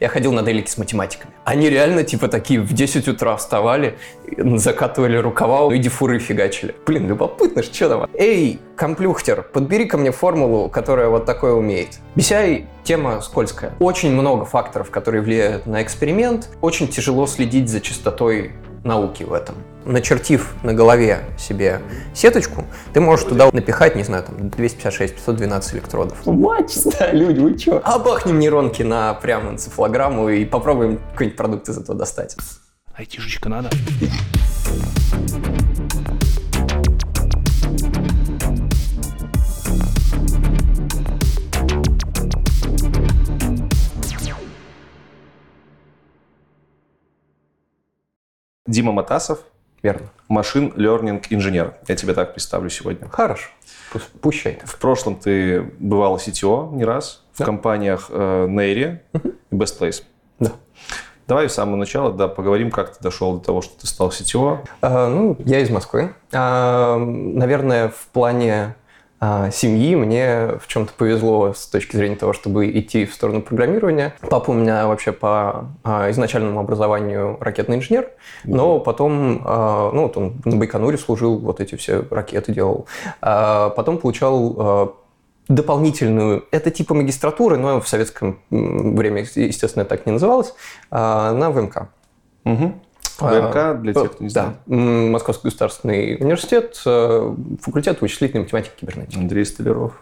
Я ходил на делики с математиками. Они реально, типа, такие в 10 утра вставали, закатывали рукава и дифуры фигачили. Блин, любопытно, что там? Эй, комплюхтер, подбери ко мне формулу, которая вот такое умеет. BCI – тема скользкая. Очень много факторов, которые влияют на эксперимент. Очень тяжело следить за частотой науки в этом. Начертив на голове себе сеточку, ты можешь туда напихать, не знаю, там 256-512 электродов. Мачество, люди, вы чё? А бахнем нейронки на прям энцефалограмму и попробуем какой-нибудь продукт из этого достать. Айтишечка надо. Дима Матасов, Верно. машин learning инженер. Я тебя так представлю сегодня. Хорошо. Пущай. В прошлом ты бывал CTO не раз в Да. компаниях э, Neiry и Best Place. Да. Давай с самого начала да, поговорим, как ты дошел до того, что ты стал CTO. А, ну, я из Москвы. А, наверное, в плане семьи мне в чем-то повезло с точки зрения того, чтобы идти в сторону программирования. Папа у меня вообще по а, изначальному образованию ракетный инженер, но потом, а, ну, вот он на Байконуре служил, вот эти все ракеты делал. А, потом получал а, дополнительную, это типа магистратуры, но в советском время, естественно, так не называлось, а, на ВМК. Угу. А, ВМК, для тех, кто не знает. Да. Московский государственный университет, э, факультет вычислительной математики и кибернетики. Андрей Столяров.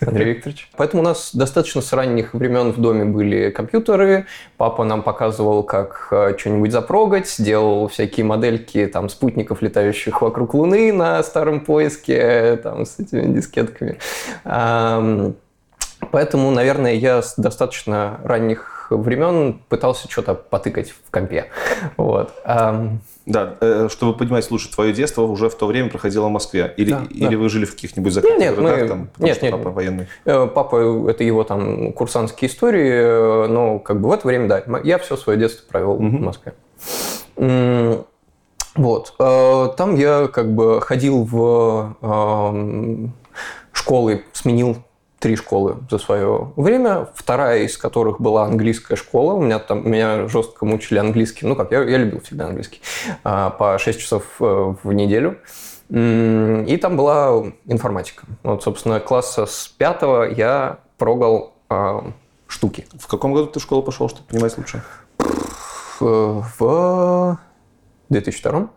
Андрей Викторович. Поэтому у нас достаточно с ранних времен в доме были компьютеры. Папа нам показывал, как э, что-нибудь запрогать, делал всякие модельки там, спутников, летающих вокруг Луны на старом поиске, там, с этими дискетками. Ам, Поэтому, наверное, я с достаточно ранних времен пытался что-то потыкать в компе. Вот. Да, э, чтобы понимать лучше, твое детство уже в то время проходило в Москве. Или, Да, или да. вы жили в каких-нибудь закрытых Нет, городах, мы- там, потому нет, что нет. папа военный? Э, Папа, это его там курсантские истории, э, но как бы в это время, да, я все свое детство провел в Москве. Вот. Там я как бы ходил в школы, сменил три школы за свое время, вторая из которых была английская школа. У меня там меня жестко мучили английский. Ну как, я, я любил всегда английский. А, По 6 часов э, в неделю. И там была информатика. Вот, собственно, класса с пятого я прогал а, штуки. В каком году ты в школу пошел, чтобы понимать лучше? В, в 2002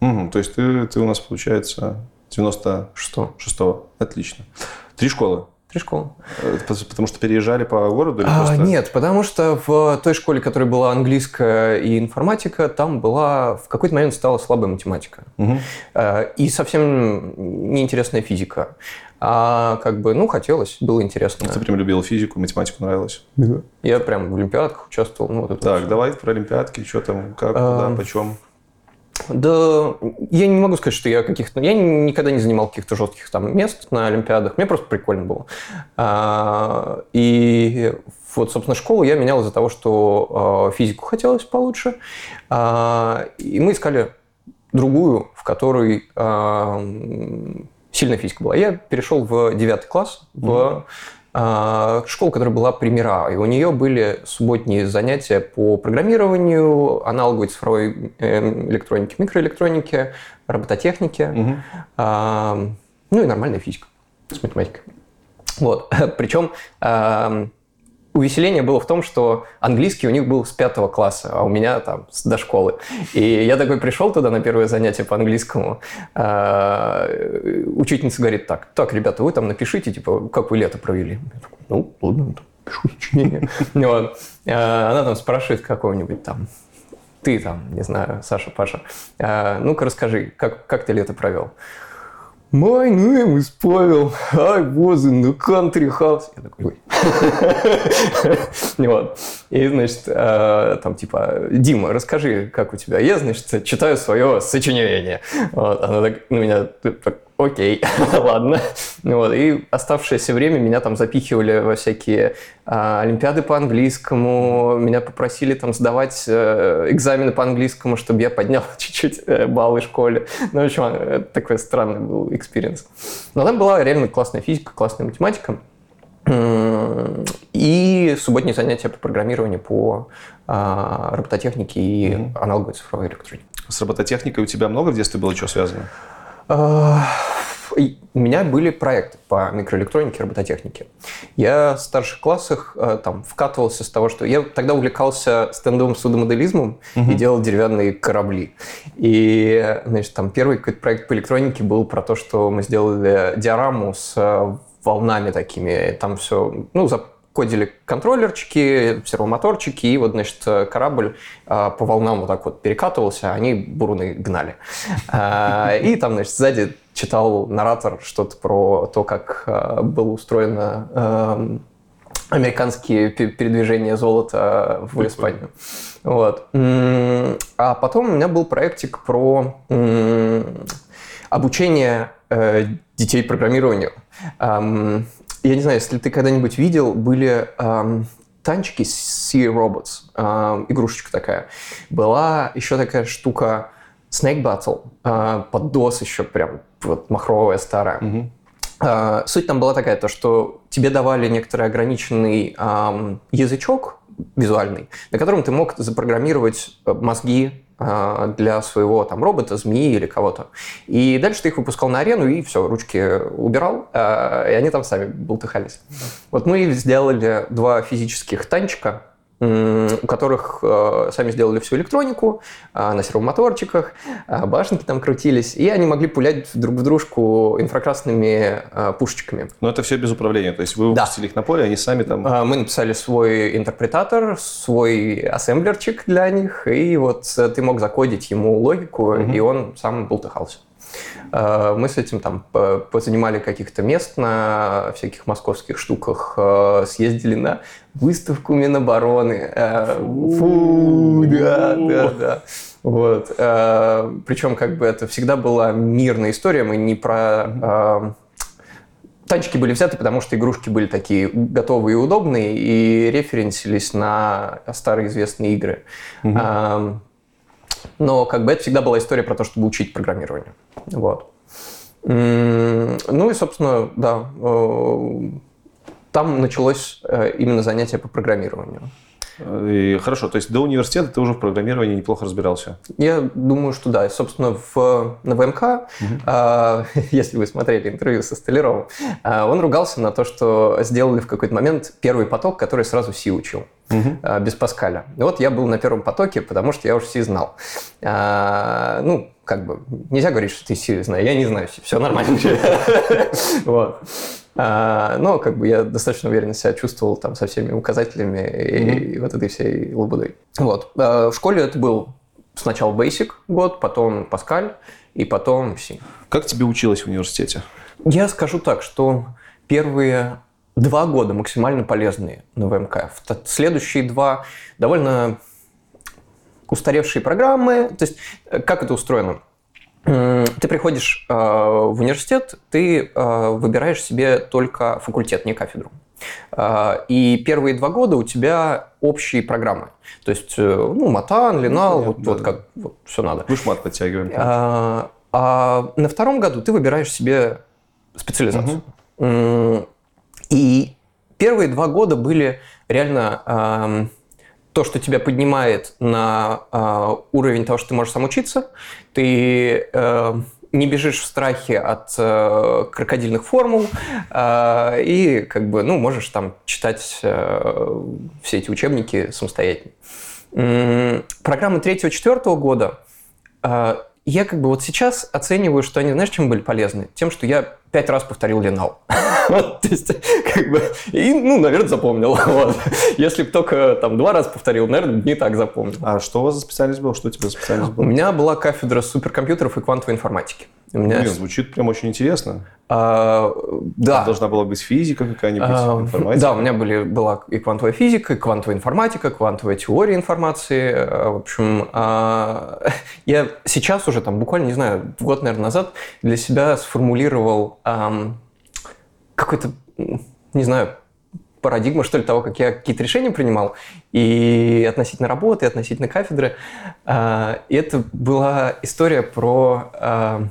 Мгм, то есть ты, ты у нас, получается, 96-го. что? Отлично. Три школы. Три школы. Э, Потому что переезжали по городу или А, просто... Нет, потому что в той школе, которая была английская и информатика, там была в какой-то момент стала слабая математика. Э, И совсем неинтересная физика. А как бы, ну, хотелось, было интересно. Ты прям любил физику, математику нравилось. Я прям в олимпиадах участвовал. Ну, вот это Так, всё. давай про олимпиадки, что там, как, куда, Эм, почем. Да, я не могу сказать, что я каких-то... Я никогда не занимал каких-то жестких там мест на Олимпиадах. Мне просто прикольно было. А, И вот, собственно, школу я менял из-за того, что а, физику хотелось получше. А, И мы искали другую, в которой сильная физика была. Я перешел в девятый класс, в а, школу, которая была при МИРА, и у нее были субботние занятия по программированию, аналоговой цифровой эм, электронике, микроэлектронике, робототехнике, а, ну и нормальная физика с математикой. Вот. Причем ам, увеселение было в том, что английский у них был с пятого класса, а у меня там до школы. И я такой пришел туда на первое занятие по английскому. а, Учительница говорит так, так, ребята, вы там напишите, типа, как вы лето провели. Я такой, ну, ладно, пишу сочинение. Вот. А, Она там спрашивает какого-нибудь там, ты там, не знаю, Саша, Паша, а, ну-ка расскажи, как, как ты лето провел? My name is Павел. I was in the country house. Я такой, ой. Вот. И, значит, э, там типа, Дима, расскажи, как у тебя. Я, значит, читаю свое сочинение. Вот. Она так на меня так, окей, ладно. Вот. И оставшееся время меня там запихивали во всякие а, олимпиады по английскому. Меня попросили там сдавать э, экзамены по английскому, чтобы я поднял чуть-чуть э, баллы в школе. Ну, в общем, э, такой странный был experience. Но там была реально классная физика, классная математика. И субботние занятия по программированию по а, робототехнике и Мгм. аналоговой цифровой электронике. С робототехникой у тебя много в детстве было чего связано? И У меня были проекты по микроэлектронике, робототехнике. Я в старших классах а, там вкатывался с того, что я тогда увлекался стендовым судомоделизмом и делал деревянные корабли. И, значит, там первый какой-то проект по электронике был про то, что мы сделали диораму с а, волнами такими. Там все, ну, закодили контроллерчики, сервомоторчики, и вот, значит, корабль а, по волнам вот так вот перекатывался, а они буруны гнали. А, И там, значит, сзади читал наратор что-то про то, как а, было устроено эм, американские пе- передвижения золота в Испанию. Вот. А потом у меня был проектик про обучение э, детей программированию. Я не знаю, если ты когда-нибудь видел, были ам, танчики Sea Robots, ам, игрушечка такая. Была еще такая штука Snake Battle, а, под DOS еще прям вот махровая старая. Мгм. А, Суть там была такая, то, что тебе давали некоторый ограниченный ам, язычок визуальный, на котором ты мог запрограммировать э, мозги а, для своего там робота, змеи или кого-то. И дальше ты их выпускал на арену и все, ручки убирал, а, и они там сами бултыхались. Вот мы сделали два физических танчика, у которых э, сами сделали всю электронику, а, на сервомоторчиках, а, башенки там крутились, и они могли пулять друг в дружку инфракрасными а, пушечками. Но это все без управления. То есть вы Да. выпустили их на поле, они сами там... А, Мы написали свой интерпретатор, свой ассемблерчик для них, и вот э, ты мог закодить ему логику, Мгм. и он сам бултыхался. А, Мы с этим там по- позанимали каких-то мест на всяких московских штуках, э, съездили на выставку Минобороны. Э, Фу, да, да, да. Вот. Э, Причем как бы это всегда была мирная история, мы не про э, Танчики были взяты, потому что игрушки были такие готовые и удобные, и референсились на старые известные игры. Ам, Но как бы это всегда была история про то, чтобы учить программированию. Вот. Ну и, собственно, да, э, там началось э, именно занятие по программированию. И хорошо, то есть до университета ты уже в программировании неплохо разбирался. Я думаю, что да. И, Собственно, в, на ВМК, а, если вы смотрели интервью со Столяровым, а, он ругался на то, что сделали в какой-то момент первый поток, который сразу Си учил. А, без Паскаля. И вот я был на первом потоке, потому что я уже Си знал. А, ну, как бы, нельзя говорить, что ты Си знаешь. Я не знаю Си, все нормально. Вот. А, Но как бы я достаточно уверенно себя чувствовал там со всеми указателями и вот этой всей лабудой. Вот. А, В школе это был сначала Basic год, потом Паскаль и потом Си. Как тебе училось в университете? Я скажу так, что первые два года максимально полезные на ВМК. Следующие два довольно устаревшие программы. То есть, э, как это устроено? Ты приходишь э, в университет, ты э, выбираешь себе только факультет, не кафедру. Э, И первые два года у тебя общие программы. То есть, э, ну, Матан, Линал, понятно, вот, да, вот да. как вот, все надо. Вышмат подтягиваем. А, а на втором году ты выбираешь себе специализацию. М, И первые два года были реально ам, то, что тебя поднимает на а, уровень того, что ты можешь сам учиться. Ты э, не бежишь в страхе от э, крокодильных формул а, и как бы ну можешь там читать э, все эти учебники самостоятельно. М, Программы третьего-четвертого года а, я как бы вот сейчас оцениваю, что они, знаешь, чем были полезны? Тем, что я пять раз повторил Ленал. Вот, То есть, как бы, и, ну, наверное, запомнил. Вот. Если бы только там два раза повторил, наверное, не так запомнил. А что у вас за специальность была? Что у тебя за специальность У была? меня была кафедра суперкомпьютеров и квантовой информатики. У меня, Блин, звучит прям очень интересно. а, да, Там должна была быть физика какая-нибудь, А, информатика. Да, у меня были, была и квантовая физика, и квантовая информатика, квантовая теория информации. А, В общем, а, я сейчас уже, там, буквально, не знаю, год, наверное, назад для себя сформулировал ам, какой-то, не знаю, парадигма, что ли, того, как я какие-то решения принимал, и относительно работы, и относительно кафедры. А, И это была история про а,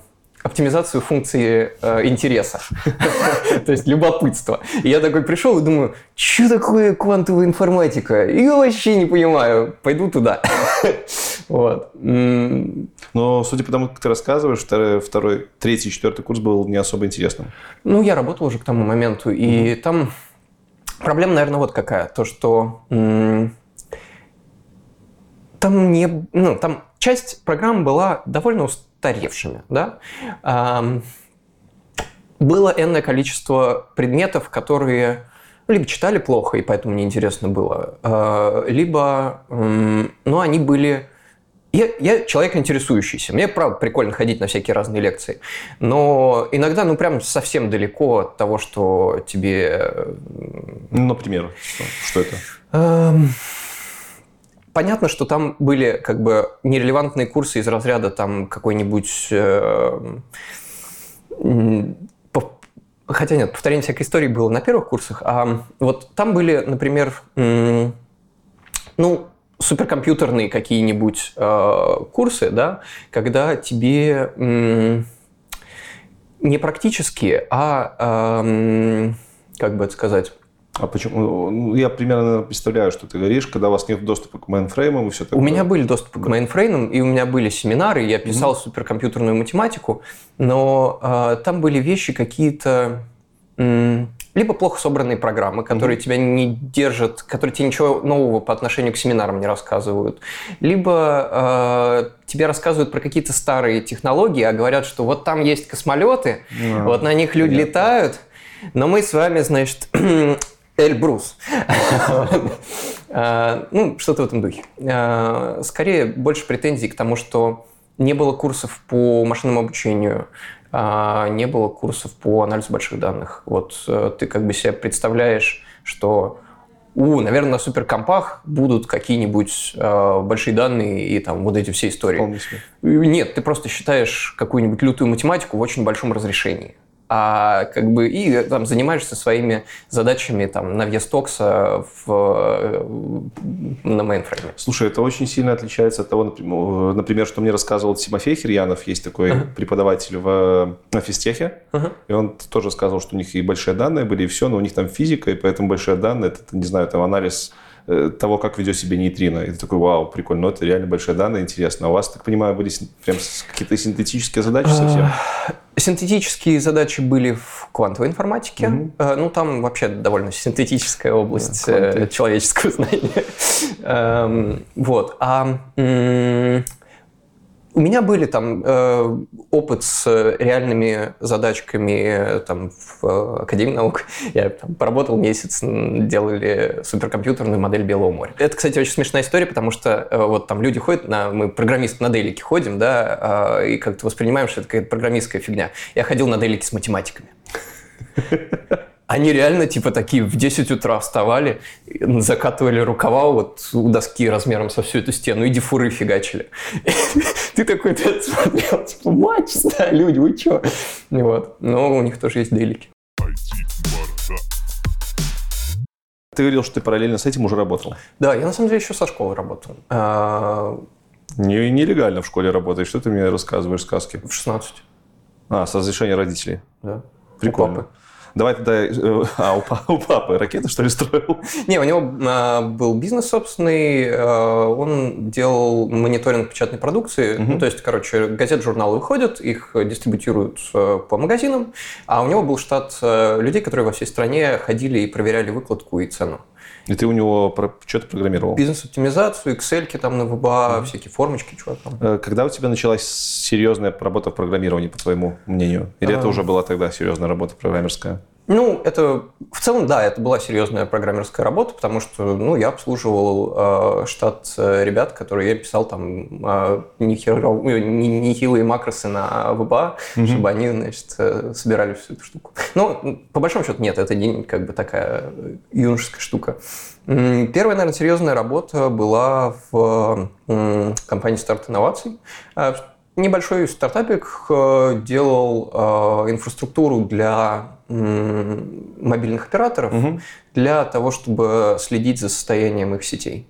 оптимизацию функции э, интереса, то есть любопытства. И я такой пришел и думаю, что такое квантовая информатика? Я вообще не понимаю, пойду туда. Вот. Но, судя по тому, как ты рассказываешь, второй, второй, третий, четвертый курс был не особо интересным. Ну, я работал уже к тому моменту, и там проблема, наверное, вот какая. То, что там не... Ну, там часть программ была довольно устаревшими, да. Было энное количество предметов, которые либо читали плохо, и поэтому неинтересно было, а, либо, ну, они были... Я, я человек интересующийся. Мне, правда, прикольно ходить на всякие разные лекции. Но иногда, ну, прям совсем далеко от того, что тебе... Ну, например, что, что это? Понятно, что там были как бы нерелевантные курсы из разряда там какой-нибудь... Э, хотя нет, повторение всякой истории было на первых курсах, а вот там были, например, ну, суперкомпьютерные какие-нибудь э, курсы, да, когда тебе не практические, а, э, как бы это сказать, а почему? Ну, я примерно представляю, что ты говоришь, когда у вас нет доступа к мейнфреймам и все такое. У меня были доступы к мейнфреймам, и у меня были семинары, я писал mm-hmm. суперкомпьютерную математику, но э, там были вещи какие-то... М- либо плохо собранные программы, которые mm-hmm. тебя не держат, которые тебе ничего нового по отношению к семинарам не рассказывают, либо э, тебе рассказывают про какие-то старые технологии, а говорят, что вот там есть космолеты, mm-hmm. вот на них люди Понятно. летают, но мы с вами, значит, Эльбрус. А, ну, что-то в этом духе. А, скорее, больше претензий к тому, что не было курсов по машинному обучению, а, не было курсов по анализу больших данных. Вот э, ты как бы себе представляешь, что у, наверное, на суперкомпах будут какие-нибудь э, большие данные и там вот эти все истории. Нет, ты просто считаешь какую-нибудь лютую математику в очень большом разрешении а как бы и там занимаешься своими задачами там на Вьестокса в, на мейнфрейме. Слушай, это очень сильно отличается от того, например, что мне рассказывал Тимофей Хирьянов, есть такой uh-huh. преподаватель в, на физтехе, uh-huh. и он тоже сказал, что у них и большие данные были, и все, но у них там физика, и поэтому большие данные, это, не знаю, там анализ Э, того, как ведет себя нейтрино. И ты такой, вау, прикольно, ну, это реально большие данные, интересно. А у вас, так понимаю, были прям какие-то синтетические задачи совсем? А, синтетические задачи были в квантовой информатике. Mm-hmm. Ну, там вообще довольно синтетическая область yeah, э, человеческого знания. Эм, вот. А у меня были там э, опыт с реальными задачками э, там, в э, Академии наук. Я там поработал месяц, делали суперкомпьютерную модель Белого моря. Это, кстати, очень смешная история, потому что э, вот там люди ходят, на, мы программисты на делике ходим, да, э, и как-то воспринимаем, что это какая-то программистская фигня. Я ходил на делике с математиками. Они реально, типа, такие в 10 утра вставали, закатывали рукава вот у доски размером со всю эту стену и дифуры фигачили. Ты такой ты смотрел, типа, матч, да, люди, вы чё? Вот. Но у них тоже есть делики. Ты говорил, что ты параллельно с этим уже работал. Да, я на самом деле еще со школы работал. А, Не, нелегально в школе работаешь. Что ты мне рассказываешь сказки? В 16. А, с разрешения родителей? Да. Прикольно. Давай тогда... Э, а, у, у папы ракеты, что ли, строил? Не, у него а, был бизнес собственный, а, он делал мониторинг печатной продукции. Угу. Ну, то есть, короче, газет, журналы выходят, их дистрибутируют а, по магазинам, а у него был штат людей, которые во всей стране ходили и проверяли выкладку и цену. И ты у него что-то программировал? Бизнес-оптимизацию, Excel там на ВБА, mm. всякие формочки, там. Э, когда у тебя началась серьезная работа в программировании, по твоему мнению? Или а... это уже была тогда серьезная работа программерская? Ну, это в целом, да, это была серьезная программерская работа, потому что, ну, я обслуживал э, штат э, ребят, которые я писал там э, нехилые макросы на ВБА, mm-hmm. чтобы они, значит, э, собирали всю эту штуку. Ну, по большому счету, нет, это не как бы такая юношеская штука. Первая, наверное, серьезная работа была в компании «Старт инноваций». Э, небольшой стартапик э, делал э, инфраструктуру для мобильных операторов угу. для того, чтобы следить за состоянием их сетей.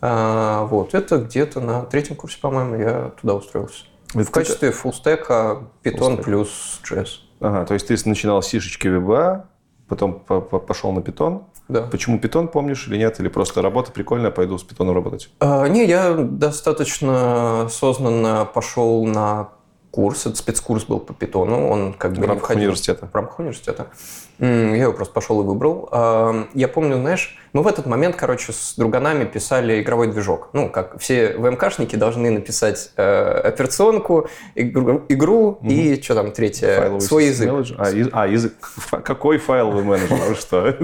А, вот, это где-то на третьем курсе, по-моему, я туда устроился. В качестве фуллстека Python плюс JS. Ага, то есть ты начинал с сишечки VBA, потом пошел на Python. Да. Почему Python, помнишь или нет? Или просто работа прикольная, пойду с Python работать? А, не, я достаточно осознанно пошел на курс, это спецкурс был по питону, он как бы в рамках входил, университета. В рамках университета. Я его просто пошел и выбрал. А, я помню, знаешь, мы в этот момент, короче, с друганами писали игровой движок. Ну, как все ВМКшники должны написать э, операционку, игру, игру угу. и что там третье, Файловый свой язык. А, из, а, язык. Какой файловый менеджер? Что?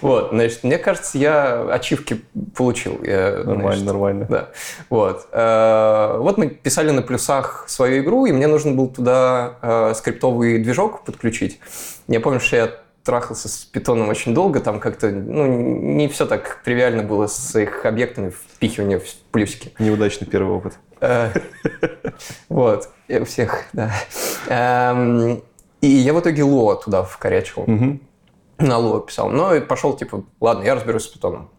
Вот, значит, мне кажется, я ачивки получил. Я, нормально, значит, нормально. Да. Вот. Э, вот мы писали на плюсах свою игру, и мне нужен был туда э, скриптовый движок подключить. Я помню, что я трахался с питоном очень долго, там как-то ну, не все так тривиально было с их объектами впихивания в плюсики. Неудачный первый опыт. Э, вот, у всех, да. Эм, и я в итоге Ло туда вкорячивал на Lua писал. Но и пошел, типа, ладно, я разберусь с питоном.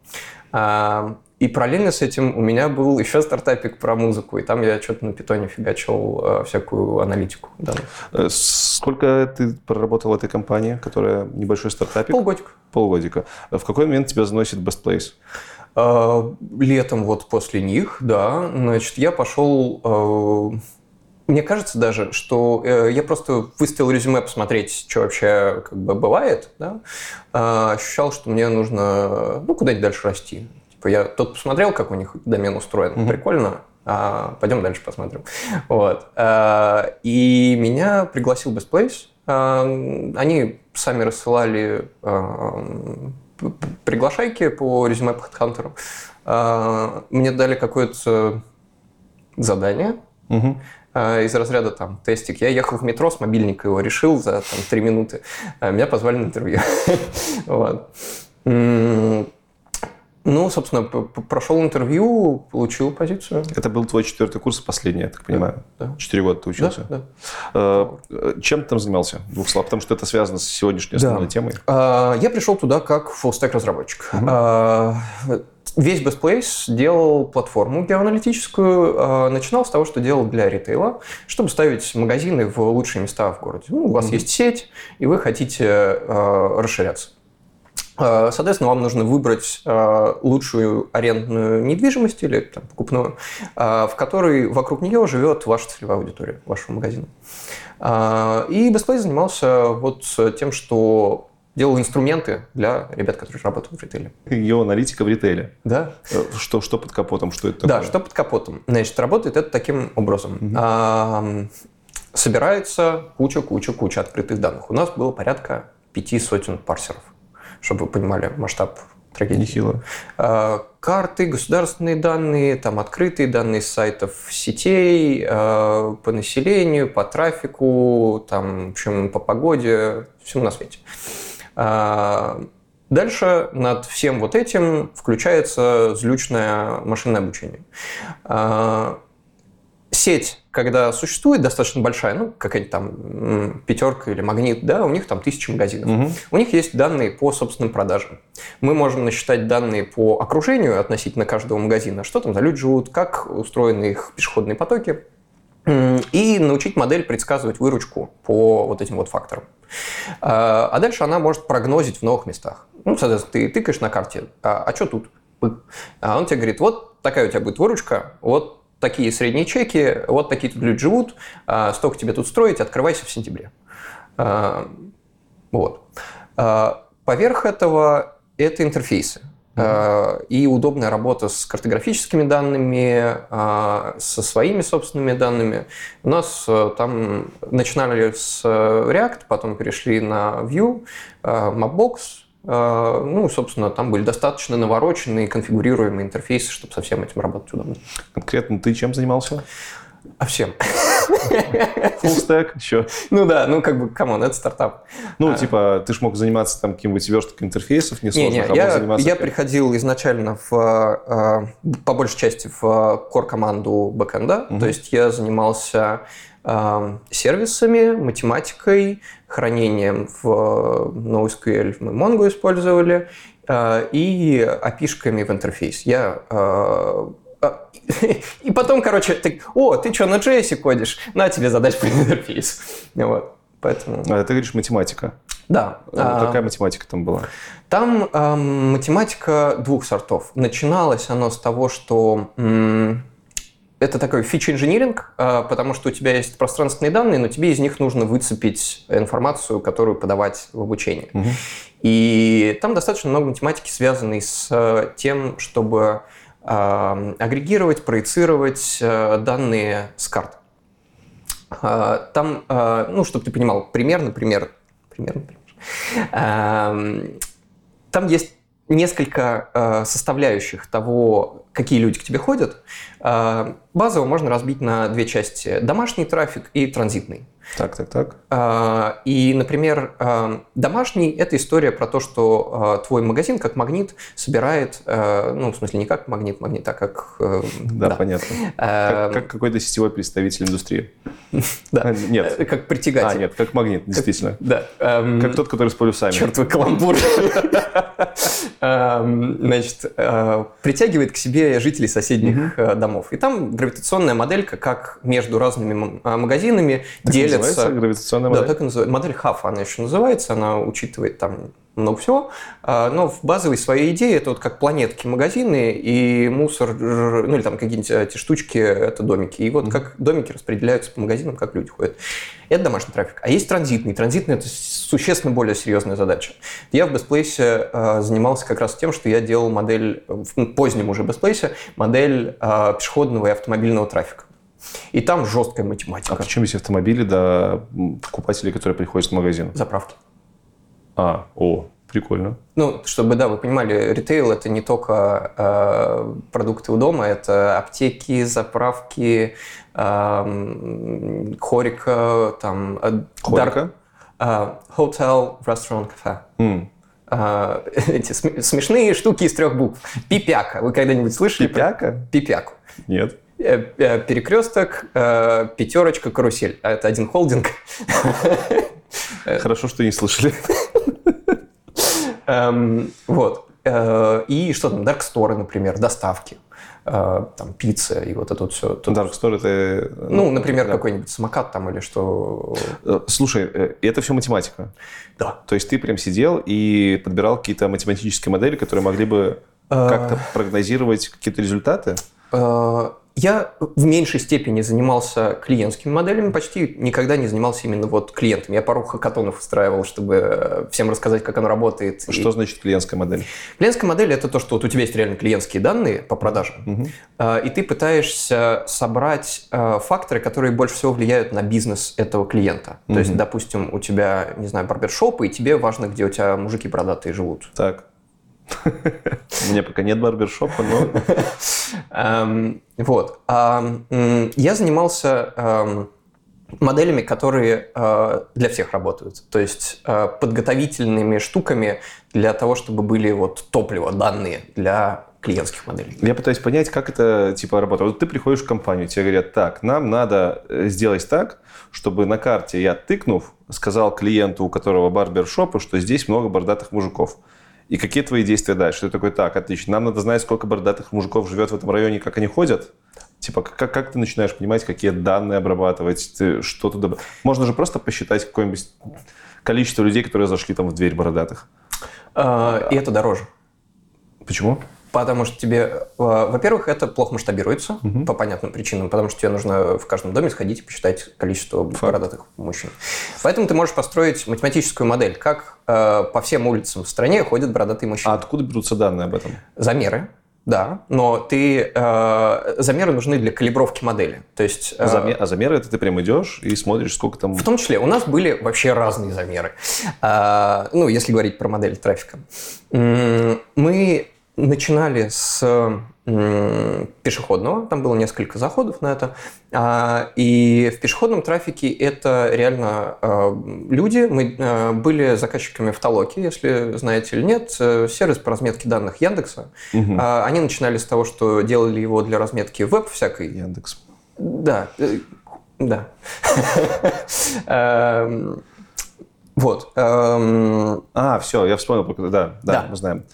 А, и параллельно с этим у меня был еще стартапик про музыку, и там я что-то на питоне фигачил а, всякую аналитику. Да. Э, сколько ты проработал в этой компании, которая небольшой стартапик? Полгодика. Полгодика. В какой момент тебя заносит Best Place? А, летом вот после них, да, значит, я пошел мне кажется даже, что э, я просто выставил резюме посмотреть, что вообще как бы бывает, да, э, ощущал, что мне нужно ну, куда-нибудь дальше расти. Типа я тут посмотрел, как у них домен устроен, mm-hmm. прикольно, а пойдем дальше посмотрим. Вот. Э, и меня пригласил Best Place. Э, они сами рассылали э, приглашайки по резюме по HeadHunter. Э, мне дали какое-то задание. Угу. А, из разряда там тестик. Я ехал в метро с мобильника, его решил за там, три минуты. А, меня позвали на интервью. вот. Ну, собственно, прошел интервью, получил позицию. Это был твой четвертый курс, последний, я так понимаю. Да. Четыре года ты учился. Да, да. Чем ты там занимался? Двух слов, потому что это связано с сегодняшней основной да. темой. Я пришел туда как full-stack разработчик. Угу весь Best Place делал платформу геоаналитическую. А, начинал с того, что делал для ритейла, чтобы ставить магазины в лучшие места в городе. Ну, у вас mm-hmm. есть сеть, и вы хотите э, расширяться. А, соответственно, вам нужно выбрать лучшую арендную недвижимость или там, покупную, в которой вокруг нее живет ваша целевая аудитория вашего магазина. И Best Place занимался вот тем, что делал инструменты для ребят, которые работают в ритейле. Геоаналитика в ритейле. Да. Э, что, что под капотом? Что это такое? Да, что под капотом. Значит, работает это таким образом. Угу. А, собирается куча-куча-куча открытых данных. У нас было порядка пяти сотен парсеров, чтобы вы понимали масштаб трагедии. Нехило. А, карты, государственные данные, там открытые данные с сайтов сетей, а, по населению, по трафику, там, в общем, по погоде, всему на свете. А, дальше над всем вот этим включается злючное машинное обучение. А, сеть, когда существует достаточно большая, ну, какая-нибудь там пятерка или магнит, да, у них там тысячи магазинов. Угу. У них есть данные по собственным продажам. Мы можем насчитать данные по окружению относительно каждого магазина, что там за люди живут, как устроены их пешеходные потоки, и научить модель предсказывать выручку по вот этим вот факторам. А, а дальше она может прогнозить в новых местах. Ну, соответственно, ты тыкаешь на карте, а, а что тут? А он тебе говорит, вот такая у тебя будет выручка, вот такие средние чеки, вот такие тут люди живут, а, столько тебе тут строить, открывайся в сентябре. Вот. Поверх этого это интерфейсы. Mm-hmm. И удобная работа с картографическими данными, а, со своими собственными данными. У нас э, там начинали с э, React, потом перешли на Vue, э, Mapbox, ну, собственно, там были достаточно навороченные, конфигурируемые интерфейсы, чтобы со всем этим работать удобно. Конкретно ты чем занимался? А всем. Full stack, еще. Ну да, ну как бы, come on, это стартап. Ну, а. типа, ты же мог заниматься там каким-нибудь версткой интерфейсов несложных, не, не, а я, заниматься... Я приходил изначально в, а, по большей части в core-команду бэкэнда, угу. то есть я занимался сервисами, математикой, хранением в NoSQL мы Mongo использовали, и api в интерфейс. Я и потом, короче, ты, о, ты что, на JS кодишь? На тебе задачу по интерфейс. Вот. Поэтому... А ты говоришь математика. Да. А, какая математика там была? Там э, математика двух сортов. Начиналось оно с того, что это такой фича-инжиниринг, э, потому что у тебя есть пространственные данные, но тебе из них нужно выцепить информацию, которую подавать в обучение. Мгм. И там достаточно много математики, связанной с э, тем, чтобы агрегировать, проецировать э, данные с карт. Э, Там, э, ну, чтобы ты понимал, примерно, пример, примерно, пример. Эм, Там есть несколько э, составляющих того, какие люди к тебе ходят. Базово можно разбить на две части. Домашний трафик и транзитный. Так, так, так. А, И, например, а, домашний – это история про то, что а, твой магазин как магнит собирает, а, ну, в смысле, не как магнит, магнит, а как… э, Да, понятно. А, Как, как какой-то сетевой представитель индустрии. да. А, Нет. Как А, притягатель. нет, как магнит, действительно. Да. эм, Как тот, который с полюсами. Чертовый каламбур. Эм, Значит, э, притягивает к себе жителей соседних э, домов. И там гравитационная моделька, как между разными а, магазинами Так делятся. Называется гравитационная Да, модель? так и называется. Модель Хафа она еще называется, она учитывает там много всего. А, Но в базовой своей идее это вот как планетки магазины и мусор, ну или там какие-нибудь эти штучки, это домики. И вот как домики распределяются по магазинам, как люди ходят. Это домашний трафик. А есть транзитный. Транзитный – это существенно более серьезная задача. Я в Бестплейсе э, занимался как раз тем, что я делал модель, в позднем уже Бестплейсе, модель пешеходного и автомобильного трафика. И там жесткая математика. А причем есть автомобили, да, м, покупателей, которые приходят в магазин? Заправки. А, о, прикольно. Ну, чтобы, да, вы понимали, ритейл это не только э, продукты у дома, это аптеки, заправки, эм, хорика, там... э, Хорика? дар- э, hotel, restaurant, кафе. М, Э, эти см- смешные штуки из трех букв. Пипяка. Вы когда-нибудь слышали? про- Пипяка? Пипяку. Нет. Э, э, Перекресток, э, пятерочка, карусель. А Это один холдинг. Хорошо, что не слышали. Эм, Вот. И что там, Store, например, доставки. Там пицца и вот это вот все. Dark Store это... Ну, например, да. какой-нибудь самокат там или что. Слушай, это все математика. Да. То есть ты прям сидел и подбирал какие-то математические модели, которые могли бы как-то прогнозировать какие-то результаты? Я в меньшей степени занимался клиентскими моделями, почти никогда не занимался именно вот клиентами. Я пару хакатонов устраивал, чтобы э, всем рассказать, как оно работает. И Что значит клиентская модель? Клиентская модель – это то, что вот у тебя есть реально клиентские данные по продажам, э, и ты пытаешься собрать э, факторы, которые больше всего влияют на бизнес этого клиента. То есть, допустим, у тебя, не знаю, барбершоп, и тебе важно, где у тебя мужики бородатые живут. Так. У меня пока нет барбершопа, но... Эм, Вот. А, м, Я занимался эм, моделями, которые э, для всех работают. То есть э, подготовительными штуками для того, чтобы были вот топливо, данные для клиентских моделей. Я пытаюсь понять, как это типа работает. Вот ты приходишь в компанию, тебе говорят, так, нам надо э, сделать так, чтобы на карте я тыкнув, сказал клиенту, у которого барбершопа, что здесь много бородатых мужиков. И какие твои действия дальше? Ты такой, так, отлично, нам надо знать, сколько бородатых мужиков живет в этом районе, как они ходят. Типа, как, как ты начинаешь понимать, какие данные обрабатывать, ты, что туда... Можно же просто посчитать какое-нибудь количество людей, которые зашли там в дверь бородатых. Э, И это дороже. Почему? Потому что тебе, э, во-первых, это плохо масштабируется по понятным причинам, потому что тебе нужно в каждом доме сходить и посчитать количество бородатых мужчин. Поэтому ты можешь построить математическую модель, как э, по всем улицам в стране ходят бородатые мужчины. А откуда берутся данные об этом? Замеры, да, но ты э, замеры нужны для калибровки модели. То есть э, Заме- А замеры это ты прям идешь и смотришь, сколько там... в том числе у нас были вообще разные замеры. А, ну, если говорить про модель трафика. Мы начинали с пешеходного, там было несколько заходов на это, А, и в пешеходном трафике это реально э, люди, мы э, были заказчиками в Толоке, если знаете или нет, э, сервис по разметке данных Яндекса. А, Они начинали с того, что делали его для разметки веб всякой, Яндекс. да, э, да. Эм, Вот. эм, А, все, я вспомнил, да, Да. мы знаем.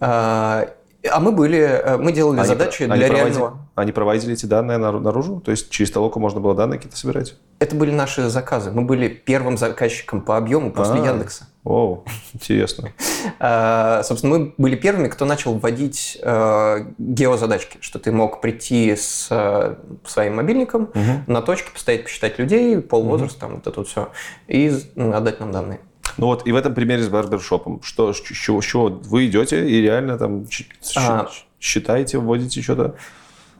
А, А мы были, э, мы делали Они задачи про- для они проводили- реального. Они проводили эти данные нар- наружу? То есть через толоку можно было данные какие-то собирать? Это были наши заказы. Мы были первым заказчиком по объему после А. Яндекса. О, интересно. А, Собственно, мы были первыми, кто начал вводить э, геозадачки, что ты мог прийти с э, своим мобильником на точке, постоять, посчитать людей, пол возраста, там вот это вот все, и м, отдать нам данные. Ну вот, и в этом примере с барбершопом. Что, с чего, с чего вы идете и реально там А. считаете, вводите что-то?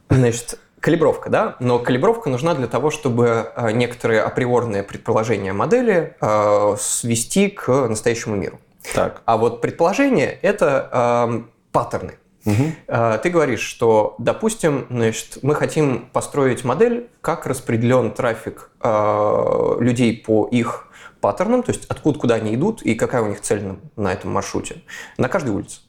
Значит, калибровка, да? Но калибровка нужна для того, чтобы э, некоторые априорные предположения модели э, свести к настоящему миру. Так. А вот предположение – это эм, паттерны. Э, Ты говоришь, что, допустим, значит, мы хотим построить модель, как распределен трафик э, людей по их паттернам, то есть откуда, куда они идут и какая у них цель на, на этом маршруте, на каждой улице.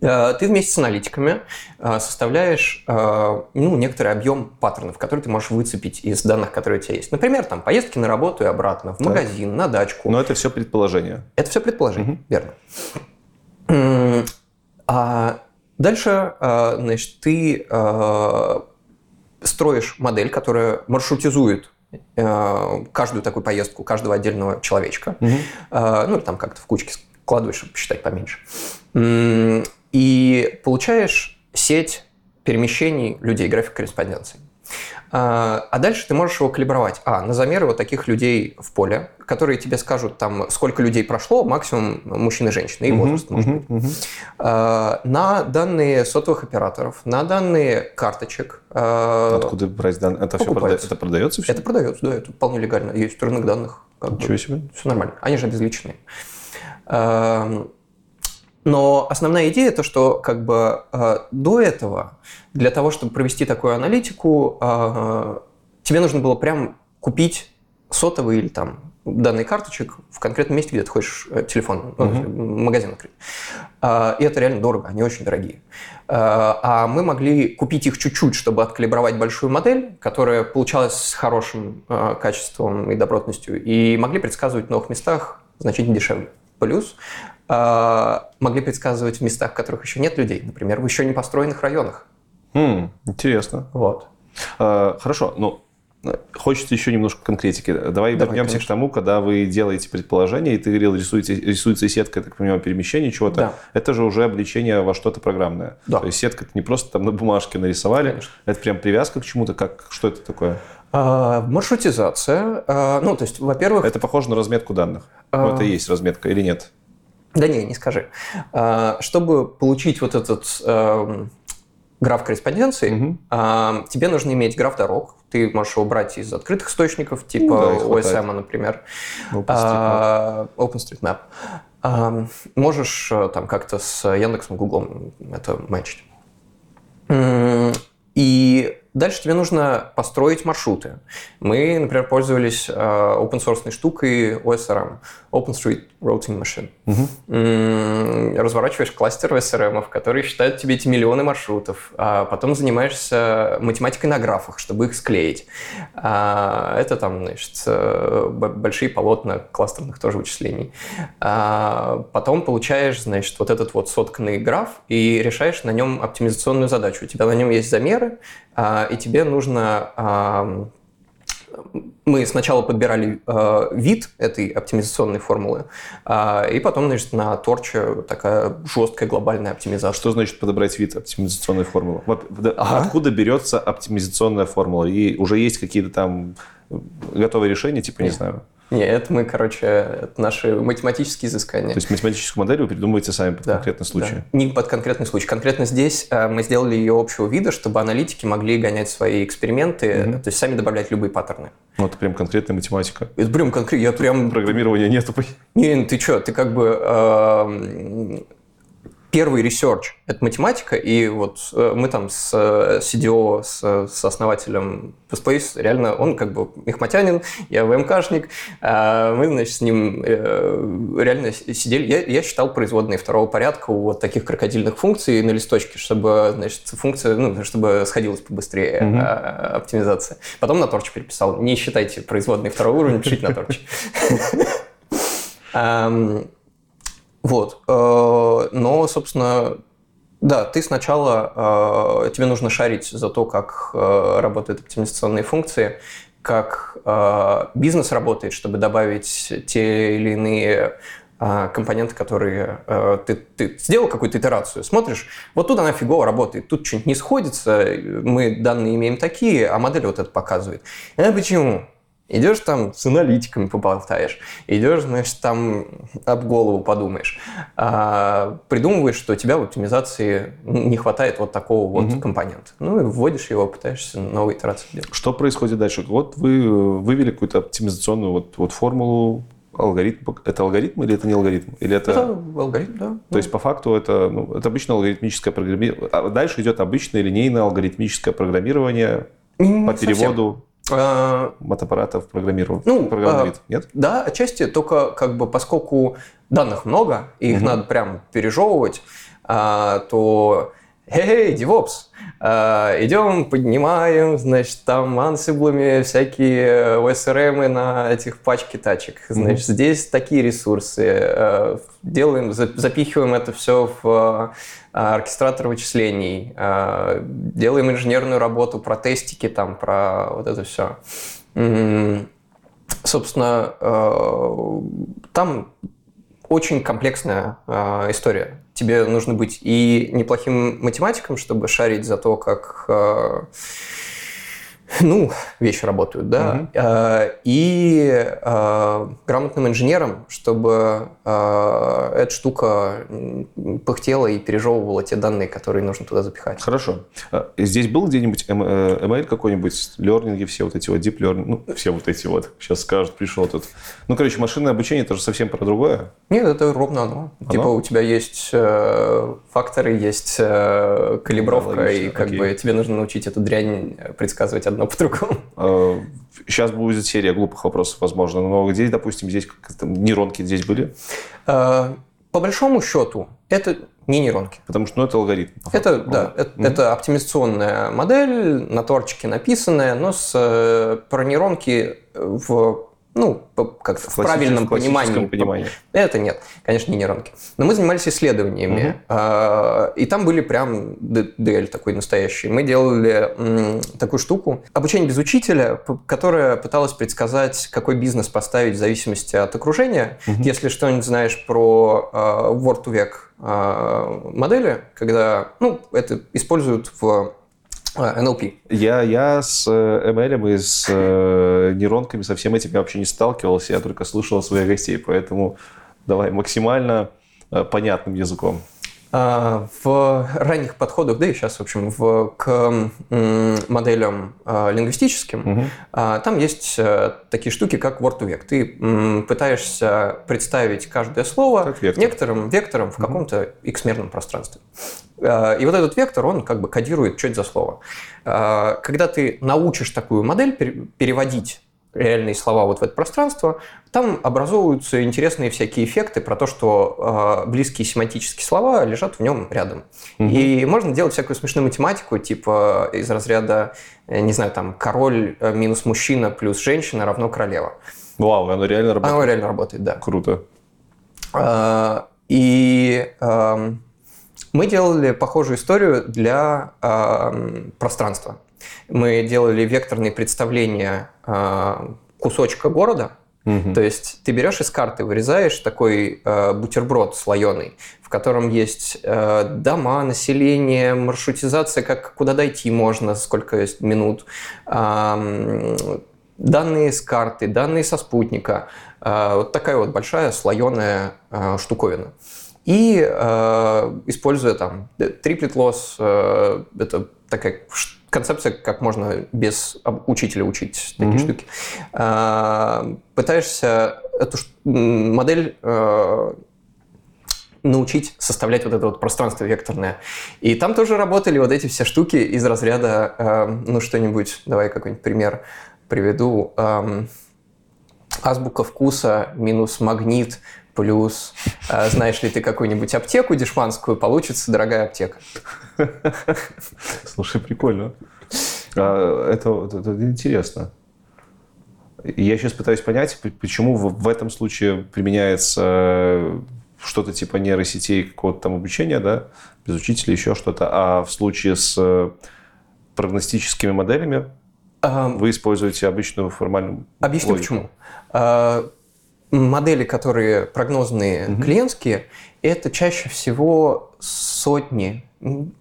Э, Ты вместе с аналитиками э, составляешь э, ну, некоторый объем паттернов, которые ты можешь выцепить из данных, которые у тебя есть. Например, там, поездки на работу и обратно, в магазин, на дачку. Но это все предположение. Это все предположение, верно. М, А дальше, значит, ты строишь модель, которая маршрутизует каждую такую поездку каждого отдельного человечка. А, Ну, или там как-то в кучки складываешь, чтобы посчитать поменьше. И получаешь сеть перемещений людей, график корреспонденции. А а дальше ты можешь его калибровать. А, на замеры вот таких людей в поле, которые тебе скажут, там, сколько людей прошло, максимум мужчин и женщин, и возраст, может быть. А, На данные сотовых операторов, на данные карточек. а, Откуда брать данные? Это все покупается. это продается все? Это продается, да, это вполне легально. Есть рынок данных. Как бы. Ничего себе. Все нормально. Они же обезличенные. Но основная идея то, что как бы э, до этого для того, чтобы провести такую аналитику, э, тебе нужно было прям купить сотовый или там данный карточек в конкретном месте, где ты хочешь э, телефон, ну, магазин открыть. А, И это реально дорого, они очень дорогие. А а мы могли купить их чуть-чуть, чтобы откалибровать большую модель, которая получалась с хорошим э, качеством и добротностью, и могли предсказывать в новых местах значительно дешевле. Плюс э, могли предсказывать в местах, в которых еще нет людей, например, в еще не построенных районах. М, интересно. Вот. А, Хорошо, ну, хочется еще немножко конкретики. Давай, Давай, вернемся конечно. к тому, когда вы делаете предположение, и ты говорил, рисуете, рисуется сетка, так понимаю, перемещения чего-то. Да. Это же уже обличение во что-то программное. Да. То есть сетка это не просто там на бумажке нарисовали, Конечно. это прям привязка к чему-то. Как, что это такое? А, маршрутизация. а, ну, то есть, во-первых, Это похоже на разметку данных. Ну, А. это и есть разметка или нет? Да не, не скажи. А, Чтобы получить вот этот эм, граф корреспонденции, а, тебе нужно иметь граф дорог. Ты можешь его брать из открытых источников, типа Ну да. OSM, например. OpenStreetMap. А, OpenStreetMap. А, Можешь э, там как-то с Яндексом, Гуглом это мэчить. И дальше тебе нужно построить маршруты. Мы, например, пользовались э, open-source штукой OSRM, OpenStreet Routing Machine. М, Разворачиваешь кластер SRM, который считает тебе эти миллионы маршрутов, а потом занимаешься математикой на графах, чтобы их склеить. А, Это там, значит, э, большие полотна кластерных тоже вычислений. А, Потом получаешь, значит, вот этот вот сотканный граф и решаешь на нем оптимизационную задачу. У тебя на нем есть замеры, и тебе нужно мы сначала подбирали э, вид этой оптимизационной формулы, а, и потом, значит, на торче такая жесткая глобальная оптимизация. Что значит подобрать вид оптимизационной формулы? Вот, да, Ага. Откуда берется оптимизационная формула? И уже есть какие-то там готовые решения, типа, не Нет. знаю. Не, это мы, короче, это наши математические изыскания. То есть математическую модель вы придумываете сами под Да, конкретный случай. да. Не под конкретный случай. Конкретно здесь э, мы сделали ее общего вида, чтобы аналитики могли гонять свои эксперименты, то есть сами добавлять любые паттерны. Ну, это прям конкретная математика. Это прям конкретно. Я прям Программирования нету. Не, ты что, ты как бы эм, первый research – это математика, и вот э, мы там с э, CDO, с, с основателем Space, реально, он как бы мехматянин, я ВМКшник, а мы, значит, с ним э, реально сидели, я, я считал производные второго порядка у вот таких крокодильных функций на листочке, чтобы, значит, функция, ну, чтобы сходилась побыстрее Мгм. а, оптимизация. Потом на Torch переписал, не считайте производные второго уровня, пишите на Torch. Вот. Э, Но, собственно, Да, ты сначала, э, тебе нужно шарить за то, как э, работают оптимизационные функции, как бизнес работает, чтобы добавить те или иные компоненты, которые ты, ты сделал какую-то итерацию, смотришь, вот тут она фигово работает, тут что-нибудь не сходится, мы данные имеем такие, а модель вот это показывает. А почему? Идешь там с аналитиками поболтаешь, идешь, значит, там об голову подумаешь, а, придумываешь, что у тебя в оптимизации не хватает вот такого вот угу. компонента. Ну и вводишь его, пытаешься новую итерацию делать. Что происходит дальше? Вот вы вывели какую-то оптимизационную вот, вот формулу, алгоритм. Это алгоритм или это не алгоритм? Или это... это алгоритм, да. То есть по факту это, ну, это обычно алгоритмическое программирование. А дальше идет обычное линейное алгоритмическое программирование не по переводу а, Мотоаппаратов программирует? Ну, программирует, а, нет? Да, отчасти, только как бы поскольку данных много, и их угу. надо прям пережевывать, а, то Эй, DevOps, идем, поднимаем, значит, там ансиблами всякие OSRM на этих пачке тачек. Значит, mm-hmm. здесь такие ресурсы. Э, делаем, запихиваем это все в э, оркестратор вычислений. Э, делаем инженерную работу про тестики, там, про вот это все. Собственно, э, там очень комплексная э, история тебе нужно быть и неплохим математиком, чтобы шарить за то, как э, ну, вещи работают, да, угу. и э, грамотным инженером, чтобы э, эта штука пыхтела и пережевывала те данные, которые нужно туда запихать. Хорошо. Здесь был где-нибудь ML какой-нибудь, лернинги, все вот эти вот, deep learning, ну, все вот эти вот, сейчас скажут, пришел тут. Ну, короче, машинное обучение это же совсем про другое. Нет, это ровно одно. оно? Типа у тебя есть э, факторы, есть э, калибровка, и как Окей. бы тебе нужно научить эту дрянь предсказывать одно по-другому. Сейчас а, будет серия глупых вопросов, возможно, но где, допустим, здесь нейронки здесь были? А, по большому счету, это не нейронки. Потому что ну, это алгоритм. Это, да, это, mm-hmm. это оптимизационная модель, на торчике написанная, но с, э, про нейронки в ну, как в, в правильном понимании. понимании. Это нет, конечно, не нейронки. Но мы занимались исследованиями, угу. и там были прям DL такой настоящий. Мы делали такую штуку, обучение без учителя, которая пыталась предсказать, какой бизнес поставить в зависимости от окружения. Угу. Если что-нибудь знаешь про а, Word to век а, модели, когда ну, это используют в NLP. А, я, я с э, ML и с э, нейронками, со всем этим я вообще не сталкивался, я только слышал своих гостей, поэтому давай максимально э, понятным языком. А, в ранних подходах, да и сейчас, в общем, в, к моделям а, лингвистическим, угу. там есть э, такие штуки, как word to vec. Ты пытаешься представить каждое слово вектор. некоторым вектором в каком-то x-мерном пространстве. И вот этот вектор, он как бы кодирует, что это за слово. Когда ты научишь такую модель переводить реальные слова вот в это пространство, там образовываются интересные всякие эффекты про то, что э, близкие семантические слова лежат в нем рядом. Угу. И можно делать всякую смешную математику, типа из разряда, не знаю, там, король э, минус мужчина плюс женщина равно королева. Вау, оно реально работает? Оно реально работает, да. Круто. А, и э, мы делали похожую историю для э, пространства. Мы делали векторные представления э, кусочка города, Угу. То есть ты берешь из карты, вырезаешь такой э, бутерброд слоеный, в котором есть э, дома, население, маршрутизация, как куда дойти можно, сколько есть минут, э, данные с карты, данные со спутника. Э, вот такая вот большая слоеная э, штуковина. И э, используя там триплет лосс, э, это такая концепция, как можно без учителя учить такие mm-hmm. штуки. А, пытаешься эту модель а, научить составлять вот это вот пространство векторное. И там тоже работали вот эти все штуки из разряда, а, ну что-нибудь, давай какой-нибудь пример приведу. Азбука вкуса минус магнит плюс, знаешь ли ты какую-нибудь аптеку дешманскую, получится дорогая аптека. Слушай, прикольно. А, это, это, это интересно. Я сейчас пытаюсь понять, почему в, этом случае применяется что-то типа нейросетей, какого-то там обучения, да, без учителя, еще что-то. А в случае с э, прогностическими моделями вы используете обычную формальную Объясню логику. почему. Модели, которые прогнозные клиентские, это чаще всего сотни,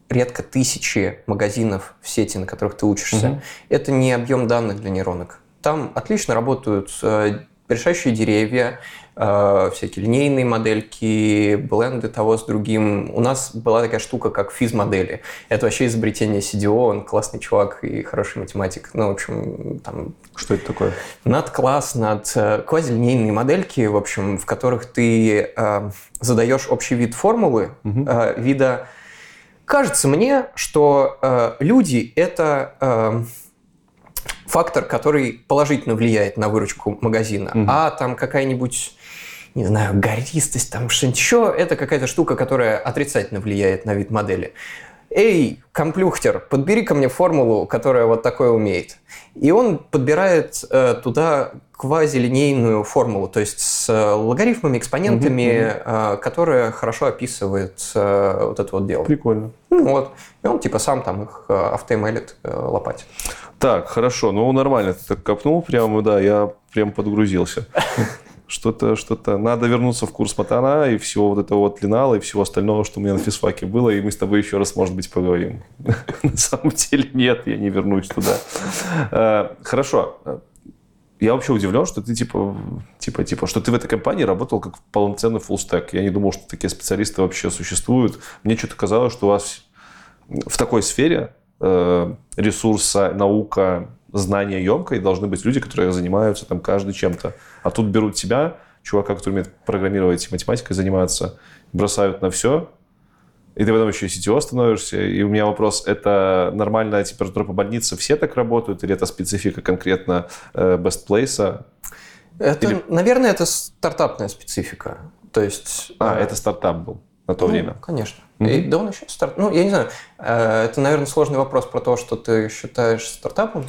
редко тысячи магазинов в сети, на которых ты учишься. Мгм. Это не объем данных для нейронок. Там отлично работают э, решающие деревья, э, всякие линейные модельки, бленды того с другим. У нас была такая штука, как физ-модели. Это вообще изобретение CDO, он классный чувак и хороший математик. Ну, в общем, там Что это такое? над класс, над э, квазилинейные модельки, в общем, в которых ты э, задаешь общий вид формулы, э, вида... Кажется мне, что э, люди — это э, фактор, который положительно влияет на выручку магазина, Мгм. а там какая-нибудь не знаю, гористость, там что-нибудь еще, это какая-то штука, которая отрицательно влияет на вид модели. Эй, комплюхтер, подбери ко мне формулу, которая вот такое умеет. И он подбирает э, туда квазилинейную формулу, то есть с э, логарифмами, экспонентами, э, которая хорошо описывает э, вот это вот дело. Прикольно. Ну вот. И он типа сам там их э, э, лопатит. Так, хорошо. Ну, нормально. Ты так копнул прямо, да, я прям подгрузился. Что-то, что-то. Надо вернуться в курс Матана и всего вот этого вот линала и всего остального, что у меня на физфаке было, и мы с тобой еще раз, может быть, поговорим. На самом деле нет, я не вернусь туда. Э, Хорошо. Я вообще удивлен, что ты типа, типа, типа, что ты в этой компании работал как полноценный фуллстек. Я не думал, что такие специалисты вообще существуют. Мне что-то казалось, что у вас в такой сфере э, ресурса, наука, знания емкой должны быть люди, которые занимаются там каждый чем-то. А тут берут тебя, чувака, который умеет программировать и математикой заниматься, бросают на все, и ты потом еще и CTO становишься. И у меня вопрос, это нормальная температура по больнице, все так работают, или это специфика конкретно э, Best Place? Это, Или- наверное, это стартапная специфика. То есть... А, э, это стартап был на то Ну, время. Конечно. Мгм. И, да он еще старт... Ну, я не знаю. э, Это, наверное, сложный вопрос про то, что ты считаешь стартапом.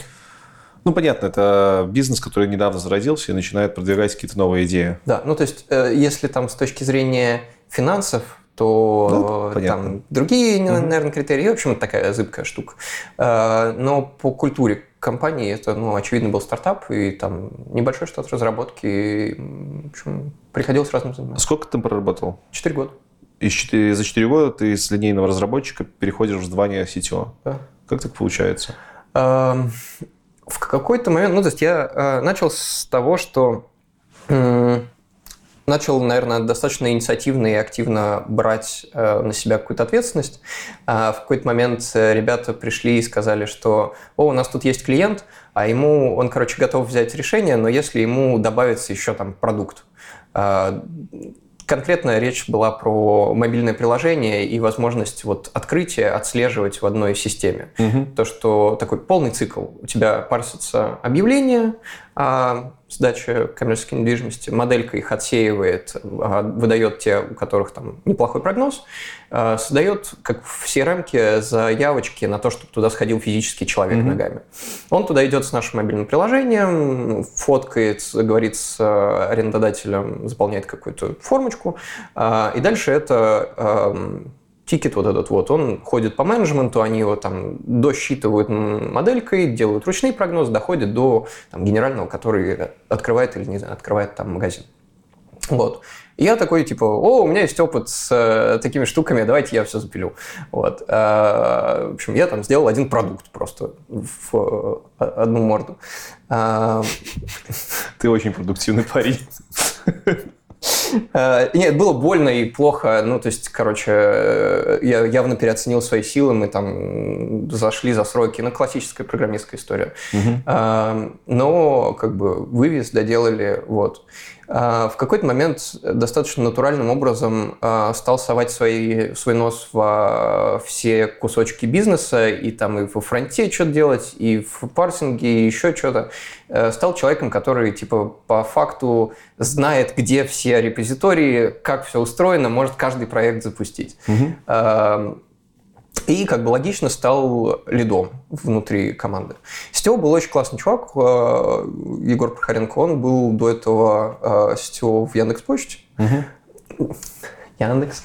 Ну, понятно, это бизнес, который недавно зародился и начинает продвигать какие-то новые идеи. Да, ну то есть, э, если там с точки зрения финансов, то Ну, э, там другие, наверное, критерии. В общем, это такая зыбкая штука. Э, Но по культуре компании это, ну, очевидно, был стартап, и там небольшой штат разработки. и, В общем, приходилось разным заниматься. Сколько ты там проработал? Четыре года. И четыре- за 4 года ты с линейного разработчика переходишь в звание CTO. Да. Как так получается? В какой-то момент, ну, то есть я э, начал с того, что м, начал, наверное, достаточно инициативно и активно брать э, на себя какую-то ответственность. А в какой-то момент э, ребята пришли и сказали, что «О, у нас тут есть клиент, а ему, он, короче, готов взять решение, но если ему добавится еще там продукт». А, Конкретно речь была про мобильное приложение и возможность вот открытия отслеживать в одной системе. То, что такой полный цикл. У тебя парсятся объявления о сдаче коммерческой недвижимости, моделька их отсеивает, а, выдает те, у которых там неплохой прогноз, а, создает, как в CRM, заявочки на то, чтобы туда сходил физический человек Мгм. ногами. Он туда идет с нашим мобильным приложением, фоткает, говорит с э, арендодателем, заполняет какую-то формочку, а, и дальше это тикет вот этот вот, он ходит по менеджменту, они его там досчитывают моделькой, делают ручные прогнозы, доходит до там, генерального, который открывает или не знаю, открывает там магазин. Вот. И я такой, типа, о, у меня есть опыт с э, такими штуками, давайте я все запилю. Вот. А, в общем, я там сделал один продукт просто в э, одну морду. А, Ты очень продуктивный парень. Э, Нет, было больно и плохо. Ну, то есть, короче, э, я явно переоценил свои силы, мы там зашли за сроки. Ну, классическая программистская история. Э, Но, как бы, вывез, доделали, вот. Э, В какой-то момент достаточно натуральным образом э, стал совать свои, свой нос во все кусочки бизнеса, и там и во фронте что-то делать, и в парсинге, и еще что-то. Э, Стал человеком, который, типа, по факту знает, где все репозитории, как все устроено, может каждый проект запустить. Эм, И, как бы логично, стал лидом внутри команды. Сетево был очень классный чувак, э, Егор Прохоренко. Он был до этого э, сетево в Яндекс.Почте. Яндекс.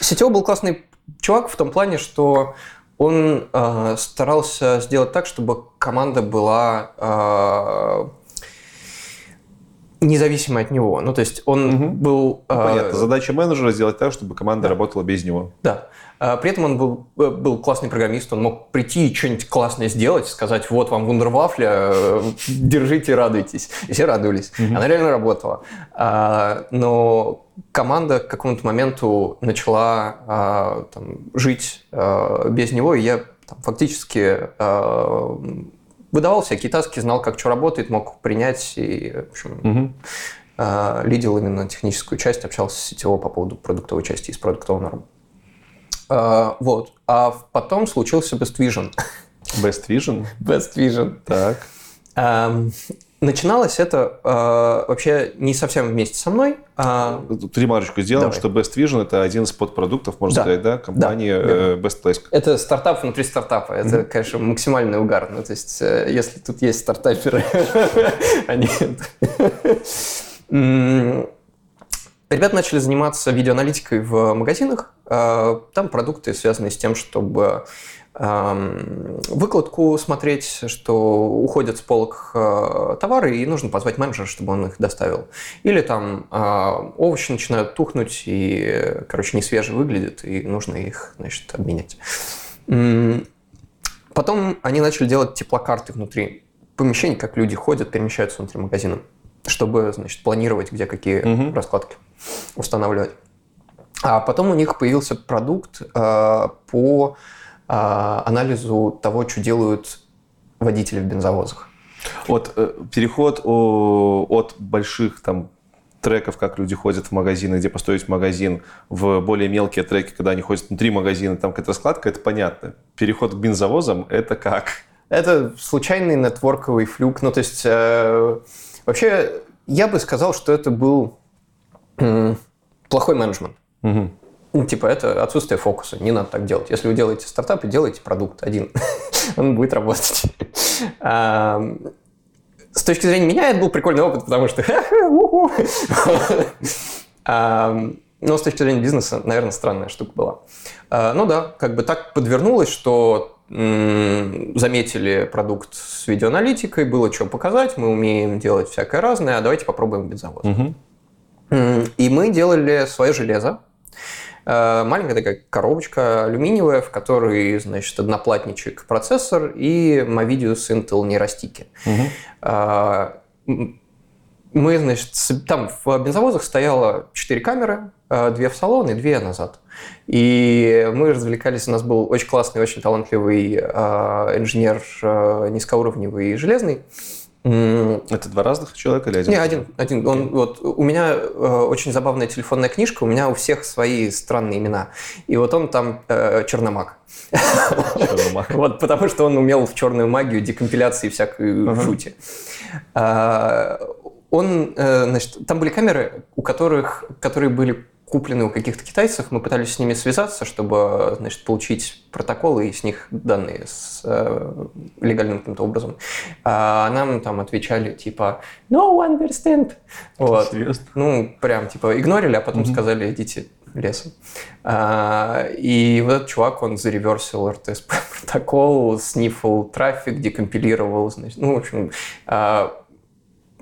Сетевой был классный чувак в том плане, что он э, старался сделать так, чтобы команда была э, независимой от него. Ну, то есть он угу. был... Э, Понятно. Задача менеджера сделать так, чтобы команда да. работала без него. Да. А, при этом он был, э, был классный программист, он мог прийти и что-нибудь классное сделать, сказать, вот вам вундервафля, держите, радуйтесь. И все радовались. Mm-hmm. Она реально работала. А, но команда к какому-то моменту начала а, там, жить без него, и я там, фактически выдавал всякие таски, знал, как что работает, мог принять и, в общем, mm-hmm. лидил именно техническую часть, общался с сетевой по поводу продуктовой части и с продуктовым. А, вот. А потом случился Best Vision. Best Vision? Best Vision. Так. Начиналось это э, вообще не совсем вместе со мной. А... Тут ремарочку сделаем, Давай. что Best Vision это один из подпродуктов, можно да. сказать, да, компании да, э, Best Place. Это стартап внутри стартапа. Это, mm-hmm. конечно, максимальный угар. Ну, то есть, э, если тут есть стартаперы, они... Ребята начали заниматься видеоаналитикой в магазинах. А, там продукты, связанные с тем, чтобы выкладку смотреть, что уходят с полок а, товары, и нужно позвать менеджера, чтобы он их доставил. Или там а, овощи начинают тухнуть, и, короче, не свежие выглядят, и нужно их, значит, обменять. Потом они начали делать теплокарты внутри помещений, как люди ходят, перемещаются внутри магазина, чтобы, значит, планировать, где какие угу. раскладки устанавливать. А потом у них появился продукт э, по э, анализу того, что делают водители в бензовозах. Вот э, переход от больших там треков, как люди ходят в магазины, где построить магазин, в более мелкие треки, когда они ходят внутри магазина, там какая-то раскладка, это понятно. Переход к бензовозам – это как? Это случайный нетворковый флюк. Ну, то есть, э, вообще, я бы сказал, что это был плохой менеджмент. Угу. Ну, типа, это отсутствие фокуса. Не надо так делать. Если вы делаете стартап, делайте продукт один. Он будет работать. С точки зрения меня это был прикольный опыт, потому что... Но с точки зрения бизнеса, наверное, странная штука была. А, ну да, как бы так подвернулось, что заметили продукт с видеоаналитикой, было что показать, мы умеем делать всякое разное, а давайте попробуем бензовоз. Угу. И мы делали свое железо. Э, маленькая такая коробочка алюминиевая, в которой, значит, одноплатничек процессор и Movidius Intel нейростики. Угу. Мы, значит, там в бензовозах стояло 4 камеры, э, две в салон и две назад. И мы развлекались, у нас был очень классный, очень талантливый инженер низкоуровневый железный, это два разных человека или один? Не, один. один. Он, вот, у меня э, очень забавная телефонная книжка, у меня у всех свои странные имена. И вот он там э, Черномаг. Черномаг. вот, потому что он умел в черную магию, декомпиляции всякой жути. А, он, э, значит, там были камеры, у которых, которые были куплены у каких-то китайцев, мы пытались с ними связаться, чтобы значит, получить протоколы и с них данные с э, легальным каким-то образом. А нам там отвечали типа «No understand». Вот. Серьезно? Ну, прям типа игнорили, а потом mm-hmm. сказали «идите лесом». А, и вот этот чувак, он зареверсил РТСП протокол, снифал трафик, декомпилировал, значит, ну, в общем, а,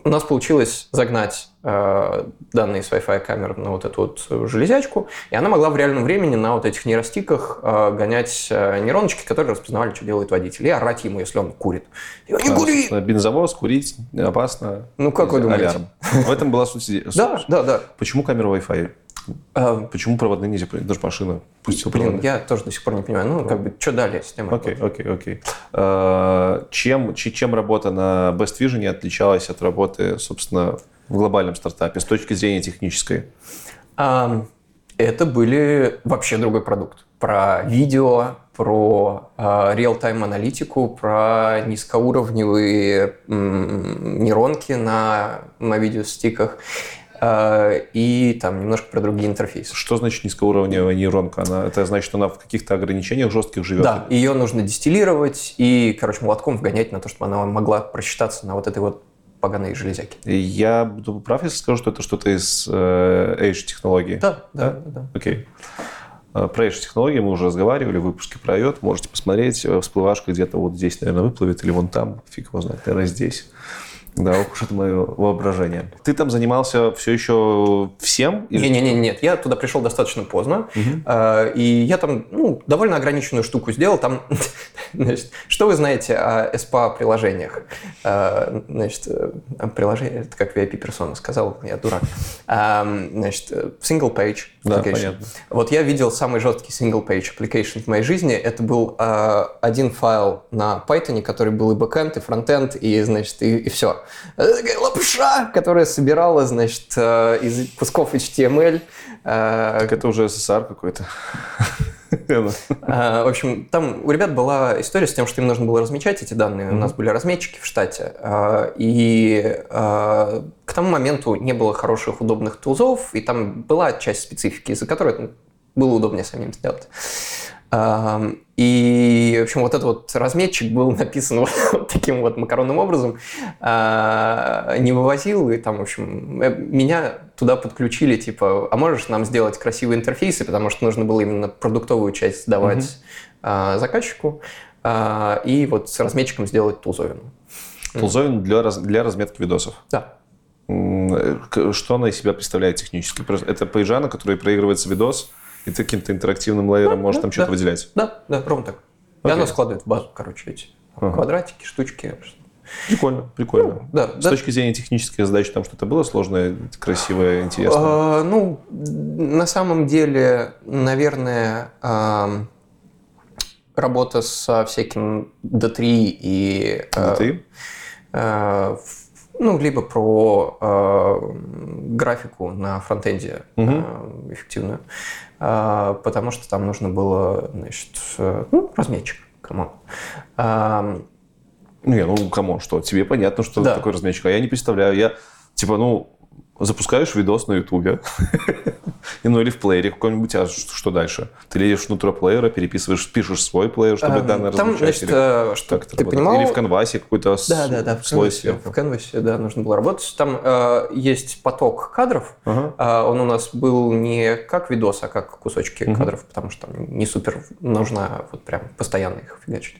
у нас получилось загнать данные с Wi-Fi камер на вот эту вот железячку, и она могла в реальном времени на вот этих нейростиках э, гонять э, нейроночки, которые распознавали, что делает водитель, и орать ему, если он курит. не кури! Бензовоз, курить опасно. Ну, как вы думаете? Алярм. В этом была суть. Да, да, да. Почему камера Wi-Fi? А, Почему проводные нельзя? Даже машина пустила Блин, проводные. я тоже до сих пор не понимаю. Ну, как бы, что далее с темой? Окей, окей, окей. А, чем, чем работа на Best Vision отличалась от работы, собственно, в глобальном стартапе с точки зрения технической? А, это были вообще другой продукт. Про видео, про э, реал-тайм аналитику, про низкоуровневые м, нейронки на, на видеостиках. Э, и там немножко про другие интерфейсы. Что значит низкоуровневая нейронка? Она, это значит, что она в каких-то ограничениях жестких живет? Да, ее нужно дистиллировать и, короче, молотком вгонять на то, чтобы она могла просчитаться на вот этой вот поганые железяки. Я буду прав, если скажу, что это что-то из э, Edge технологии? Да, да, да. да. Окей. Э, про Edge технологии мы уже разговаривали в выпуске про IOT. Можете посмотреть. Всплывашка где-то вот здесь, наверное, выплывет, или вон там. Фиг его знает, наверное, здесь. Да, ох уж это мое воображение. Ты там занимался все еще всем? Не-не-не, нет. Я туда пришел достаточно поздно. Угу. И я там ну, довольно ограниченную штуку сделал. Там, значит, что вы знаете о SPA-приложениях? А, значит, э, приложение, это как VIP-персона сказал, я дурак. Значит, single page да, понятно. Вот я видел самый жесткий single page application в моей жизни. Это был один файл на Python, который был и backend, и frontend, и, значит, и, и все. Это такая лапша, которая собирала, значит, э, из кусков HTML. Э, так это уже SSR какой-то. Э, в общем, там у ребят была история с тем, что им нужно было размечать эти данные. У нас были разметчики в штате. И к тому моменту не было хороших, удобных тулзов, и там была часть специфики, из-за которой было удобнее самим сделать. И, в общем, вот этот вот разметчик был написан вот таким вот макаронным образом, а, не вывозил, и там, в общем, э, меня туда подключили, типа, а можешь нам сделать красивые интерфейсы, потому что нужно было именно продуктовую часть сдавать mm-hmm. заказчику, а, и вот с разметчиком сделать тулзовину. Тулзовину для, раз, для разметки видосов? Да. Э, что она из себя представляет технически? Это пейджа, на которой проигрывается видос, и ты каким-то интерактивным лейером да, можешь да, там что-то да. выделять? Да, да, ровно так. Okay. И оно складывает в базу, короче, эти ага. квадратики, штучки. Прикольно, прикольно. Ну, да, С да. точки зрения технической задачи там что-то было сложное, красивое, интересное? А, ну, на самом деле, наверное, а, работа со всяким D3 и... D3? А, ну, либо про э, графику на фронтенде угу. э, эффективную. А, потому что там нужно было, значит, э, ну, разметчик, come on. Не, ну, come on, что, тебе понятно, что да. такое разметчик, а я не представляю, я, типа, ну, запускаешь видос на Ютубе, ну или в плеере каком-нибудь, а что дальше? Ты лезешь внутрь плеера, переписываешь, пишешь свой плеер, чтобы данные там? Значит, или э, что ты понимал? Или в canvas е какой-то да, да, да, слой в сверху? В canvas е, да, нужно было работать. Там э, есть поток кадров, э, он у нас был не как видос, а как кусочки кадров, потому что там не супер нужно вот прям постоянно их фигачить.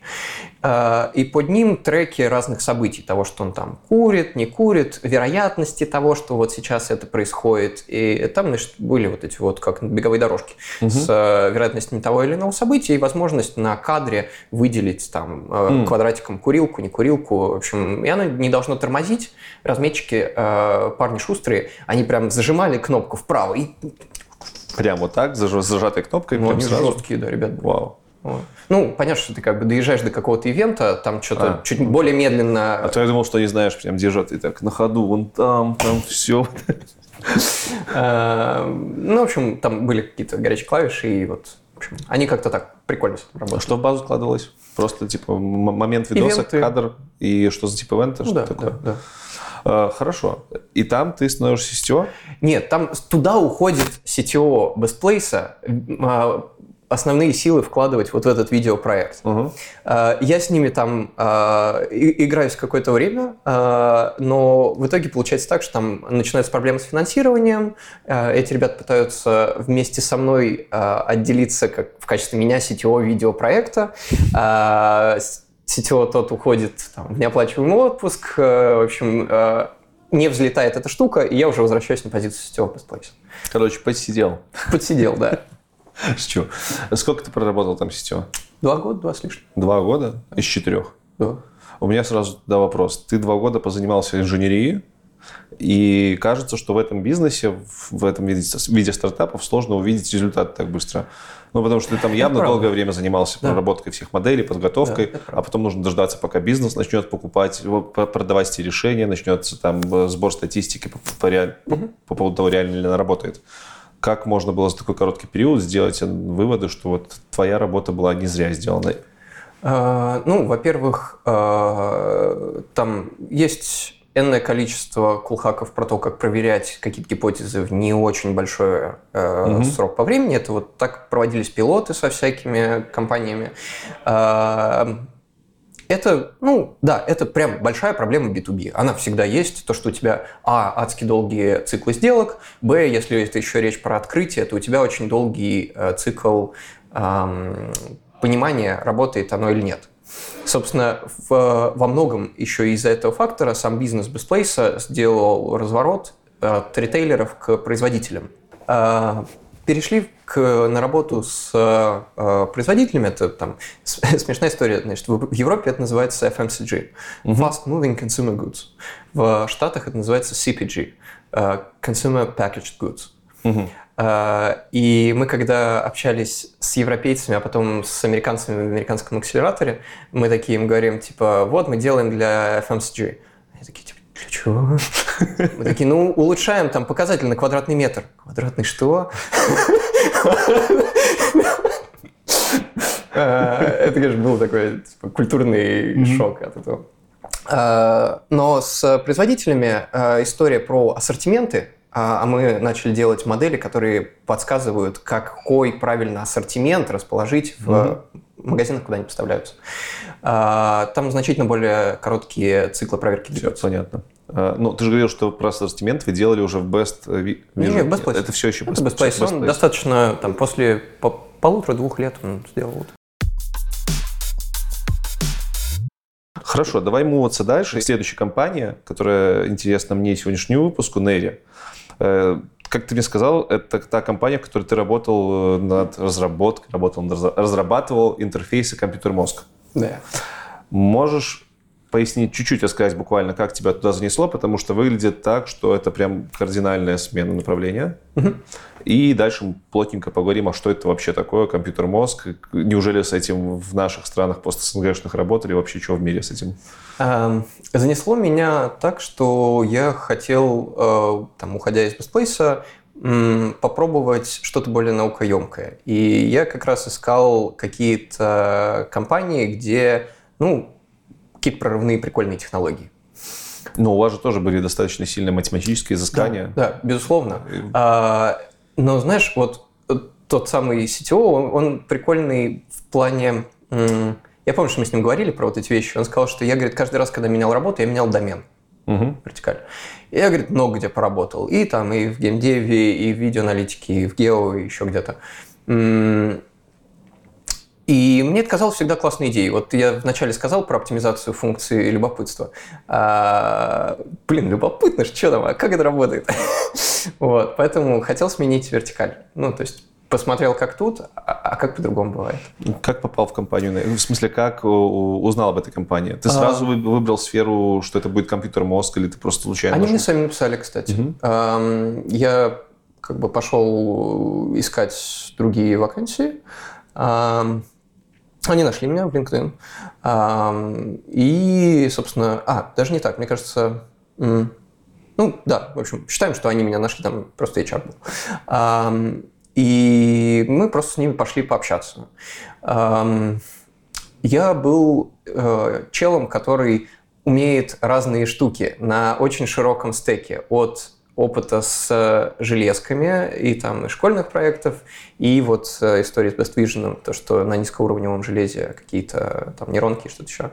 Э, и под ним треки разных событий, того, что он там курит, не курит, вероятности того, что вот сейчас это происходит. И там, значит, были вот эти вот как беговые дорожки угу. с э, вероятностью того или иного события и возможность на кадре выделить там э, квадратиком курилку, не курилку. В общем, и оно не должно тормозить. Разметчики, э, парни шустрые, они прям зажимали кнопку вправо и Прям вот так, заж, зажатой кнопкой? Ну, они сразу? жесткие, да, ребят. Вау. Ну, понятно, что ты как бы доезжаешь до какого-то ивента, там что-то а. чуть более медленно. А то я думал, что не знаешь, прям держат и так на ходу, вон там, там все. Э, ну, в общем, там были какие-то горячие клавиши, и вот, в общем, они как-то так прикольно работали. А что в базу складывалось? Просто, типа, момент видоса, кадр, и что за тип ивента, что такое? Да. Хорошо. И там ты становишься CTO? Нет, там туда уходит CTO Bestplace, основные силы вкладывать вот в этот видеопроект. Угу. Я с ними там а, играюсь какое-то время, а, но в итоге получается так, что там начинаются проблемы с финансированием. Эти ребята пытаются вместе со мной отделиться как в качестве меня CTO видеопроекта. CTO тот уходит там, в неоплачиваемый отпуск. В общем, не взлетает эта штука, и я уже возвращаюсь на позицию CTO Best Короче, подсидел. Подсидел, да. Шучу. Сколько ты проработал там сетево? Два года, два с лишним. Два года? Из четырех? Да. У меня сразу туда вопрос. Ты два года позанимался инженерией, и кажется, что в этом бизнесе, в этом виде, виде стартапов сложно увидеть результат так быстро. Ну, потому что ты там явно долгое время занимался да. проработкой всех моделей, подготовкой, да, а потом нужно дождаться, пока бизнес начнет покупать, продавать эти решения, начнется там э, сбор статистики по, по, по, по поводу того, реально ли она работает как можно было за такой короткий период сделать выводы, что вот твоя работа была не зря сделана? А, ну, во-первых, а, там есть энное количество кулхаков про то, как проверять какие-то гипотезы в не очень большой э, угу. срок по времени. Это вот так проводились пилоты со всякими компаниями. Э, это, ну, да, это прям большая проблема B2B. Она всегда есть. То, что у тебя, а, адски долгие циклы сделок, б, если это еще речь про открытие, то у тебя очень долгий э, цикл э, понимания, работает оно или нет. Собственно, в, во многом еще из-за этого фактора сам бизнес Бесплейса сделал разворот от ритейлеров к производителям. Перешли к, на работу с э, производителями. Это там смешная история. Значит, в Европе это называется FMCG. Uh-huh. Fast Moving Consumer Goods. В Штатах это называется CPG. Э, Consumer Packaged Goods. Э, и мы, когда общались с европейцами, а потом с американцами в американском акселераторе, мы такие им говорим, типа, вот мы делаем для FMCG. Они такие, типа, для чего? Мы такие, ну, улучшаем там показатель на квадратный метр. Квадратный что? Э, это, конечно, был такой типа, культурный шок от этого. Э, но с производителями э, история про ассортименты, а мы начали делать модели, которые подсказывают, какой правильно ассортимент расположить в магазинах, куда они поставляются. Там значительно более короткие циклы проверки Все, понятно. Ну, ты же говорил, что про ассортимент вы делали уже в Best Vision. Не, в Best Place. Это все еще Best, Best Place. Он достаточно, там, после полутора-двух лет он сделал. Хорошо, давай муваться дальше. Следующая компания, которая интересна мне сегодняшнему выпуску, Neri. Э, как ты мне сказал, это та компания, в которой ты работал э, над разработкой, работал, разрабатывал интерфейсы компьютер-мозг. Да. Можешь пояснить, чуть-чуть рассказать буквально, как тебя туда занесло, потому что выглядит так, что это прям кардинальная смена направления. Угу. И дальше плотненько поговорим, а что это вообще такое, компьютер-мозг, неужели с этим в наших странах пост-СНГшных работали, вообще что в мире с этим? Эм, занесло меня так, что я хотел, э, там, уходя из бестплейса, попробовать что-то более наукоемкое. И я как раз искал какие-то компании, где, ну, какие-то прорывные прикольные технологии. Но у вас же тоже были достаточно сильные математические изыскания. Да, да безусловно. И... А, но знаешь, вот э, тот самый CTO, он, он прикольный в плане... Я помню, что мы с ним говорили про вот эти вещи. Он сказал, что я, говорит, каждый раз, когда менял работу, я менял домен. Угу. Вертикаль. Я, говорит, много где поработал. И там, и в геймдеве, и в видеоаналитике, и в гео, и еще где-то. И мне это казалось всегда классной идеей. Вот я вначале сказал про оптимизацию функции любопытства. А, блин, любопытно, что там, а как это работает? вот, поэтому хотел сменить вертикаль. Ну, то есть посмотрел, как тут, а, а как по-другому бывает. Как попал в компанию? В смысле, как узнал об этой компании? Ты сразу а... выбрал сферу, что это будет компьютер-мозг, или ты просто случайно? Они нашел? мне сами написали, кстати. Угу. Я как бы пошел искать другие вакансии. Они нашли меня в LinkedIn. И, собственно, а, даже не так, мне кажется, ну, да, в общем, считаем, что они меня нашли, там просто HR был. И мы просто с ними пошли пообщаться. Я был э, челом, который умеет разные штуки на очень широком стеке. От опыта с э, железками и там и школьных проектов, и вот э, история с Best Vision, то, что на низкоуровневом железе какие-то там нейронки что-то еще.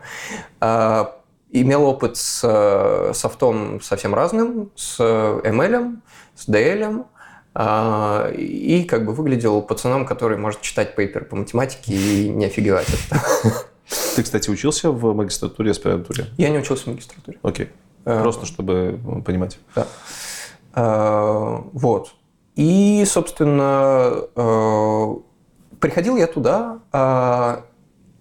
А, имел опыт с софтом совсем разным, с ML, с DL, и как бы выглядел пацаном, который может читать пейпер по математике и не офигевать Ты, кстати, учился в магистратуре, аспирантуре? Я не учился в магистратуре. Окей. Просто чтобы понимать. Да. Э, вот. И, собственно, э, приходил я туда э,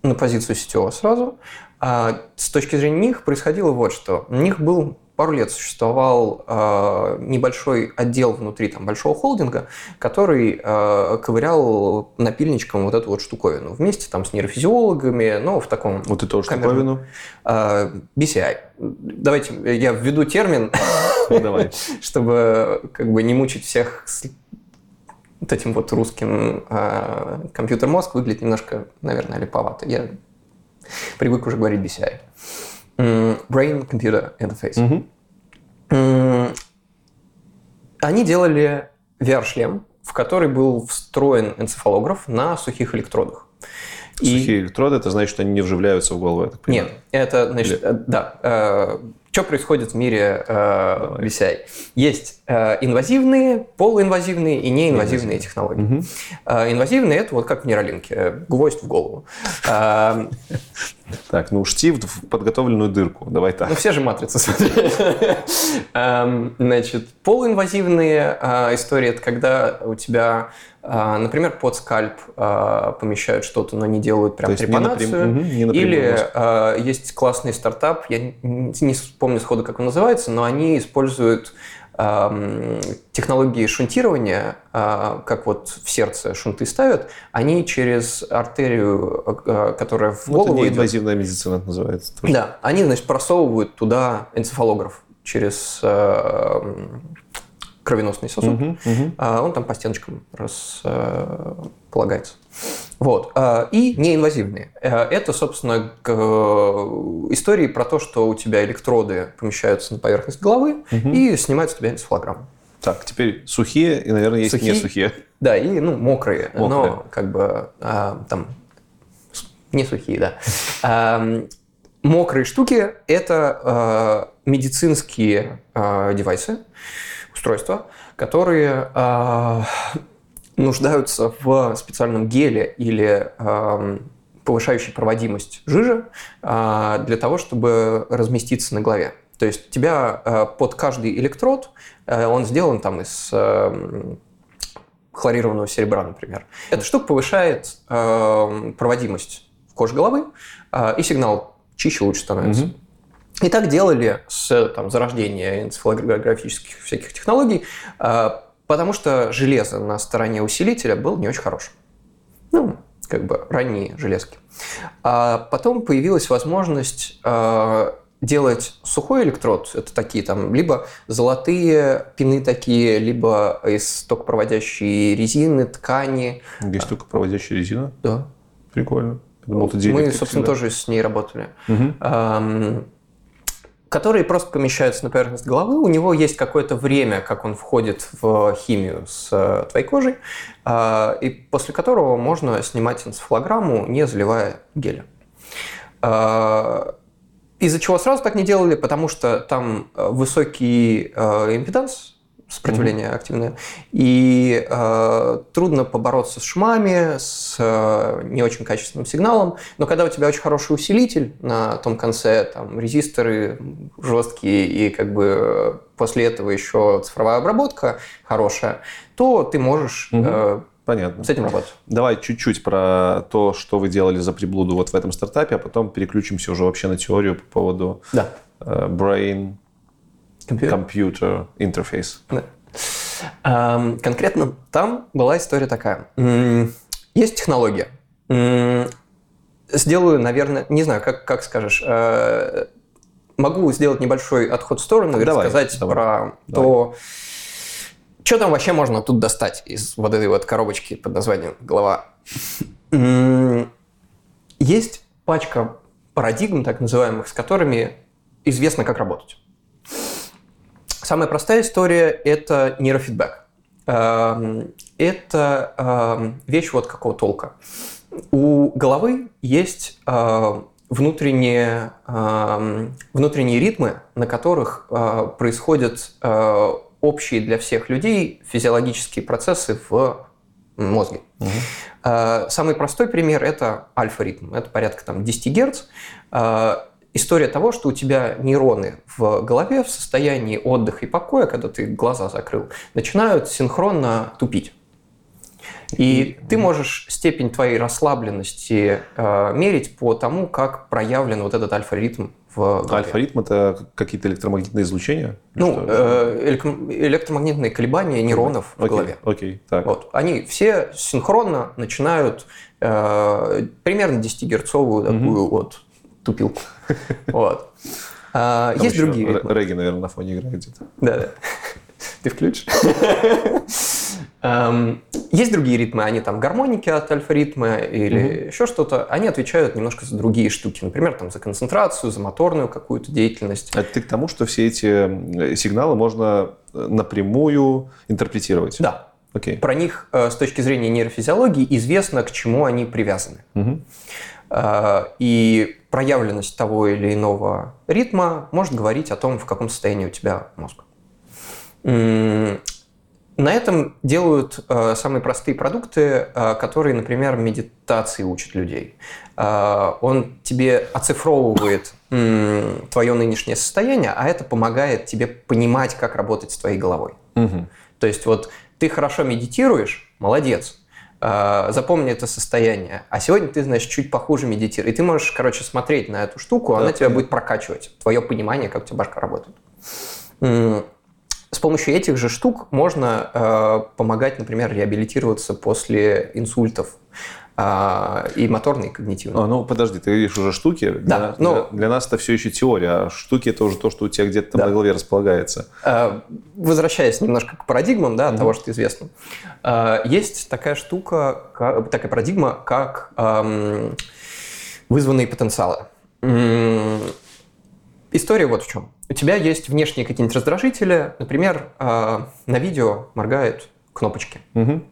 на позицию сетевого сразу. А с точки зрения них происходило вот что. У них был пару лет существовал э, небольшой отдел внутри там, большого холдинга, который э, ковырял напильничком вот эту вот штуковину вместе там, с нейрофизиологами, но в таком... Вот эту штуковину? Э, BCI. Давайте я введу термин, ну, чтобы как бы не мучить всех с вот этим вот русским э, компьютер-мозг выглядит немножко, наверное, липовато. Я привык уже говорить BCI. Brain Computer Interface. Угу. Они делали VR-шлем, в который был встроен энцефалограф на сухих электродах. И- Сухие электроды, это значит, что они не вживляются в голову, я так понимаю. Нет, это, значит, Или- э, да. Что происходит в мире э, VCI? Есть э, инвазивные, полуинвазивные и неинвазивные технологии. Э, инвазивные – это вот как в нейролинке, э, гвоздь в голову. Э, Так, ну штифт в подготовленную дырку. Давай так. Ну, все же матрицы смотрели. Эм, Значит, полуинвазивные э, истории – это когда у тебя, э, например, под скальп помещают что-то, но не делают прям не напрям- трепанацию. Или есть классный стартап, я не не помню сходу, как он называется, но они используют эм, технологии шунтирования, э, как вот в сердце шунты ставят, они через артерию, э, которая в Ну, это голову идет, медицина называется. тоже. да, они, значит, просовывают туда энцефалограф через э, кровеносный сосуд. Мгм. А он там по стеночкам располагается. Вот. А, И неинвазивные. Э, Это, собственно, к э, истории про то, что у тебя электроды помещаются на поверхность головы и снимают с тебя энцефалограмму. Так, теперь сухие и, наверное, есть Сухие. не сухие. Да, и ну, мокрые, Мокрые. но как бы а, там не сухие, да. Мокрые штуки – это а, медицинские а, девайсы, устройства, которые а, нуждаются в специальном геле или ам, повышающей проводимость жижи а, для того, чтобы разместиться на голове. То есть тебя а, под каждый электрод, а, он сделан там из ам, хлорированного серебра, например. Эта штука повышает э, проводимость в коже головы, э, и сигнал чище, лучше становится. И так делали с там, зарождения энцефалографических всяких технологий, э, потому что железо на стороне усилителя было не очень хорошим. Ну, как бы ранние железки. А потом появилась возможность э, делать сухой электрод. Это такие там либо золотые пины такие, либо из токопроводящей резины, ткани. Есть только проводящая резина. Да. Прикольно. Я думал, ты Мы, диэлектрик собственно, всегда. тоже с ней работали. Мгм. Которые просто помещаются на поверхность головы. У него есть какое-то время, как он входит в химию с э, твоей кожей, а, и после которого можно снимать энцефалограмму, не заливая геля. А, Из-за чего сразу так не делали? Потому что там э, высокий э, импеданс, сопротивление активное, и э, трудно побороться с шумами, с э, не очень качественным сигналом. Но когда у тебя очень хороший усилитель на том конце, там резисторы жесткие и как бы после этого еще цифровая обработка хорошая, то ты можешь э, Понятно. с этим работать. Давай чуть-чуть про то, что вы делали за приблуду вот в этом стартапе, а потом переключимся уже вообще на теорию по поводу Да. э, brain. Computer interface. Да. Конкретно там была история такая. Есть технология. Сделаю, наверное, не знаю, как, как скажешь. э, Могу сделать небольшой отход в сторону и Давай, рассказать давай. про то, что там вообще можно тут достать из вот этой вот коробочки под названием «Голова». Есть пачка парадигм, так называемых, с которыми известно, как работать. Самая простая история – это нейрофидбэк. Эм, Это эм, вещь вот какого толка. У головы есть э, внутренние, эм, внутренние ритмы, на которых э, происходят э, общие для всех людей физиологические процессы в мозге. Э, Самый простой пример – это альфа-ритм. Это порядка там, 10 Гц. История того, что у тебя нейроны в голове в состоянии отдыха и покоя, когда ты глаза закрыл, начинают синхронно тупить. И ты можешь степень твоей расслабленности э, мерить по тому, как проявлен вот этот альфа-ритм в голове. Альфа-ритм это какие-то электромагнитные излучения? Ну, э, элек- электромагнитные колебания нейронов в Окей, голове. Окей, так. Вот. Они все синхронно начинают э, примерно 10-герцовую такую вот тупилку. Вот. А, Там Есть другие ритмы. Регги, наверное, на фоне играет где-то. Да, да. Ты включишь? Есть другие ритмы, они там гармоники от альфа-ритма или еще что-то. Они отвечают немножко за другие штуки. Например, там за концентрацию, за моторную какую-то деятельность. Это ты к тому, что все эти э, сигналы можно э, напрямую интерпретировать? Да. Окей. Про них э, с точки зрения нейрофизиологии известно, к чему они привязаны. Э, И проявленность того или иного ритма может говорить о том, в каком состоянии у тебя мозг. На этом делают э, самые простые продукты, э, которые, например, медитации учат людей. Э, Он тебе оцифровывает м, твое нынешнее состояние, а это помогает тебе понимать, как работать с твоей головой. Мгм. То есть вот ты хорошо медитируешь, молодец, э, запомни это состояние, а сегодня ты, значит, чуть похуже медитируешь. И ты можешь, короче, смотреть на эту штуку, она Да, тебя понятно. будет прокачивать, твое понимание, как у тебя башка работает. С помощью этих же штук можно э, помогать, например, реабилитироваться после инсультов э, и моторной, и когнитивной. А, ну, подожди, ты говоришь уже штуки. Для, Да, нас- ну- для, для нас это все еще теория, а штуки это уже то, что у тебя где-то Да. на голове располагается. Э, Возвращаясь немножко к парадигмам, да, того, что известно, э, есть такая штука, ка- такая парадигма, как эм, вызванные потенциалы. История вот в чем. У тебя есть внешние какие-нибудь раздражители, например, э, на видео моргают кнопочки. Мгм.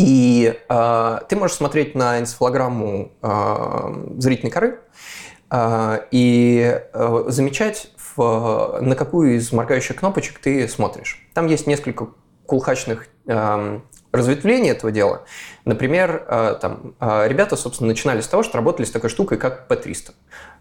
И э, ты можешь смотреть на энцефалограмму э, зрительной коры э, и э, замечать, в, на какую из моргающих кнопочек ты смотришь. Там есть несколько кулхачных э, разветвлений этого дела. Например, э, там, э, ребята, собственно, начинали с того, что работали с такой штукой, как P300.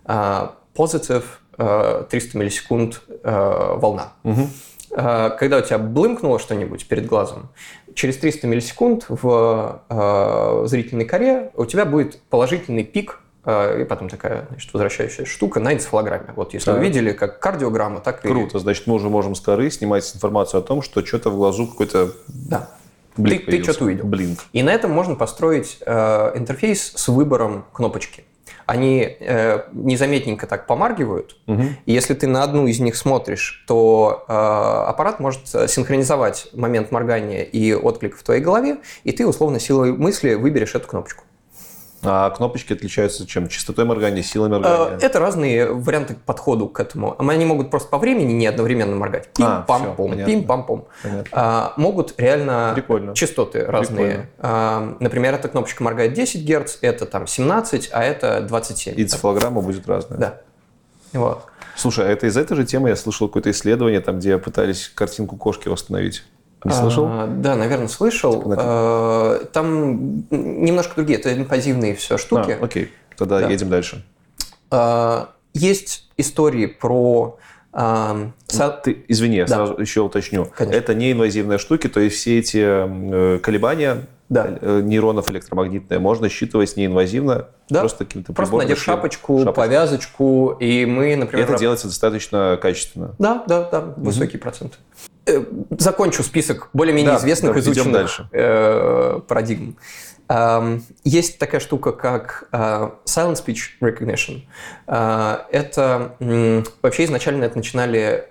Э, positive э, 300 миллисекунд э, волна. Мгм. Э, когда у тебя блымкнуло что-нибудь перед глазом, через 300 миллисекунд в э, зрительной коре у тебя будет положительный пик э, и потом такая значит, возвращающая штука на энцефалограмме. Вот если вы Так. видели как кардиограмма, так и... Круто, значит, мы уже можем с коры снимать информацию о том, что что-то в глазу какой-то Да. блик Ты- ты появился. что-то увидел. Блинк. И на этом можно построить э, интерфейс с выбором кнопочки. Они э, незаметненько так помаргивают, Мгм. и если ты на одну из них смотришь, то э, аппарат может синхронизовать момент моргания и отклик в твоей голове, и ты условно силой мысли выберешь эту кнопочку. А кнопочки отличаются чем? Частотой моргания, силой Э, моргания? Это разные варианты подхода к этому. Они могут просто по времени не одновременно моргать. А, Пим-пам-пом, понятно. пим-пам-пом. А, могут реально Прикольно. частоты разные. А, например, эта кнопочка моргает 10 Гц, это там 17, а это 27. И цифалограмма будет разная. Да. Вот. Слушай, а это из этой же темы я слышал какое-то исследование, там, где пытались картинку кошки восстановить. Не слышал? А, да, наверное, слышал. Типа А, там немножко другие, это инвазивные все штуки. А, окей, тогда Да. едем дальше. А, есть истории про а, со- Ты, извини, я Да. сразу еще уточню. Конечно. Это не инвазивные штуки, то есть все эти э, колебания Да. э, нейронов электромагнитные можно считывать неинвазивно, Да. просто каким-то Просто надев шапочку, Шапочку. повязочку, и мы, например... это раб- делается достаточно качественно. Да, да, да, высокий процент. Э, Закончу список более-менее Да, известных, да, изученных дальше. э, парадигм. Эм, Есть такая штука, как э, Silent Speech Recognition. Э, Это вообще изначально это начинали...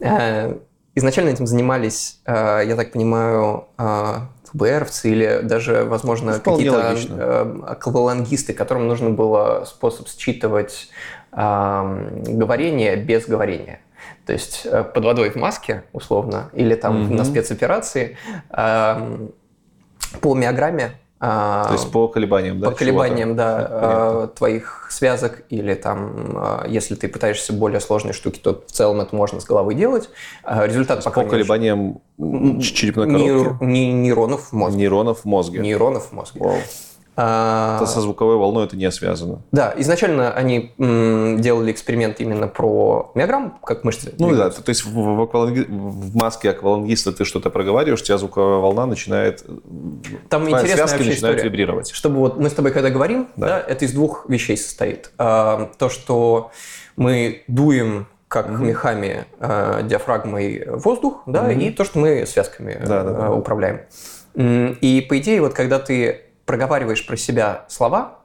э, Изначально этим занимались, э, я так понимаю, э, ФБРовцы или даже, возможно, Вполне какие-то аквалангисты, которым нужно было способ считывать эм, говорение без говорения. То есть э, под водой в маске, условно, или там Мгм. на спецоперации эм, по миограмме, э, То есть по колебаниям, да? по колебаниям, да, э, твоих связок, или там, э, если ты пытаешься более сложные штуки, то в целом это можно с головы делать. Э, Результат По пока не колебаниям черепной коробки? не- нейронов в мозге. Нейронов в мозге. Нейронов в мозге. Вау. А, Это со звуковой волной это не связано. Да, изначально они м, делали эксперимент именно про миограмм, как мышцы. Ну да, то то есть в, в акваланги- в маске аквалангиста ты что-то проговариваешь, у тебя звуковая волна начинает... Там интересная связки начинают история. вибрировать. Чтобы вот мы с тобой когда говорим, Да. да. это из двух вещей состоит. А, То, что мы дуем как мехами, а, диафрагмой воздух, да, Мгм. и то, что мы связками Да, да, да. а, управляем. М, И по идее, вот когда ты проговариваешь про себя слова,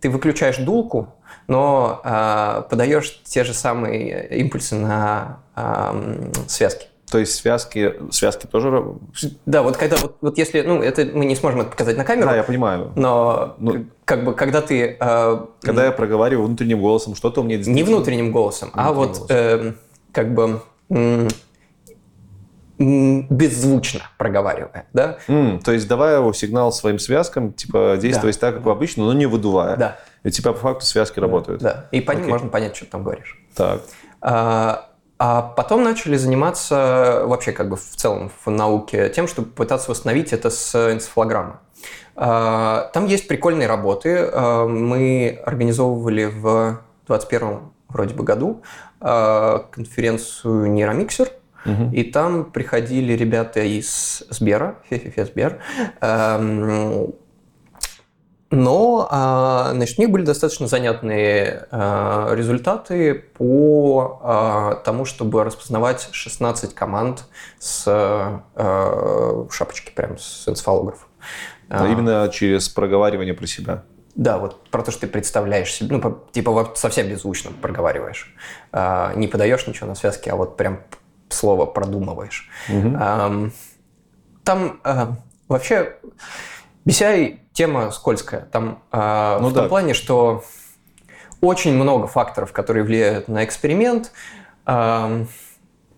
ты выключаешь дулку, но а, подаешь те же самые импульсы на а, м, связки. То есть связки, связки тоже... Да, вот когда вот, вот если, ну, это мы не сможем это показать на камеру, Да, я понимаю. но Ну, как бы когда ты э, Когда я проговариваю внутренним голосом, что-то у меня не внутренним голосом, а Внутренним вот э, как бы беззвучно проговаривая, да? Mm, то есть давая его сигнал своим связкам, типа действовать да. так, как обычно, но не выдувая. Да. И типа по факту связки работают. Да, и по ним okay. можно понять, что ты там говоришь. Так. А, а потом начали заниматься вообще как бы в целом в науке тем, чтобы пытаться восстановить это с энцефалограммы. А, там есть прикольные работы. А, мы организовывали в 2021 вроде бы году а, конференцию «Нейромиксер», Угу. И там приходили ребята из Сбера, Фефифе Сбер, эм, но значит, у них были достаточно занятные результаты по тому, чтобы распознавать 16 команд с шапочки, прям с энцефалографа. А именно через проговаривание про себя. Да, вот про то, что ты представляешь себе, ну, типа совсем беззвучно проговариваешь. А, не подаешь ничего на связке, а вот прям слово продумываешь. Угу. А, там а, вообще BCI тема скользкая. Там а, ну, в да. том плане, что очень много факторов, которые влияют на эксперимент. А,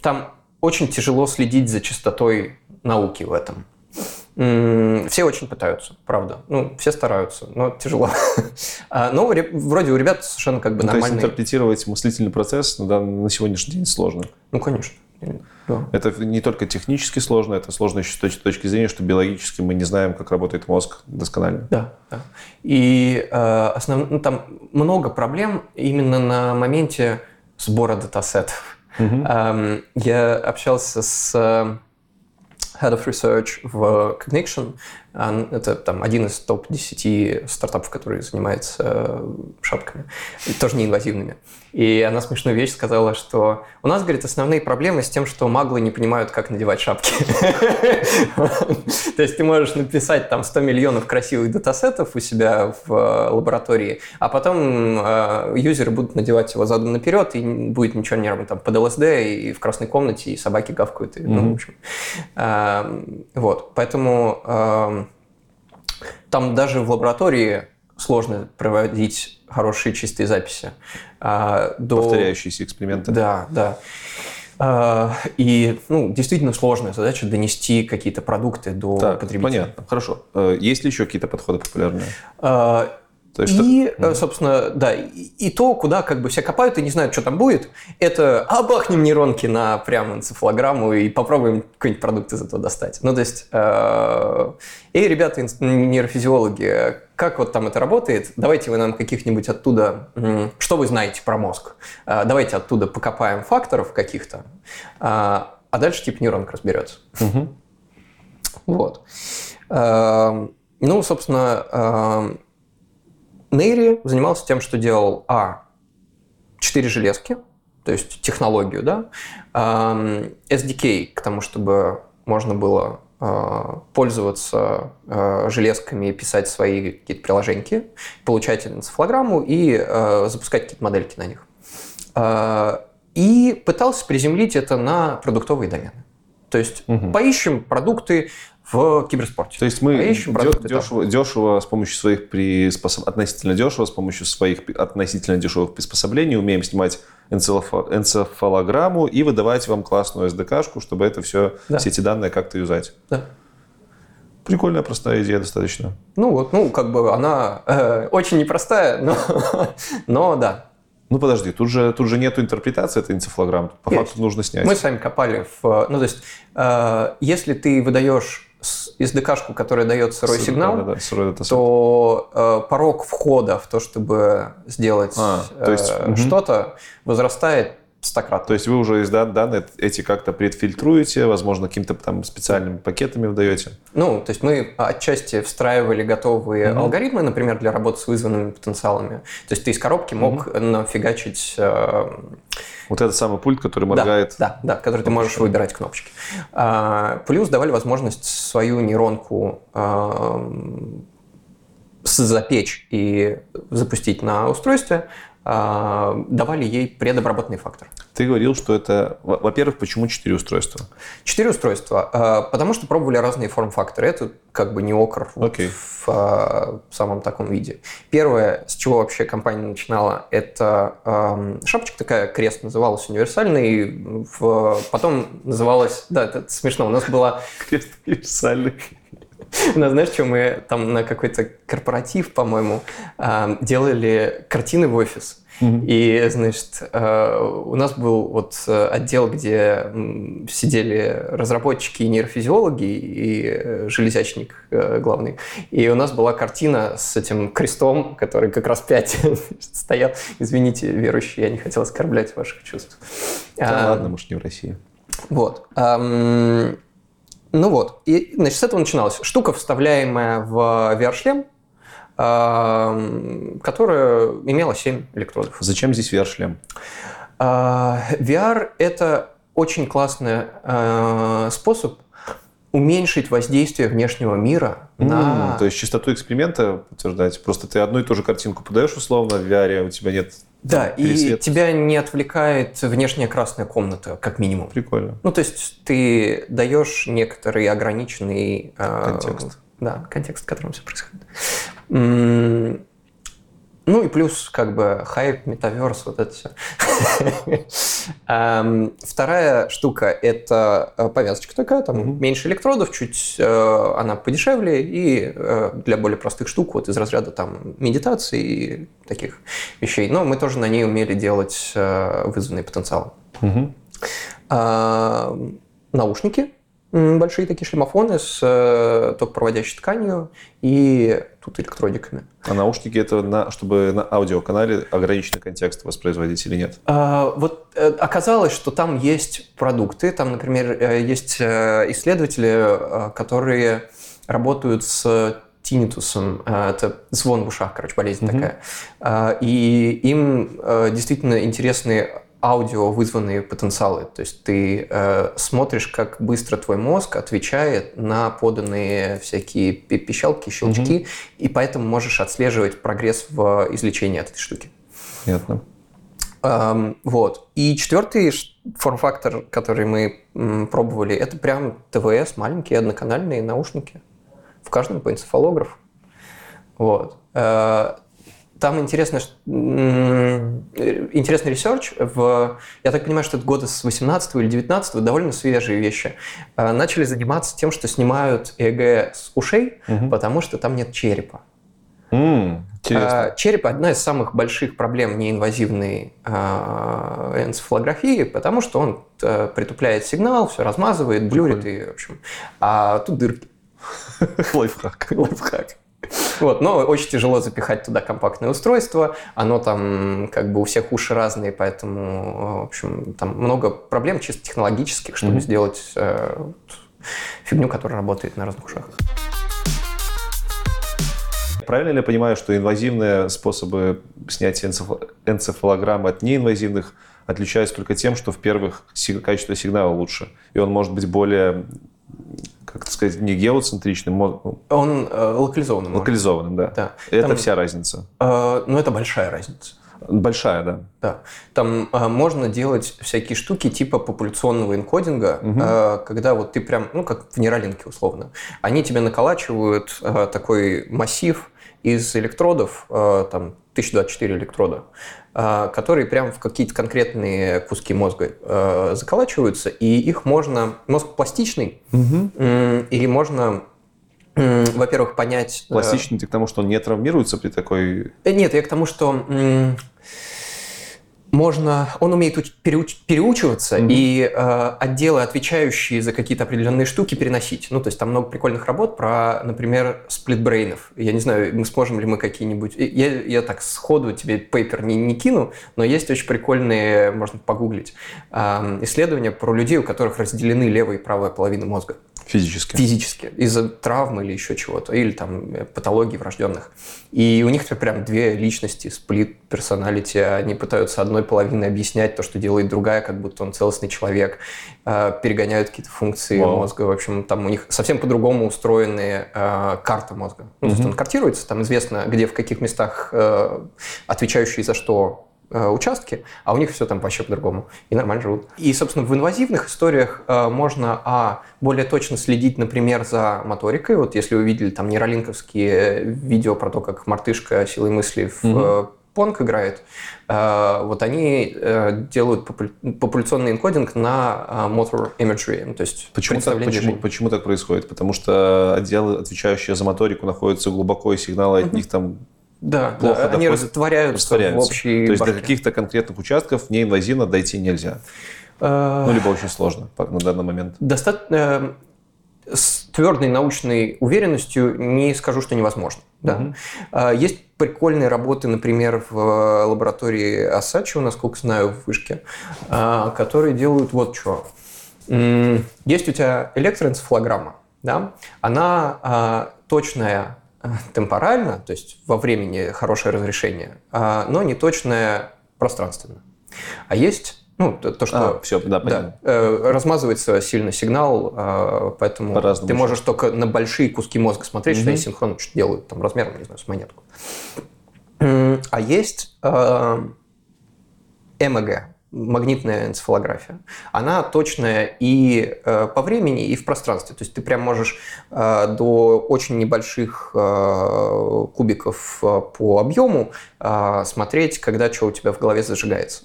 там очень тяжело следить за частотой науки в этом. Все очень пытаются, правда. Ну, все стараются, но тяжело. А, но вроде у ребят совершенно как бы нормально. То есть интерпретировать мыслительный процесс на сегодняшний день сложно? Ну, конечно. Да. Это не только технически сложно, это сложно еще с точки зрения, что биологически мы не знаем, как работает мозг досконально. Да, да. И э, основ... ну, там много проблем именно на моменте сбора датасетов. Угу. Эм, я общался с Head of Research в Cognition. Это там один из топ-10 стартапов, который занимается э, шапками, тоже неинвазивными. И она смешную вещь сказала, что у нас, говорит, основные проблемы с тем, что маглы не понимают, как надевать шапки. То есть ты можешь написать там 100 миллионов красивых датасетов у себя в э, лаборатории, а потом э, юзеры будут надевать его задом наперед, и будет ничего не работать там под ЛСД, и в красной комнате, и собаки гавкают. И, ну, в общем. Эм, вот, поэтому эм, там даже в лаборатории сложно проводить хорошие чистые записи. А, до... Повторяющиеся эксперименты. Да, да. А, и ну, действительно сложная задача донести какие-то продукты до так, потребителя. Понятно, хорошо. Э, есть ли еще какие-то подходы популярные? А, то есть, и, что... Э, собственно, да, и, и то, куда как бы все копают и не знают, что там будет, это обахнем нейронки на прям энцефалограмму и попробуем какой-нибудь продукт из этого достать. Ну, то есть, э, эй, ребята, нейрофизиологи, как вот там это работает? Давайте вы нам каких-нибудь оттуда, что вы знаете про мозг? Э, давайте оттуда покопаем факторов каких-то, э, а дальше типа нейронка разберется. Угу. Вот. Э, ну, собственно, э, Нейри занимался тем, что делал, а, четыре железки, то есть технологию, да, SDK к тому, чтобы можно было а, пользоваться а, железками и писать свои какие-то приложения, получать энцефалограмму и а, запускать какие-то модельки на них. И пытался приземлить это на продуктовые домены. То есть угу. поищем продукты в киберспорте. То есть мы Поищем дешево, дешево с помощью своих приспособ... относительно дешево с помощью своих относительно дешевых приспособлений умеем снимать энцефалограмму и выдавать вам классную SDK-шку, чтобы это все, да. все эти данные как-то юзать. Да. Прикольная, простая идея достаточно. Ну вот, ну как бы она э, очень непростая, но, но да. Ну подожди, тут же, тут же нету интерпретации этой энцефалограммы. По Есть. факту нужно снять. Мы сами копали в... Ну то есть, э, если ты выдаешь SDK-шку, которая дает сырой Сыр, сигнал, да, да, сырой то э, порог входа в то, чтобы сделать а, то есть, э, угу. что-то, возрастает стократно. То есть вы уже из данные эти как-то предфильтруете, возможно, каким-то там специальными пакетами выдаете? Ну, то есть мы отчасти встраивали готовые угу. алгоритмы, например, для работы с вызванными потенциалами. То есть ты из коробки мог угу. нафигачить... Э, вот этот самый пульт, который моргает. Да, да, да который ты можешь выбирать кнопочки. А, плюс давали возможность свою нейронку а, запечь и запустить на устройстве, э, давали ей предобработанный фактор. Ты говорил, что это, во-первых, почему четыре устройства? Четыре устройства, э, потому что пробовали разные форм-факторы. Это как бы не окр вот Окей. в э, самом таком виде. Первое, с чего вообще компания начинала, это шапочка такая, крест называлась универсальный, в, потом называлась, да, это смешно, у нас была Крест универсальный. Ну, знаешь, что мы там на какой-то корпоратив, по-моему, э, делали картины в офис. И, значит, э, у нас был вот э, отдел, где сидели разработчики и нейрофизиологи, и э, железячник э, главный. И у нас была картина с этим крестом, который как раз пять стоял. Извините, верующие, я не хотел оскорблять ваших чувств. Да А, ладно, может, не в России. вот. Ну вот. И, значит, с этого начиналось. Штука, вставляемая в VR-шлем, ам, которая имела 7 электродов. Зачем здесь VR-шлем? А, VR – это очень классный а, способ уменьшить воздействие внешнего мира на... М, То есть чистоту эксперимента подтверждать. Просто ты одну и ту же картинку подаешь условно в VR, у тебя нет Да, и тебя не отвлекает внешняя красная комната, как минимум. Прикольно. Ну, то есть ты даешь некоторый ограниченный... э, Контекст. Да, контекст, в котором все происходит. Ну и плюс как бы хайп, метаверс, вот это все. Эм, Вторая штука – это э, повязочка такая, там меньше электродов, чуть э, она подешевле, и э, для более простых штук, вот из разряда там медитации и таких вещей. Но мы тоже на ней умели делать вызванный потенциал. А, наушники, большие такие шлемофоны с э, токопроводящей тканью и тут электродиками. А наушники это на, чтобы на аудиоканале ограниченный контекст воспроизводить или нет? А, Вот э, оказалось, что там есть продукты, там, например, э, есть э, исследователи, которые работают с тинитусом, это звон в ушах, короче, болезнь Мгм. такая. И им действительно интересны аудио вызванные потенциалы. То есть ты э, смотришь, как быстро твой мозг отвечает на поданные всякие пи- пищалки, щелчки, и поэтому можешь отслеживать прогресс в излечении от этой штуки. Понятно. Эм, вот. И четвертый форм-фактор, который мы м, пробовали, это прям TWS, маленькие одноканальные наушники. В каждом по энцефалографу. Вот. Э, Там интересно, э, интересный research. В, я так понимаю, что это года с 18 или 19 довольно свежие вещи. Э, Начали заниматься тем, что снимают ЭЭГ с ушей, Мгм. потому что там нет черепа. Интересно. А, Череп – одна из самых больших проблем неинвазивной а, энцефалографии, потому что он а, притупляет сигнал, все размазывает, блюрит и, в общем. А тут дырки. Лайфхак. Лайфхак. Вот, но очень тяжело запихать туда компактное устройство. Оно там как бы у всех уши разные, поэтому, в общем, там много проблем чисто технологических, чтобы Мгм. сделать э, фигню, которая работает на разных ушах. Правильно ли я понимаю, что инвазивные способы снятия энцеф- энцефалограммы от неинвазивных отличаются только тем, что в первых си- качество сигнала лучше, и он может быть более, как это сказать, не геоцентричным, ну, Он э, локализованный. может. локализованным, да. Да. Это Там, вся разница. э, ну, это большая разница. Большая, да. Да. Там а, можно делать всякие штуки типа популяционного энкодинга, Мгм. а, когда вот ты прям, ну, как в нейролинке условно, они тебе наколачивают а, такой массив из электродов, а, там, 1024 электрода, а, которые прям в какие-то конкретные куски мозга а, заколачиваются, и их можно... Мозг пластичный, м, и можно, во-первых, понять... э, Пластичный ты к тому, что он не травмируется при такой... Э, Нет, я к тому, что можно, он умеет уч- переуч- переучиваться Мгм. и э, отделы, отвечающие за какие-то определенные штуки, переносить. Ну, то есть там много прикольных работ про, например, сплитбрейнов. Я не знаю, мы сможем ли мы какие-нибудь... э, Я, я так сходу тебе пейпер не, не кину, но есть очень прикольные, можно погуглить, э, исследования про людей, у которых разделены левая и правая половина мозга Физически. физически из-за травмы или еще чего-то, или там э, патологий врожденных. И у них прям две личности, сплит персоналити, они пытаются одной половиной объяснять то, что делает другая, как будто он целостный человек, э, перегоняют какие-то функции Вау. мозга, в общем, там у них совсем по-другому устроены э, карта мозга. Ну, то есть он картируется, там известно, где, в каких местах э, отвечающий за что участки, а у них все там вообще по-другому. И нормально живут. И, собственно, в инвазивных историях э, можно, а, более точно следить, например, за моторикой. Вот если вы видели там нейролинковские видео про то, как мартышка силой мысли в угу. Понг играет, вот они делают популяционный энкодинг на motor imagery, ну, то есть почему так, почему, почему так происходит? Потому что отделы, отвечающие за моторику, находятся глубоко, и сигналы от них там да, плохо да, они растворяются, растворяются в общей То есть башне. до каких-то конкретных участков неинвазивно дойти нельзя. Ну, либо очень сложно на данный момент. Достаточно э, с твердой научной уверенностью не скажу, что невозможно. Да. Угу. Есть прикольные работы, например, в лаборатории Асачева, насколько знаю, в Вышке, а, которые делают вот что. Есть у тебя электроэнцефалограмма, да? она а, точная темпорально, то есть во времени хорошее разрешение, но не точное пространственно. А есть ну, то, то что а, все, да, да, э, размазывается сильно сигнал, а, поэтому ты можешь только на большие куски мозга смотреть, угу. что они синхронно что делают, там, размером, не знаю, с монетку. А есть э, ЭМГ, магнитная энцефалография, она точная и э, по времени, и в пространстве. То есть ты прям можешь э, до очень небольших э, кубиков э, по объему э, смотреть, когда что у тебя в голове зажигается.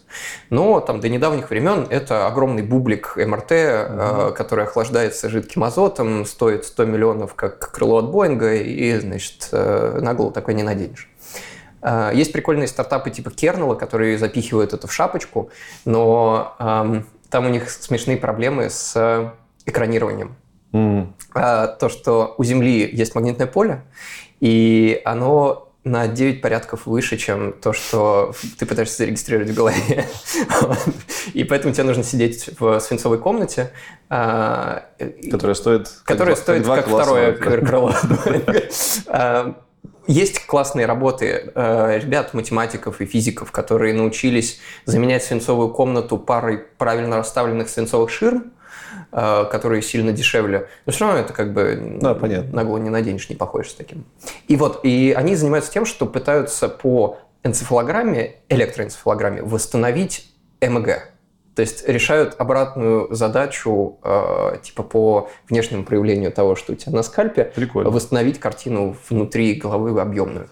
Но там до недавних времен это огромный бублик МРТ, э, который охлаждается жидким азотом, стоит 100 миллионов, как крыло от Боинга, и, значит, э, на голову такой не наденешь. А, есть прикольные стартапы типа Kernel, которые запихивают это в шапочку, но там у них смешные проблемы с экранированием. Mm. А, то, что у Земли есть магнитное поле, и оно на 9 порядков выше, чем то, что ты пытаешься зарегистрировать в голове. И поэтому тебе нужно сидеть в свинцовой комнате. А, которая стоит... Которая стоит как второе крыло. Есть классные работы э, ребят, математиков и физиков, которые научились заменять свинцовую комнату парой правильно расставленных свинцовых ширм, э, которые сильно дешевле. Но все равно это как бы да, понятно. нагло не наденешь, не походишь с таким. И вот, и они занимаются тем, что пытаются по энцефалограмме, электроэнцефалограмме восстановить ЭМГ. То есть решают обратную задачу э, типа по внешнему проявлению того, что у тебя на скальпе, Прикольно. восстановить картину внутри головы объемную.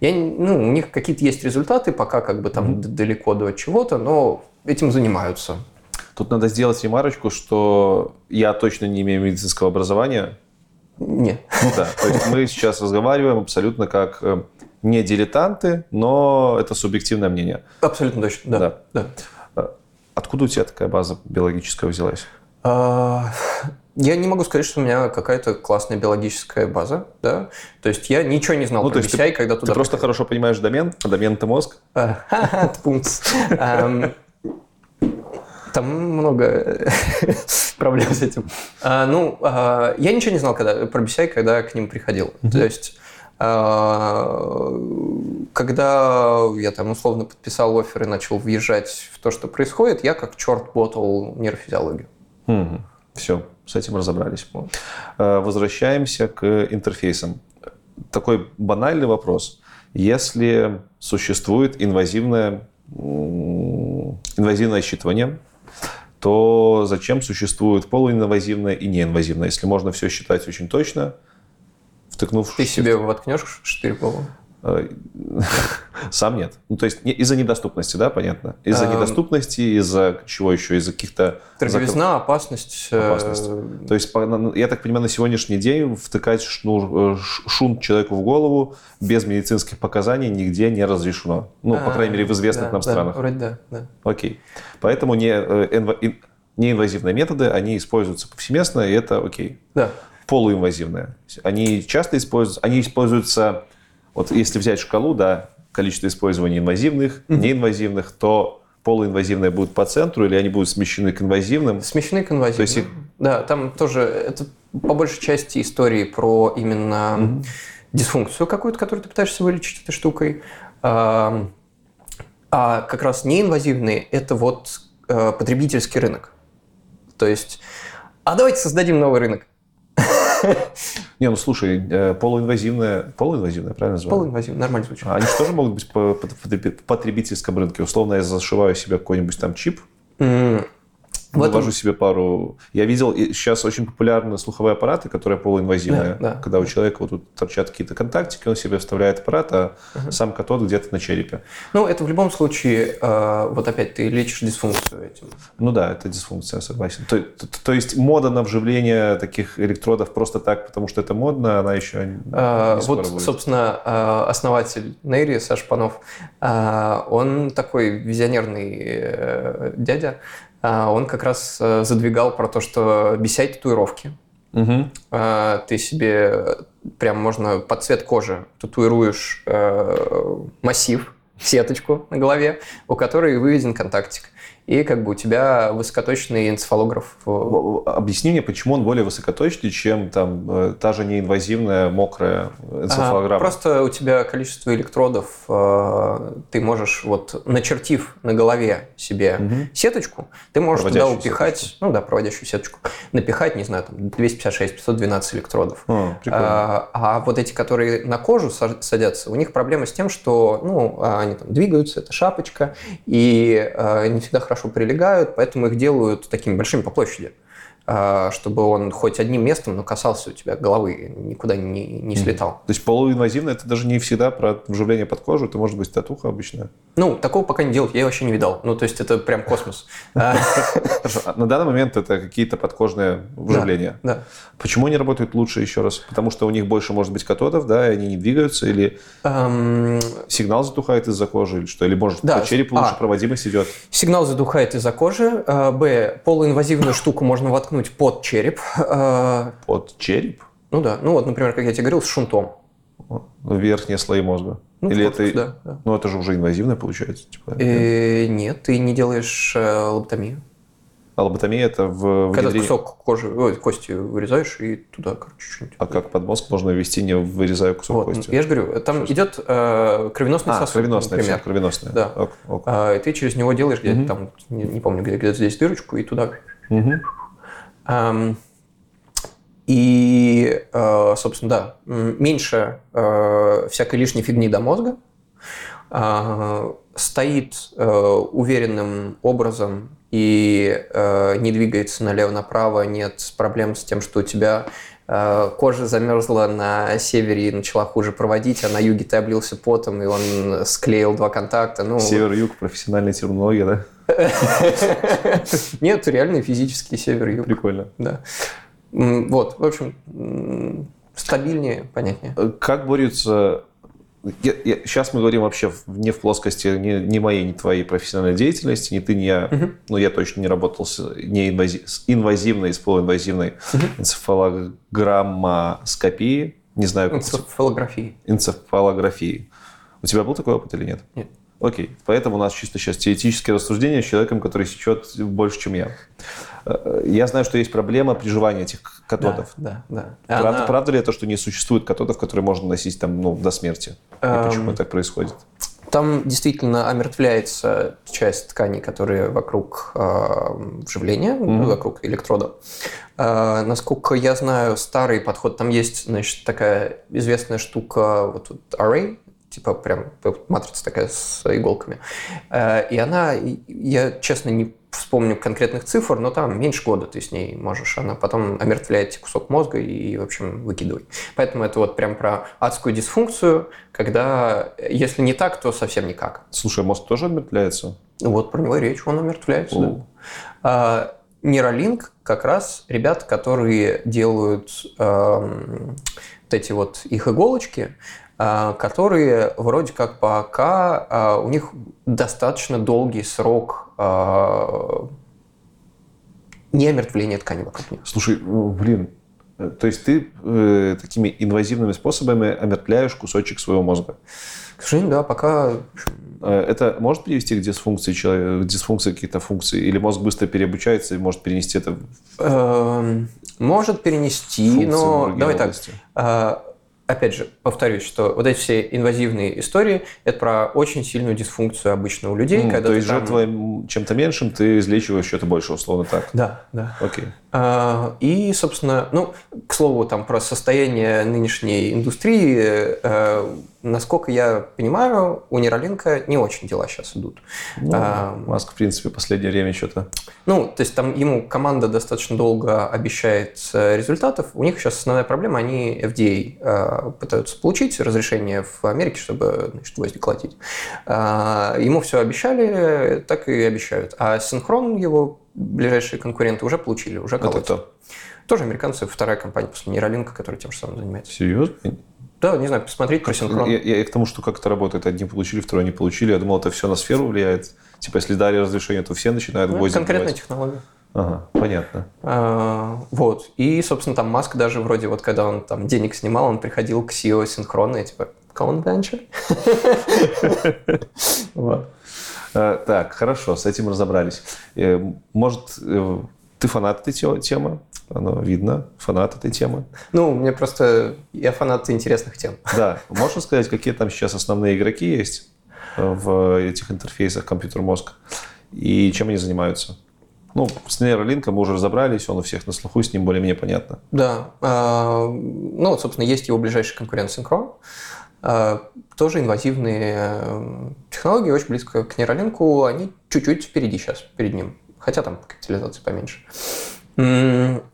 Я, ну, у них какие-то есть результаты, пока как бы там mm-hmm. далеко до чего-то, но этим занимаются. Тут надо сделать ремарочку, что я точно не имею медицинского образования. Нет. Ну да, то есть мы сейчас разговариваем абсолютно как э, не дилетанты, но это субъективное мнение. Абсолютно точно, да. да. да. Откуда у тебя такая база биологическая взялась? А, я не могу сказать, что у меня какая-то классная биологическая база, да. То есть я ничего не знал ну, про BCI, ты, когда туда. Ты просто хорошо понимаешь домен, а домен это мозг. Там много проблем с этим. А, ну, а, я ничего не знал когда, про BCI, когда к ним приходил. То есть а, когда я там условно подписал офер и начал въезжать в то, что происходит, я как черт ботал нейрофизиологию. Угу. Все, с этим разобрались. А, возвращаемся к интерфейсам. Такой банальный вопрос. Если существует инвазивное, инвазивное считывание, то зачем существует полуинвазивное и неинвазивное? Если можно все считать очень точно – втыкнув... Ты себе воткнешь штырь голову? Э, сам нет. Ну, то есть из-за недоступности, да, понятно? Из-за эм... недоступности, из-за чего еще? Из-за каких-то... Дороговизна, опасность. Э, опасность. То есть, я так понимаю, на сегодняшний день втыкать шнур, э, шунт человеку в голову без медицинских показаний нигде не разрешено. Ну, по крайней мере, в известных нам странах. Вроде да, да. Окей. Поэтому не, неинвазивные методы, они используются повсеместно, и это окей. Да полуинвазивные. Они часто используются, они используются, вот если взять шкалу, да, количество использования инвазивных, mm-hmm. неинвазивных, то полуинвазивные будут по центру или они будут смещены к инвазивным? Смещены к инвазивным. То есть их... Да, там тоже это по большей части истории про именно mm-hmm. дисфункцию какую-то, которую ты пытаешься вылечить этой штукой. А, а как раз неинвазивные – это вот э, потребительский рынок. То есть, а давайте создадим новый рынок. Не, ну слушай, э, полуинвазивная, полуинвазивная, правильно называю? Полуинвазивная, нормально звучит. Они же тоже могут быть по потребительском рынке. Условно, я зашиваю себе какой-нибудь там чип, М, в этом- вывожу себе пару... Я видел, сейчас очень популярны слуховые аппараты, которые полуинвазивные. Да, да. Когда у человека вот тут торчат какие-то контактики, он себе вставляет аппарат, а сам катод где-то на черепе. Ну, это в любом случае, э, вот опять ты лечишь дисфункцию этим. Ну да, это дисфункция, согласен. То, то- то есть мода на вживление таких электродов просто так, потому что это модно, она еще не Э, Вот, будет. собственно, э, основатель Нейри, Саша Панов, э, он такой визионерный э, дядя. Э, Он как раз э, задвигал про то, что BCI татуировки. Э, Ты себе прям можно под цвет кожи татуируешь э, массив, сеточку на голове, у которой выведен контактик. И как бы у тебя высокоточный энцефалограф. э, Объясни мне, почему он более высокоточный, чем там э, та же неинвазивная мокрая энцефалограмма? А, Просто у тебя количество электродов, э, ты можешь, вот начертив на голове себе Мгм. сеточку, ты можешь туда упихать, сеточку. ну да, проводящую сеточку, напихать, не знаю, там 256-512 электродов. О, прикольно. А, а вот эти, которые на кожу са- садятся, у них проблема с тем, что ну, а, они там двигаются, это шапочка, и а, не всегда хорошо прилегают, поэтому их делают такими большими по площади, чтобы он хоть одним местом, но касался у тебя головы, никуда не, не слетал. То есть полуинвазивная это даже не всегда про вживление под кожу, это может быть татуха обычная. Ну, такого пока не делают, я вообще не видал. Ну, то есть это прям космос. А, а на данный момент это какие-то подкожные вживления. Да. Почему они работают лучше еще раз? Потому что у них больше может быть катодов, да, и они не двигаются, или сигнал затухает из-за кожи, или что? Или может по черепу лучше а. проводимость идет? Сигнал задухает из-за кожи. Б. Полуинвазивную штуку можно воткнуть под череп. Э, Под череп? Ну да. Ну вот, например, как я тебе говорил, с шунтом. В верхние слои мозга? Ну, или корпус, это... да, да. Ну, это же уже инвазивное получается. Типа, Э, Нет, ты не делаешь э, лоботомию. А лоботомия это в Когда внедрении- кусок кожи, ой, кости вырезаешь и туда, короче, что-нибудь. А как под мозг можно ввести, не вырезая кусок Вот, кости? я же говорю, там идет э, кровеносный А, сосуд, кровеносная, например. всё, кровеносная. Да. Ок, ок. А, и ты через него делаешь где-то Мгм. там, не, не помню, где, где-то здесь дырочку и туда. Мгм. И, э, собственно, да, меньше э, всякой лишней фигни до мозга. А, стоит э, уверенным образом и не двигается налево-направо, нет проблем с тем, что у тебя кожа замерзла на севере и начала хуже проводить, а на юге ты облился потом, и он склеил два контакта. Ну, Север-юг, профессиональная терминология, да? Нет, реальный физический север-юг. Прикольно. Да. Вот, в общем, стабильнее, понятнее. Э, Как борются... сейчас мы говорим вообще не в плоскости ни, ни моей, ни твоей профессиональной деятельности, ни ты, ни я. Мгм. Ну, я точно не работал с, не инвази- с инвазивной, с полуинвазивной энцефалограммоскопией. Не знаю, как Энцефалографии. энцефалографии. У тебя был такой опыт или нет? Нет. Окей. Поэтому у нас чисто сейчас теоретическое рассуждение с человеком, который сечет больше, чем я. Э, Я знаю, что есть проблема приживания этих катодов. Да, да. Правда, Она- правда ли это, что не существует катодов, которые можно носить там, ну, до смерти? И Эм, почему так происходит? Там действительно омертвляется часть тканей, которые вокруг э, вживления, ну, вокруг электрода. Э, насколько я знаю, старый подход, там есть, значит, такая известная штука, вот тут array, типа прям матрица такая с иголками. Э, и она, я честно не вспомню конкретных цифр, но там меньше года ты с ней можешь. Она потом омертвляет кусок мозга и, в общем, выкидывай. Поэтому это вот прям про адскую дисфункцию, когда, если не так, то совсем никак. Слушай, мозг тоже обмертвляется? Ну Вот про него и речь, он омертвляется. да. О. А, Нейролинк как раз ребят, которые делают эм, вот эти вот их иголочки, которые вроде как пока а, у них достаточно долгий срок а, не омертвления ткани вокруг них. Слушай, блин, э, то есть ты э, такими инвазивными способами омертвляешь кусочек своего мозга. К сожалению, да, пока Э, Это может привести к дисфункции человека, к дисфункции каких-то функций? Или мозг быстро переобучается и может перенести это в эм, может перенести, функции но давай так. области? А, Опять же, повторюсь, что вот эти все инвазивные истории – это про очень сильную дисфункцию обычно у людей, М, когда То есть там- жертва чем-то меньшим ты излечиваешь что-то больше, условно так. Да, да. Окей. А, и, собственно, ну, к слову, там про состояние нынешней индустрии, э, насколько я понимаю, у Нейролинка не очень дела сейчас идут. Ну, а, Маск, в принципе, в последнее время что-то... Ну, то есть там ему команда достаточно долго обещает э, результатов. У них сейчас основная проблема, они FDA э, пытаются получить разрешение в Америке, чтобы значит, гвозди. А, ему все обещали, так и обещают. А синхрон его ближайшие конкуренты уже получили, уже колотят. Это кто? Тоже американцы, вторая компания после Нейролинка, которая тем же самым занимается. Серьезно? Да, не знаю, посмотреть про синхрон. Я, я, я к тому, что как это работает. Одни получили, второй не получили. Я думал, это все на сферу влияет. Типа, если дали разрешение, то все начинают ну, гвозди Конкретная давать. технология. Ага, понятно. А, вот. И, собственно, там Маск даже вроде вот, когда он там денег снимал, он приходил к CEO синхронно и типа, Common Venture. Вот. А, так, хорошо, с этим разобрались. Э, может, э, ты фанат этой темы? Оно видно, фанат этой темы. Ну, мне просто... Я фанат интересных тем. Да. Можешь сказать, какие там сейчас основные игроки есть в этих интерфейсах компьютер-мозг? И чем они занимаются? Ну, с нейролинком мы уже разобрались, он у всех на слуху, с ним более-менее понятно. Да. А, ну, вот, собственно, есть его ближайший конкурент Synchron. А, тоже инвазивные э, технологии, очень близко к нейролинку. Они чуть-чуть впереди сейчас, перед ним. Хотя там капитализация поменьше.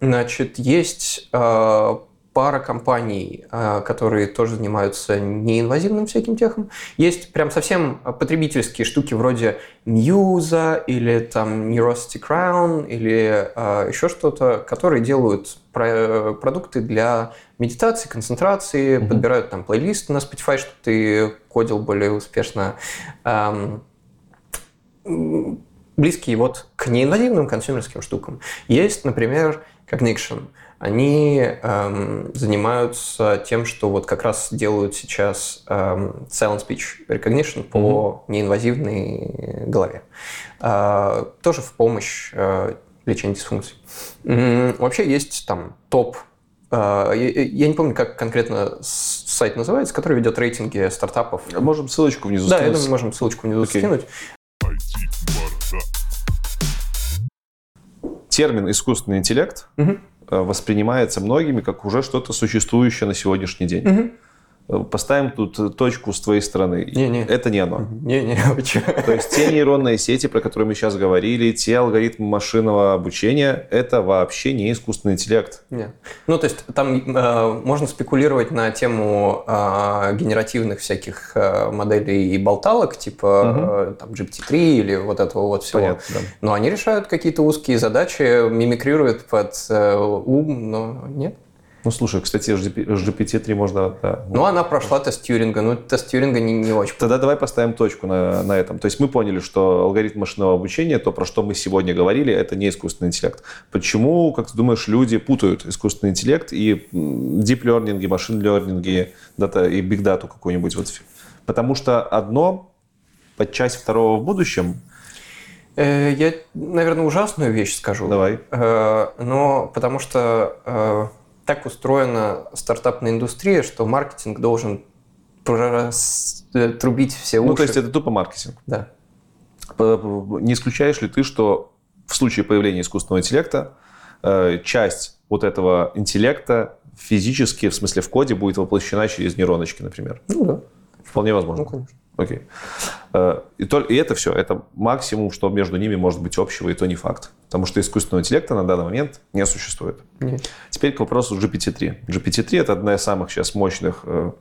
Значит, есть а, пара компаний, а, которые тоже занимаются неинвазивным всяким техом. Есть прям совсем потребительские штуки вроде Muse или там Neurosity Crown или э, еще что-то, которые делают про продукты для медитации, концентрации, mm-hmm. подбирают там плейлист на Spotify, чтобы ты кодил более успешно. Эм, близкие вот к неинвазивным консюмерским штукам. Есть, например, Cognition – они эм, занимаются тем, что вот как раз делают сейчас эм, silent speech recognition по mm-hmm. неинвазивной голове. Э, тоже в помощь э, лечению дисфункций. Mm-hmm. Вообще есть там топ э, я не помню, как конкретно сайт называется, который ведет рейтинги стартапов. Можем ссылочку внизу да, скинуть. Да, я думаю, можем ссылочку внизу okay. скинуть. Термин искусственный интеллект угу. Э, воспринимается многими как уже что-то существующее на сегодняшний день. Угу. Поставим тут точку с твоей стороны. Не, не. Это не оно. Не, не, То есть те нейронные сети, про которые мы сейчас говорили, те алгоритмы машинного обучения, это вообще не искусственный интеллект. Нет. Ну, то есть там э, можно спекулировать на тему э, генеративных всяких э, моделей и болталок, типа угу. э, там GPT-3 или вот этого вот всего. Понятно, да. Но они решают какие-то узкие задачи, мимикрируют под э, ум, но нет. Ну, слушай, кстати, GPT-3 можно... Да, ну, она прошла тест Тьюринга. Ну, тест Тьюринга не, не очень. Тогда давай поставим точку на, на этом. То есть мы поняли, что алгоритм машинного обучения, то, про что мы сегодня говорили, это не искусственный интеллект. Почему, как ты думаешь, люди путают искусственный интеллект и deep learning, и машин learning, дата, и big data какой-нибудь? Вот. Потому что одно под часть второго в будущем э, я, наверное, ужасную вещь скажу. Давай. Э, но потому что э, так устроена стартапная индустрия, что маркетинг должен трубить все уши. Ну, то есть это тупо маркетинг. Да. Не исключаешь ли ты, что в случае появления искусственного интеллекта э, часть вот этого интеллекта физически, в смысле в коде, будет воплощена через нейроночки, например? Ну да. Вполне возможно. Ну, конечно. Окей. Э, и, то, и это все, это максимум, что между ними может быть общего, и то не факт. Потому что искусственного интеллекта на данный момент не существует. Нет. Теперь к вопросу GPT-3. GPT-3 это одна из самых сейчас мощных... Э,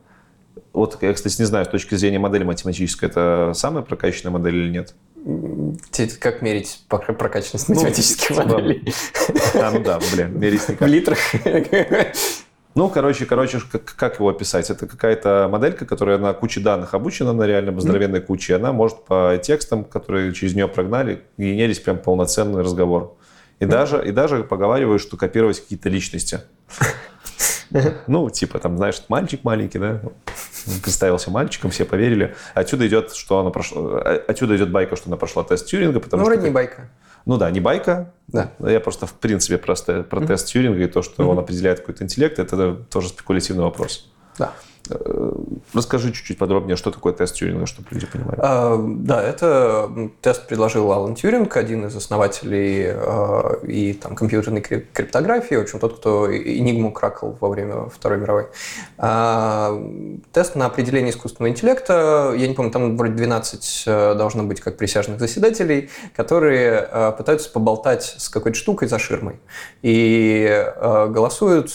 вот я, кстати, не знаю, с точки зрения модели математической, это самая прокачанная модель или нет? Как мерить прокачанность математических ну, моделей? А, ну да, блин, мерить никак. В литрах. Ну, короче, короче, как, как его описать? Это какая-то моделька, которая на куче данных обучена, на реально здоровенной куче. Она может по текстам, которые через нее прогнали, генерить прям полноценный разговор. И, даже, и даже поговаривают, что копировать какие-то личности. Ну, типа, там, знаешь, мальчик маленький, да, представился мальчиком, все поверили. Отсюда идет, что она прошла, отсюда идет байка, что она прошла тест Тьюринга, потому ну, что... вроде не байка. Ну да, не байка. Да. Я просто в принципе просто про mm-hmm. тест Тьюринга и то, что mm-hmm. он определяет какой-то интеллект, это тоже спекулятивный вопрос. Да. Э, расскажи чуть-чуть подробнее, что такое тест Тьюринга, чтобы люди понимали. А, да, это тест предложил Алан Тьюринг, один из основателей а, и там, компьютерной криптографии, в общем, тот, кто Enigma кракал во время Второй мировой. Тест на определение искусственного интеллекта, я не помню, там вроде 12 э, должно быть как присяжных заседателей, которые э, пытаются поболтать с какой-то штукой за ширмой. И э, голосуют,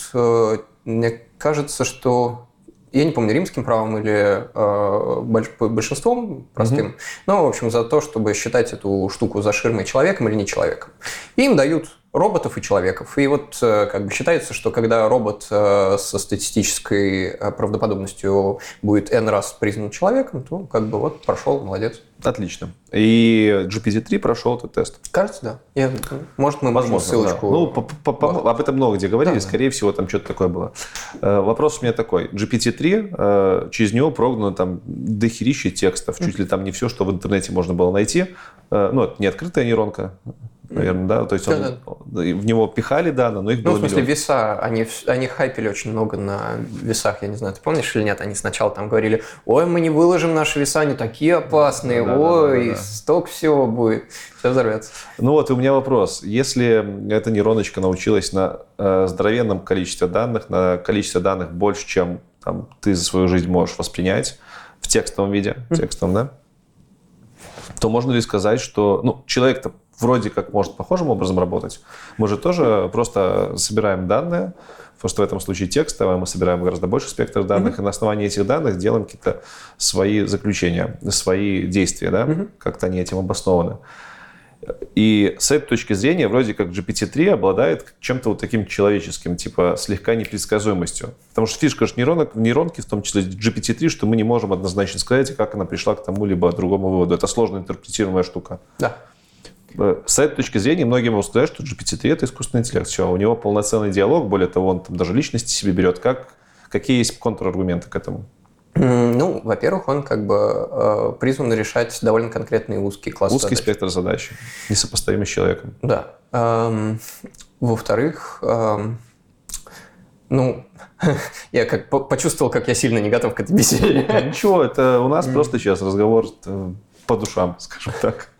мне кажется, что я не помню, римским правом или э, большинством простым, mm-hmm. но, в общем, за то, чтобы считать эту штуку за ширмой человеком или не человеком. И им дают роботов и человеков. И вот э, как бы считается, что когда робот э, со статистической э, правдоподобностью будет n раз признан человеком, то как бы вот прошел, молодец. Отлично. И GPT-3 прошел этот тест? Кажется, да. Я, может, мы Возможно, ссылочку... Да. Ну, по, по, по, об этом много где говорили, да, скорее да. всего, там что-то такое было. Вопрос у меня такой. GPT-3, через него прогнано там дохерища текстов, чуть ли там не все, что в интернете можно было найти. Ну, это не открытая нейронка, наверное, да? То есть он, да, да. в него пихали данные, но их ну, было в смысле, миллион. веса, они, они хайпили очень много на весах, я не знаю, ты помнишь или нет? Они сначала там говорили, ой, мы не выложим наши веса, они такие опасные, да, ой, да, да, да. столько всего будет, все взорвется. Ну вот, и у меня вопрос. Если эта нейроночка научилась на э, здоровенном количестве данных, на количестве данных больше, чем там, ты за свою жизнь можешь воспринять в текстовом виде, mm-hmm. текстовом, да? то можно ли сказать, что ну, человек-то вроде как может похожим образом работать. Мы же тоже просто собираем данные, просто в этом случае текстовые, мы собираем гораздо больше спектр данных, mm-hmm. и на основании этих данных делаем какие-то свои заключения, свои действия, да, mm-hmm. как-то они этим обоснованы. И с этой точки зрения, вроде как GPT-3 обладает чем-то вот таким человеческим, типа слегка непредсказуемостью. Потому что фишка же нейронок, в нейронке, в том числе GPT-3, что мы не можем однозначно сказать, как она пришла к тому либо другому выводу. Это сложно интерпретируемая штука. Да. Э, с этой точки зрения многие могут сказать, что GPT-3 это искусственный интеллект. Все, у него полноценный диалог, более того, он там даже личности себе берет. Как, какие есть контраргументы к этому? Ну, во-первых, он как бы э, призван решать довольно конкретные узкие классы Узкий задач. спектр задач, несопоставимый с человеком. Да. Эм, во-вторых, эм, ну, я как почувствовал, как я сильно не готов к этой беседе. Ничего, это у нас просто сейчас разговор э, по душам, скажем так.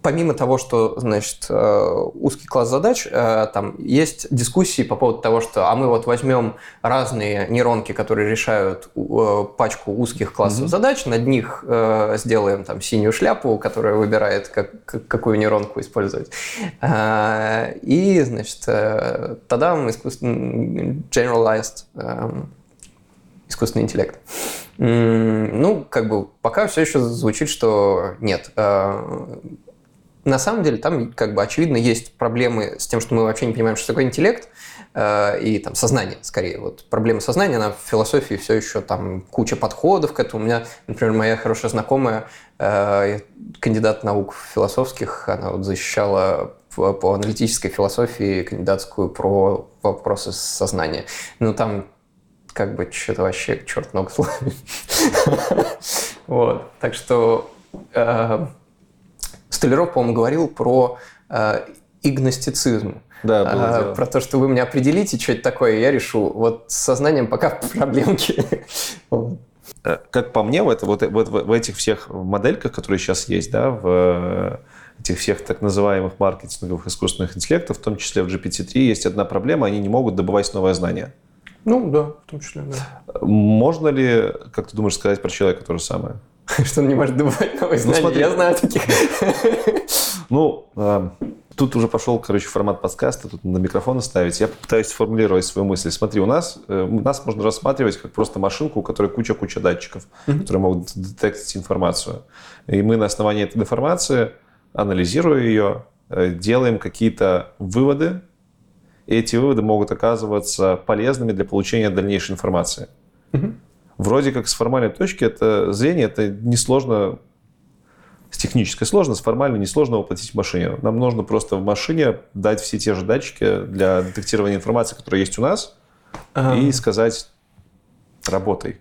Помимо того, что, значит, э, узкий класс задач, э, там есть дискуссии по поводу того, что, а мы вот возьмем разные нейронки, которые решают э, пачку узких классов mm-hmm. задач, над них сделаем там синюю шляпу, которая выбирает, как, какую нейронку использовать. И, значит, тогда мы искусственный generalized эм, искусственный интеллект. Ну, как бы пока все еще звучит, что нет. А, на самом деле там как бы очевидно есть проблемы с тем, что мы вообще не понимаем, что такое интеллект а, и там сознание скорее. Вот проблема сознания, она в философии все еще там куча подходов к этому. У меня, например, моя хорошая знакомая, а, кандидат наук философских, она вот защищала по аналитической философии кандидатскую про вопросы сознания. Ну, там как бы что-то вообще черт ног славит. Вот. Так что э, Столяров, по-моему, говорил про э, игностицизм. Да, было а, Про то, что вы мне определите, что это такое, я решу. Вот с сознанием пока проблемки. Э, как по мне, вот, вот, вот в этих всех модельках, которые сейчас есть, да, в этих всех так называемых маркетинговых искусственных интеллектов, в том числе в GPT-3, есть одна проблема, они не могут добывать новое знание. Ну, да, в том числе, да. Можно ли, как ты думаешь, сказать про человека то же самое? Что он не может добывать новые ну, знания? Ну. Я знаю таких. Ну, а, тут уже пошел, короче, формат подкаста, тут на микрофон ставить. Я попытаюсь сформулировать свою мысль. Смотри, у нас, э, нас можно рассматривать как просто машинку, у которой куча-куча датчиков, mm-hmm. которые могут детектить информацию. И мы на основании этой информации, анализируя ее, э, делаем какие-то выводы, и эти выводы могут оказываться полезными для получения дальнейшей информации. Угу. Вроде как с формальной точки это зрение, это несложно с технической сложно, формально несложно воплотить в машине. Нам нужно просто в машине дать все те же датчики для детектирования информации, которая есть у нас, и сказать «работай».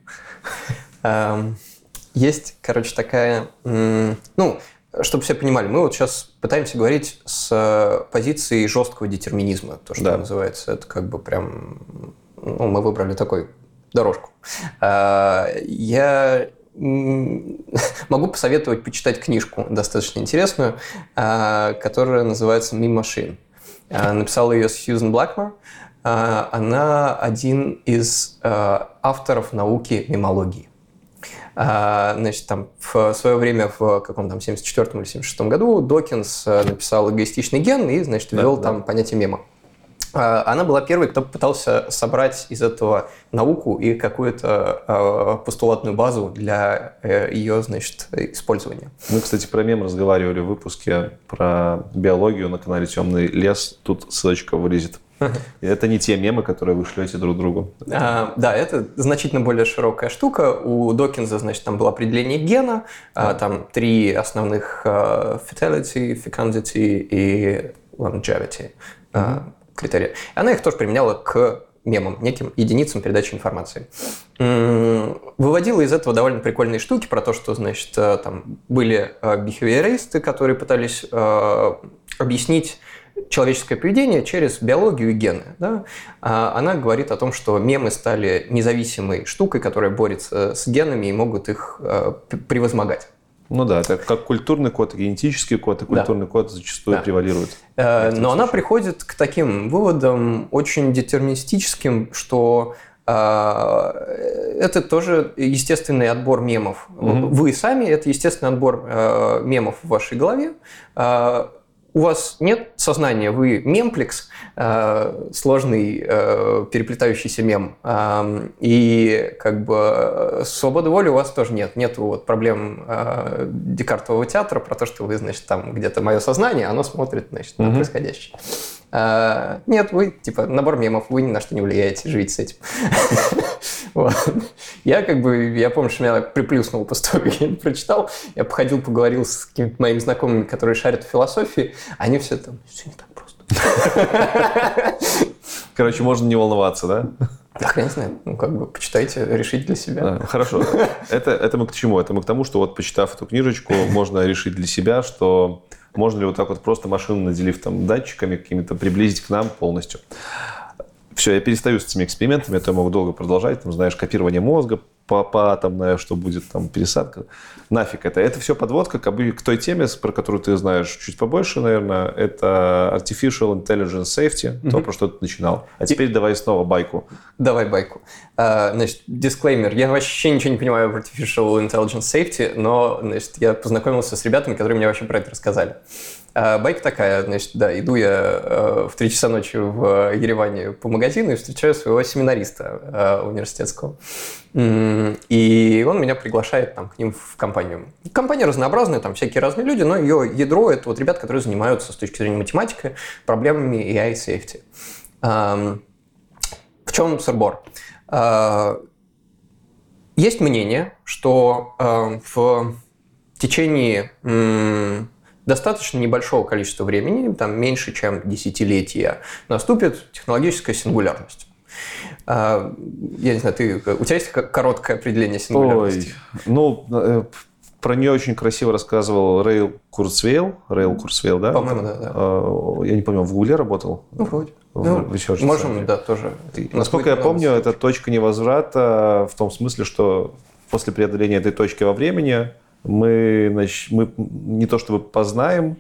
Есть, короче, такая... Ну, чтобы все понимали, мы вот сейчас пытаемся говорить с э, позиции жесткого детерминизма, то, что да. называется. Это как бы прям ну, мы выбрали такой дорожку. Я могу посоветовать почитать книжку достаточно интересную, которая называется «Me Machine». Написала ее Сьюзен Блэкмор. Она один из авторов науки мемологии. А, значит, там в свое время, в каком там 74 или 76 году, Докинс э, написал эгоистичный ген и, значит, ввел да, там да. понятие мема. А, она была первой, кто пытался собрать из этого науку и какую-то э, постулатную базу для э, ее, значит, использования. Мы, кстати, про мем разговаривали в выпуске про биологию на канале «Темный лес». Тут ссылочка вылезет. Это не те мемы, которые вы шлете друг другу. А, да, это значительно более широкая штука. У Докинза, значит, там было определение гена, а, там три основных а, fatality, fecundity и longevity а, критерия. Она их тоже применяла к мемам, неким единицам передачи информации. Выводила из этого довольно прикольные штуки про то, что, значит, там были бихевиористы, которые пытались объяснить человеческое поведение через биологию и гены. Да? А она говорит о том, что мемы стали независимой штукой, которая борется с генами и могут их э, превозмогать. Ну да, это как культурный код, генетический код, и культурный да. код зачастую да. превалирует. Э, но она приходит к таким выводам очень детерминистическим, что э, это тоже естественный отбор мемов. Угу. Вы сами это естественный отбор мемов в вашей голове у вас нет сознания, вы мемплекс, э, сложный э, переплетающийся мем, э, и как бы свободы воли у вас тоже нет. Нет вот проблем э, Декартового театра про то, что вы, значит, там где-то мое сознание, оно смотрит, значит, на происходящее. А, нет, вы, типа, набор мемов, вы ни на что не влияете, живите с этим. Я как бы, я помню, что меня приплюснул после того, как я прочитал. Я походил, поговорил с какими-то моими знакомыми, которые шарят в философии. Они все там, все не так просто. Короче, можно не волноваться, да? Да, знаю. Ну, как бы, почитайте, решите для себя. А, хорошо. Это, это мы к чему? Это мы к тому, что вот, почитав эту книжечку, можно решить для себя, что можно ли вот так вот просто машину, наделив там датчиками какими-то, приблизить к нам полностью? Все, я перестаю с этими экспериментами, это я могу долго продолжать, там, знаешь, копирование мозга, по, по атомная, что будет там пересадка. Нафиг это. Это все подводка к, к той теме, про которую ты знаешь чуть побольше, наверное. Это Artificial Intelligence Safety, mm-hmm. то, про что ты начинал. А теперь И... давай снова байку. Давай байку. Uh, значит, дисклеймер. Я вообще ничего не понимаю в Artificial Intelligence Safety, но значит, я познакомился с ребятами, которые мне вообще про это рассказали. А байка такая, значит, да, иду я э, в 3 часа ночи в Ереване по магазину и встречаю своего семинариста э, университетского. И он меня приглашает там, к ним в компанию. Компания разнообразная, там всякие разные люди, но ее ядро – это вот ребята, которые занимаются с точки зрения математики проблемами AI safety. В чем сырбор? А, есть мнение, что э, в течение достаточно небольшого количества времени, там меньше, чем десятилетия, наступит технологическая сингулярность. А, я не знаю, ты, у тебя есть короткое определение сингулярности? Ой, ну, э, про нее очень красиво рассказывал Рэй Курцвейл. Рэй Курцвейл, да? По-моему, да, да. А, я не помню, в Гугле работал? Ну, вроде. В, ну, в можем, да, тоже. И, насколько я помню, это точка невозврата в том смысле, что после преодоления этой точки во времени мы, значит, мы не то чтобы познаем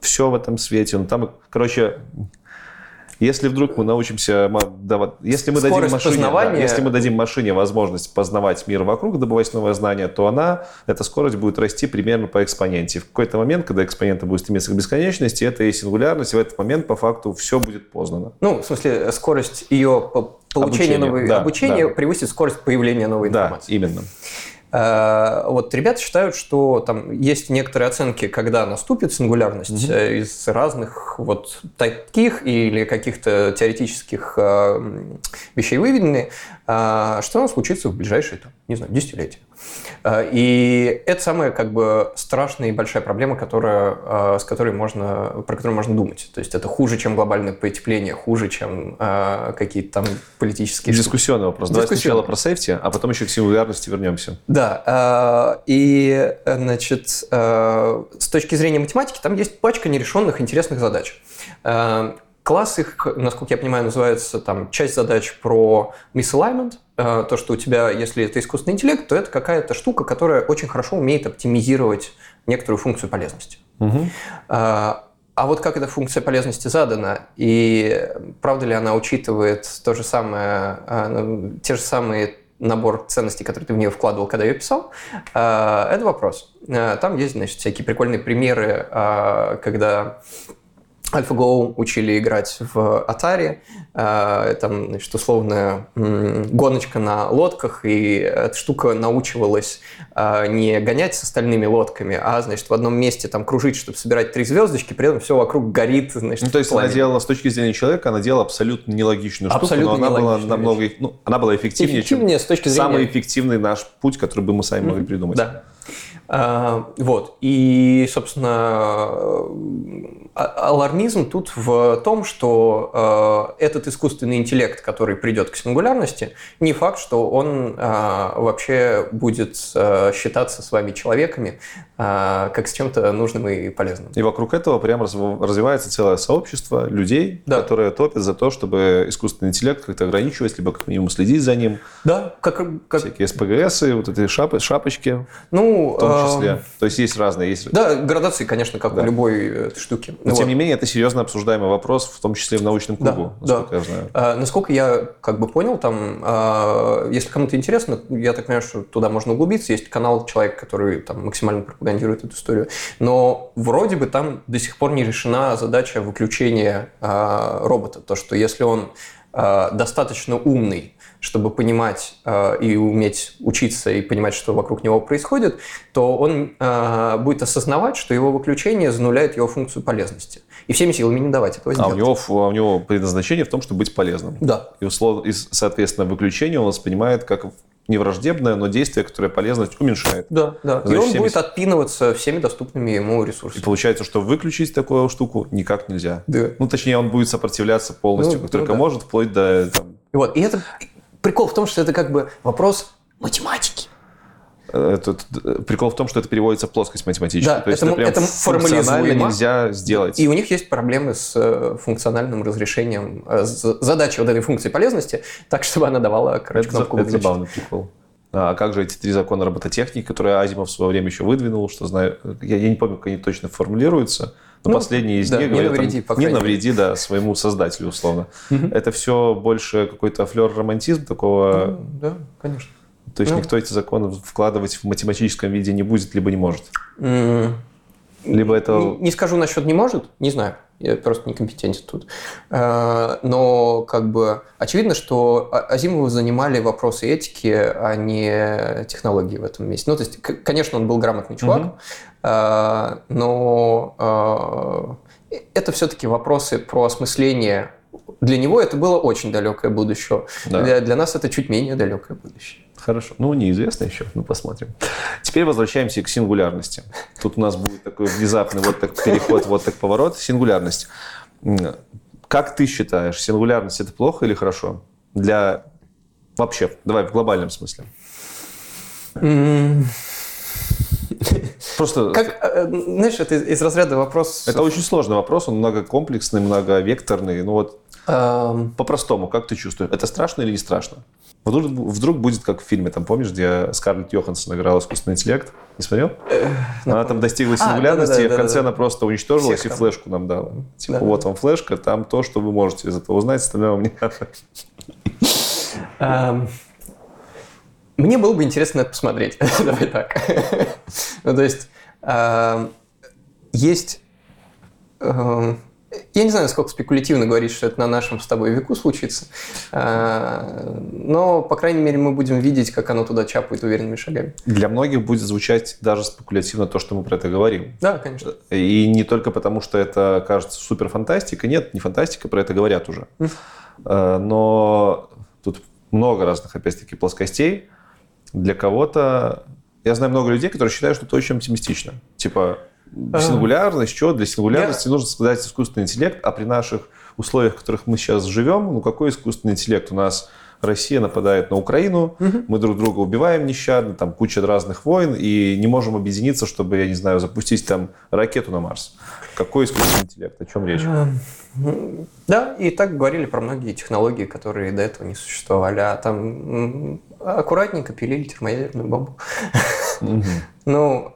все в этом свете, но там, короче, если вдруг мы научимся, если мы дадим машине, да, если мы дадим машине возможность познавать мир вокруг, добывать новое знание, то она, эта скорость будет расти примерно по экспоненте. В какой-то момент, когда экспонента будет стремиться к бесконечности, это и сингулярность, и в этот момент по факту все будет познано. Ну, в смысле, скорость ее получения обучение, новой да, обучения да. превысит скорость появления новой информации. Да, именно. Э, вот ребята считают, что там есть некоторые оценки, когда наступит сингулярность mm-hmm. из разных вот таких или каких-то теоретических э, вещей выведены, что оно случится в ближайшие, там, не знаю, десятилетия. Э, и это самая как бы страшная и большая проблема, которая, э, с которой можно, про которую можно думать. То есть это хуже, чем глобальное потепление, хуже, чем э, какие-то там политические Дискуссионный вопрос. Давай сначала про сейфти, а потом еще к сингулярности вернемся. Да. И, значит, с точки зрения математики там есть пачка нерешенных интересных задач. Класс их, насколько я понимаю, называется там часть задач про misalignment, э, то, что у тебя, если это искусственный интеллект, то это какая-то штука, которая очень хорошо умеет оптимизировать некоторую функцию полезности. Угу. А вот как эта функция полезности задана, и правда ли она учитывает то же самое, ну, те же самые набор ценностей, которые ты в нее вкладывал, когда ее писал, это вопрос. Там есть, значит, всякие прикольные примеры, когда AlphaGo учили играть в Atari, э, там, значит, условная гоночка на лодках, и эта штука научивалась э, не гонять с остальными лодками, а, значит, в одном месте там кружить, чтобы собирать три звездочки, при этом все вокруг горит, значит, Ну, то есть она делала, с точки зрения человека, она делала абсолютно нелогичную абсолютно штуку, но она была намного, ну, она была эффективнее, эффективнее чем с точки зрения... самый эффективный наш путь, который бы мы сами могли придумать. Да. А, вот. И, собственно, а, алармизм тут в том, что э, этот искусственный интеллект, который придет к сингулярности, не факт, что он вообще будет считаться с вами человеками как с чем-то нужным и полезным. И вокруг этого прямо развивается целое сообщество людей, да. которые топят за то, чтобы искусственный интеллект как-то ограничивать, либо как минимум следить за ним. Да, как... как... Всякие СПГС, вот эти шап... шапочки. Ну, в том числе. То есть есть разные. Есть... Да, градации, конечно, как да. у любой штуки. Но, вот. тем не менее, это серьезно обсуждаемый вопрос, в том числе в научном кругу, да, насколько да. я знаю. А, насколько я как бы понял, там, а, если кому-то интересно, я так понимаю, что туда можно углубиться. Есть канал человек, который там максимально пропагандирует эту историю. Но вроде бы там до сих пор не решена задача выключения а, робота. То, что если он а, достаточно умный, чтобы понимать э, и уметь учиться и понимать, что вокруг него происходит, то он э, будет осознавать, что его выключение зануляет его функцию полезности. И всеми силами не давать этого сделать. А у него, а у него предназначение в том, чтобы быть полезным. Да. И, услов, и соответственно, выключение он воспринимает как не враждебное, но действие, которое полезность уменьшает. Да, да. Значит, и он всеми... будет отпинываться всеми доступными ему ресурсами. И получается, что выключить такую штуку никак нельзя. Да. Ну, точнее, он будет сопротивляться полностью, ну, как ну, только да. может, вплоть до... Там... И вот, и это прикол в том, что это как бы вопрос математики. Это, прикол в том, что это переводится в плоскость математическую. Да, То есть это, это, это формализуемо нельзя сделать. И у них есть проблемы с э, функциональным разрешением э, задачи вот этой функции полезности, так, чтобы она давала, короче, это, кнопку Это забавный прикол. А как же эти три закона робототехники, которые Азимов в свое время еще выдвинул, что знаю, я, я не помню, как они точно формулируются, но ну, последний из да, них не навреди, там, не навреди, да, своему создателю условно. Это все больше какой-то флер романтизм такого. Ну, да, конечно. То есть ну. никто эти законы вкладывать в математическом виде не будет, либо не может. Либо это... Не, не скажу насчет не может, не знаю. Я просто некомпетентен тут. Э, но как бы очевидно, что Азимова занимали вопросы этики, а не технологии в этом месте. Ну, то есть, конечно, он был грамотный чувак, угу. но э, это все-таки вопросы про осмысление. Для него это было очень далекое будущее. Да. Для, для нас это чуть менее далекое будущее. Хорошо. Ну, неизвестно еще, ну посмотрим. Теперь возвращаемся к сингулярности. Тут у нас будет такой внезапный вот так переход, вот так поворот. Сингулярность. Как ты считаешь, сингулярность это плохо или хорошо? Для вообще, давай в глобальном смысле. Просто... Как, э, знаешь, это из разряда вопрос... Это очень сложный вопрос, он многокомплексный, многовекторный. Ну вот эм... по-простому, как ты чувствуешь? Это страшно или не страшно? Вдруг, вдруг будет как в фильме, там помнишь, где Скарлетт Йоханссон играла искусственный интеллект? Не смотрел? Она там достигла сингулярности, а, да, да, да, и в конце она просто уничтожилась Всех и там. флешку нам дала. Типа, вот вам флешка, там то, что вы можете из этого узнать, остальное вам не надо. Мне было бы интересно это посмотреть. Давай так. ну, то есть, есть я не знаю, насколько спекулятивно говорить, что это на нашем с тобой веку случится, а, но, по крайней мере, мы будем видеть, как оно туда чапает уверенными шагами. Для многих будет звучать даже спекулятивно то, что мы про это говорим. Да, конечно. И не только потому, что это кажется супер фантастика. Нет, не фантастика, про это говорят уже. А, но тут много разных, опять-таки, плоскостей. Для кого-то... Я знаю много людей, которые считают, что это очень оптимистично. Типа, Сингулярность, что? Для сингулярности Я... нужно создать искусственный интеллект, а при наших условиях, в которых мы сейчас живем, ну какой искусственный интеллект? У нас Россия нападает на Украину, угу. мы друг друга убиваем нещадно, там куча разных войн, и не можем объединиться, чтобы, я не знаю, запустить там ракету на Марс. Какой искусственный интеллект? О чем речь? Эм, да, и так говорили про многие технологии, которые до этого не существовали. А там аккуратненько пилили термоядерную бомбу. Ну,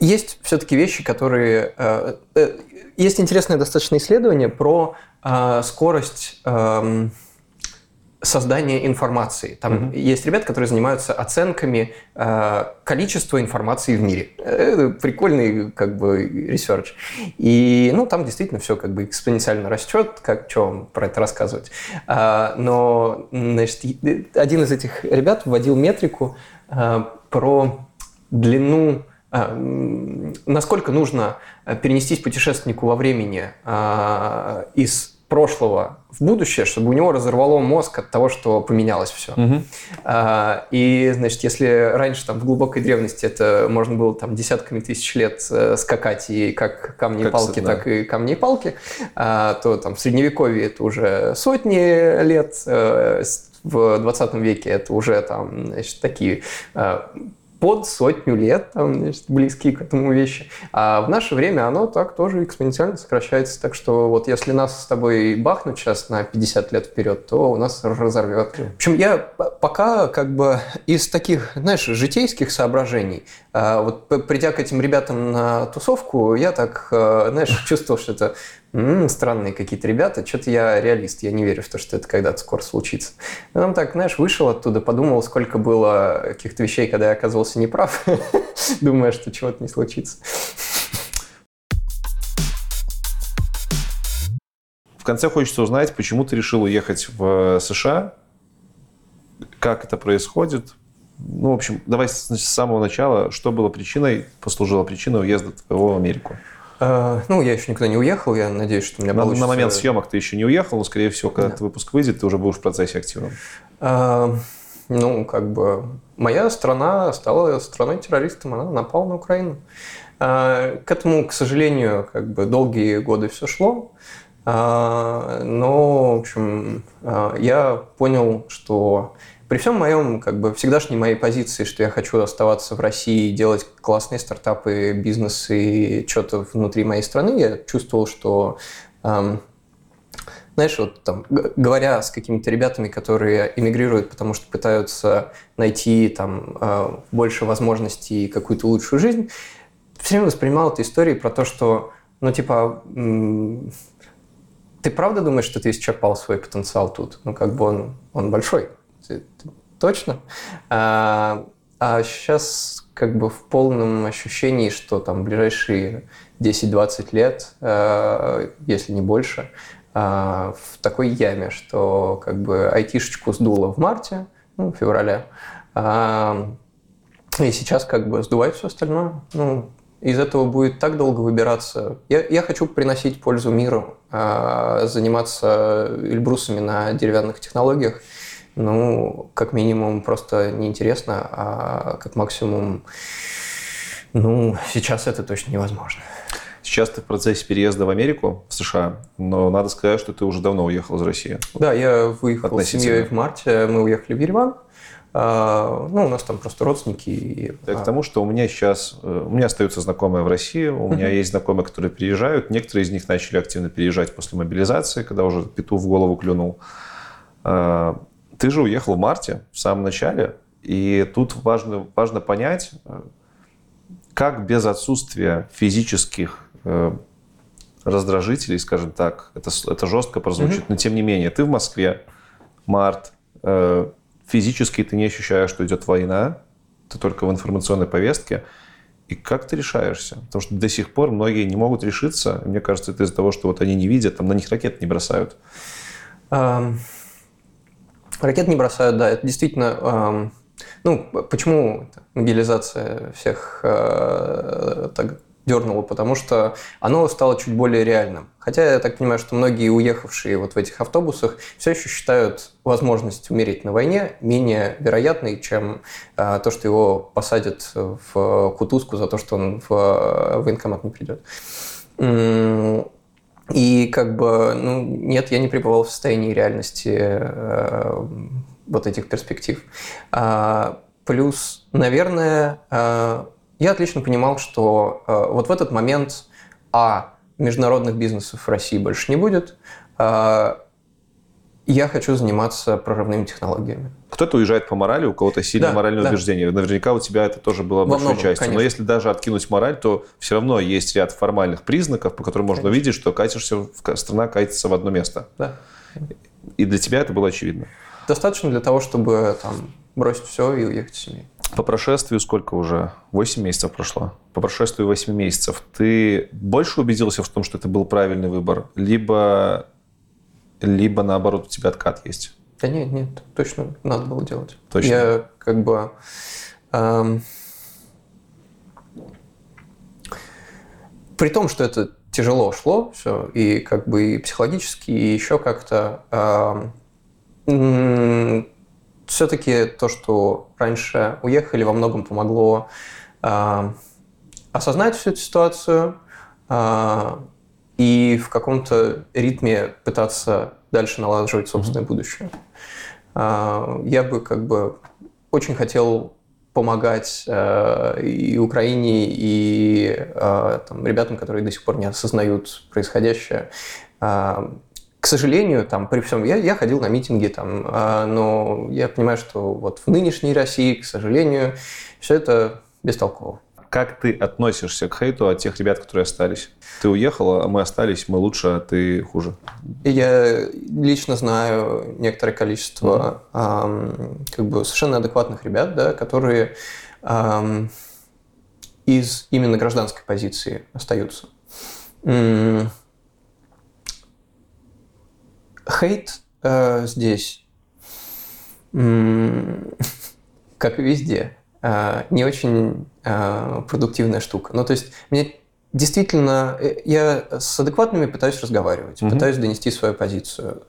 есть все-таки вещи, которые... Э, э, есть интересное достаточно исследование про э, скорость эм, создания информации. Там mm-hmm. есть ребята, которые занимаются оценками э, количества информации в мире. Это прикольный как бы research. И ну там действительно все как бы экспоненциально растет, как что вам про это рассказывать. А, но значит, один из этих ребят вводил метрику э, про длину насколько нужно э, перенестись путешественнику во времени а, из прошлого в будущее, чтобы у него разорвало мозг от того, что поменялось все. Угу. А, и, значит, если раньше там в глубокой древности это можно было там десятками тысяч лет э, скакать и как камни как и палки, да. так и камни и палки, то там в средневековье это уже сотни лет, э, в 20 веке это уже там, значит, такие под сотню лет, там, значит, близкие к этому вещи. А в наше время оно так тоже экспоненциально сокращается. Так что вот если нас с тобой бахнуть сейчас на 50 лет вперед, то у нас разорвет. В общем, я пока как бы из таких, знаешь, житейских соображений, а, вот придя к этим ребятам на тусовку, я так, а, знаешь, чувствовал, что это м-м, странные какие-то ребята, что-то я реалист, я не верю в то, что это когда-то скоро случится. Потом так, знаешь, вышел оттуда, подумал, сколько было каких-то вещей, когда я оказывался неправ, думая, что чего-то не случится. В конце хочется узнать, почему ты решил уехать в США, как это происходит. Ну, в общем, давай с самого начала, что было причиной, послужило причиной уезда в Америку? Э, ну, я еще никуда не уехал, я надеюсь, что у меня на, получится... На момент съемок ты еще не уехал, но, скорее всего, когда да. выпуск выйдет, ты уже будешь в процессе активном. А, ну, как бы, моя страна стала страной-террористом, она напала на Украину. А, к этому, к сожалению, как бы долгие годы все шло. А, но, в общем, я понял, что при всем моем, как бы, всегдашней моей позиции, что я хочу оставаться в России, делать классные стартапы, бизнес и что-то внутри моей страны, я чувствовал, что эм, знаешь, вот там, говоря с какими-то ребятами, которые эмигрируют, потому что пытаются найти там э, больше возможностей и какую-то лучшую жизнь, все время воспринимал эту историю про то, что, ну, типа, ты правда думаешь, что ты исчерпал свой потенциал тут? Ну, как бы он, он большой точно. А, а сейчас как бы в полном ощущении, что там ближайшие 10-20 лет, а, если не больше, а, в такой яме, что как бы айтишечку сдуло в марте, ну, в феврале, а, и сейчас как бы сдувает все остальное. Ну, из этого будет так долго выбираться. Я, я хочу приносить пользу миру, а, заниматься эльбрусами на деревянных технологиях – ну, как минимум, просто неинтересно, а как максимум, ну, сейчас это точно невозможно. Сейчас ты в процессе переезда в Америку, в США, но надо сказать, что ты уже давно уехал из России. Да, я выехал с семьей в марте, мы уехали в Ереван. А, ну, у нас там просто родственники. Это к тому, что у меня сейчас, э, у меня остаются знакомые в России, у меня есть знакомые, которые приезжают. Некоторые из них начали активно переезжать после мобилизации, когда уже петух в голову клюнул. Ты же уехал в марте, в самом начале, и тут важно, важно понять, э, как без отсутствия физических э, раздражителей, скажем так, это, это жестко прозвучит, mm-hmm. но тем не менее, ты в Москве, март, э, физически ты не ощущаешь, что идет война, ты только в информационной повестке, и как ты решаешься? Потому что до сих пор многие не могут решиться, мне кажется, это из-за того, что вот они не видят, там на них ракет не бросают. Um... Ракет не бросают, да, это действительно... Э, ну, почему мобилизация всех э, так дернула? Потому что оно стало чуть более реальным. Хотя я так понимаю, что многие уехавшие вот в этих автобусах все еще считают возможность умереть на войне менее вероятной, чем э, то, что его посадят в кутузку за то, что он в военкомат не придет. И как бы, ну, нет, я не пребывал в состоянии реальности э, вот этих перспектив. А, плюс, наверное, э, я отлично понимал, что э, вот в этот момент, а, международных бизнесов в России больше не будет, э, я хочу заниматься прорывными технологиями. Кто-то уезжает по морали, у кого-то сильное да, моральное да. убеждение. Наверняка у тебя это тоже было большой многом, частью. Конечно. Но если даже откинуть мораль, то все равно есть ряд формальных признаков, по которым можно конечно. увидеть, что катишься, страна катится в одно место. Да. И для тебя это было очевидно. Достаточно для того, чтобы там бросить все и уехать с семьей. По прошествию сколько уже? 8 месяцев прошло. По прошествию 8 месяцев ты больше убедился в том, что это был правильный выбор? Либо либо наоборот у тебя откат есть? Да нет, нет, точно надо было делать. Точно? Я как бы... Эм, при том, что это тяжело шло все, и как бы и психологически, и еще как-то... Эм, все-таки то, что раньше уехали, во многом помогло э, осознать всю эту ситуацию, э, и в каком-то ритме пытаться дальше налаживать собственное mm-hmm. будущее. А, я бы как бы очень хотел помогать э, и Украине, и э, там, ребятам, которые до сих пор не осознают происходящее. А, к сожалению, там, при всем, я, я ходил на митинги, там, а, но я понимаю, что вот в нынешней России, к сожалению, все это бестолково. Как ты относишься к хейту от тех ребят, которые остались? Ты уехала, а мы остались, мы лучше, а ты хуже. Я лично знаю некоторое количество mm-hmm. эм, как бы совершенно адекватных ребят, да, которые эм, из именно гражданской позиции остаются. М-м- хейт э, здесь, м- как и везде, не очень э, продуктивная штука. Ну, то есть мне действительно, э, я с адекватными пытаюсь разговаривать, mm-hmm. пытаюсь донести свою позицию.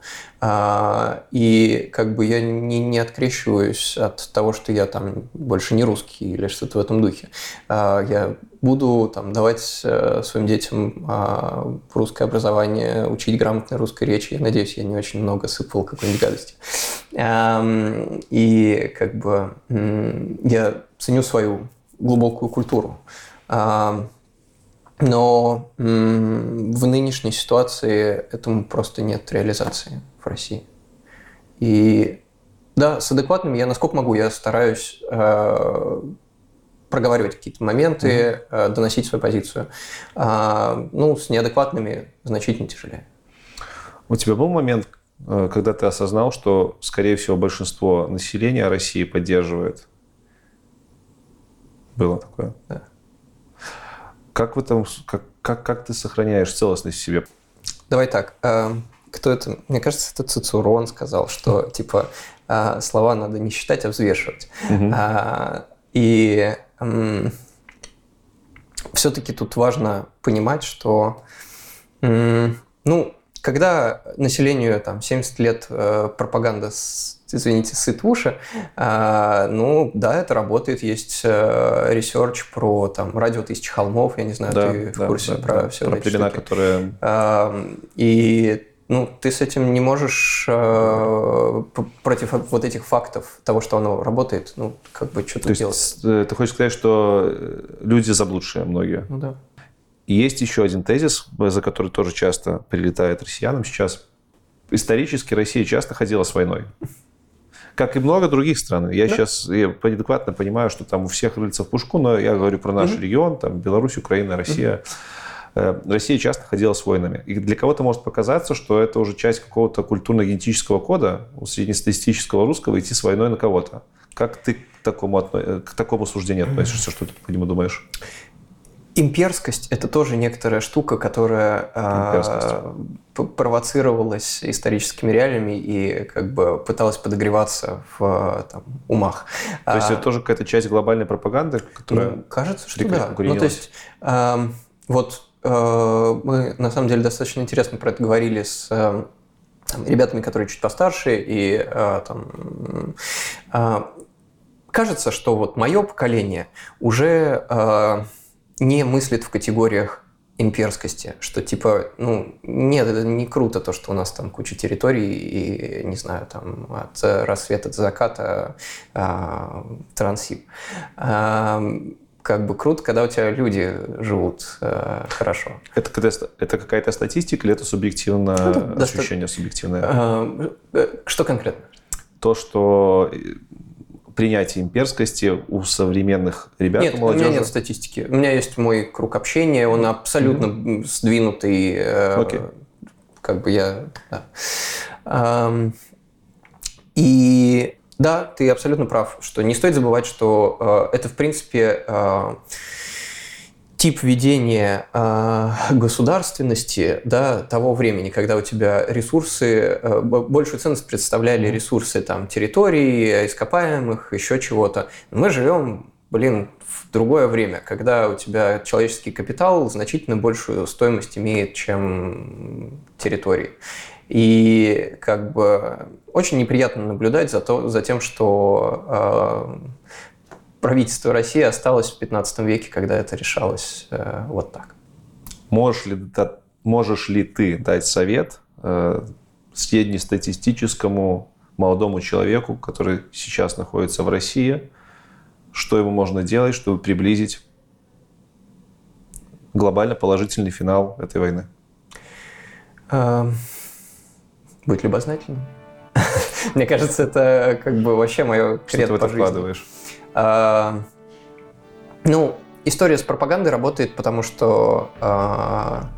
И как бы я не, не открещиваюсь от того, что я там больше не русский или что-то в этом духе. Я буду там давать э, своим детям русское образование, учить грамотной русской речи. Я надеюсь, я не очень много сыпал какой-нибудь гадости. И как бы я ценю свою глубокую культуру. Но в нынешней ситуации этому просто нет реализации в России. И да, с адекватными я насколько могу, я стараюсь э, проговаривать какие-то моменты, mm-hmm. э, доносить свою позицию. А, ну, с неадекватными значительно тяжелее. У тебя был момент, э, когда ты осознал, что, скорее всего, большинство населения России поддерживает? Было такое? Да. Как, в этом, как, как, как ты сохраняешь целостность в себе? Давай так. Э, кто это? Мне кажется, это Цицерон сказал, что типа э, слова надо не считать, а взвешивать. Угу. И все-таки тут важно понимать, что ну, когда населению там 70 лет э, пропаганда извините, ссыт в уши. А, ну, да, это работает. Есть э, research про там радио тысячи холмов, я не знаю, да, ты да, в курсе да, про да, все про эти пелена, штуки. которая... А, и ну, ты с этим не можешь э, против вот этих фактов того, что оно работает, ну, как бы что-то делать. Э, ты хочешь сказать, что э, люди заблудшие многие? Ну да. И есть еще один тезис, за который тоже часто прилетает россиянам сейчас. Исторически Россия часто ходила с войной как и много других стран. Я да. сейчас я адекватно понимаю, что там у всех рыльца в пушку, но я говорю про наш угу. регион, там Беларусь, Украина, Россия. Угу. Россия часто ходила с войнами. И для кого-то может показаться, что это уже часть какого-то культурно-генетического кода у среднестатистического русского идти с войной на кого-то. Как ты к такому, к такому суждению относишься? Что ты по нему думаешь? Имперскость – это тоже некоторая штука, которая э, провоцировалась историческими реалиями и как бы пыталась подогреваться в там, умах. То есть а, это тоже какая-то часть глобальной пропаганды, которая ну, Кажется, что да. Ну, то есть э, вот э, мы на самом деле достаточно интересно про это говорили с э, там, ребятами, которые чуть постарше, и э, там, э, кажется, что вот мое поколение уже... Э, не мыслит в категориях имперскости, что типа, ну, нет, это не круто то, что у нас там куча территорий и, не знаю, там от рассвета до заката а, трансип. А, как бы круто, когда у тебя люди живут э, хорошо. Это, это какая-то статистика или это субъективное ну, ощущение, доста... субъективное? А, что конкретно? То, что принятие имперскости у современных ребят, нет, у молодежи? у меня нет статистики. У меня есть мой круг общения, он абсолютно mm-hmm. сдвинутый. Э, okay. Как бы я... Да. Эм, и да, ты абсолютно прав, что не стоит забывать, что э, это, в принципе, э, тип ведения э, государственности да, того времени, когда у тебя ресурсы, э, большую ценность представляли ресурсы там, территории, ископаемых, еще чего-то. Мы живем, блин, в другое время, когда у тебя человеческий капитал значительно большую стоимость имеет, чем территории. И как бы очень неприятно наблюдать за, то, за тем, что э, правительство России осталось в 15 веке, когда это решалось э, вот так. Можешь ли, можешь ли ты дать совет э, среднестатистическому молодому человеку, который сейчас находится в России, что ему можно делать, чтобы приблизить глобально положительный финал этой войны? Э, быть любознательным. Мне кажется, это как бы вообще мое кредо по жизни. А, ну, история с пропагандой работает, потому что, а,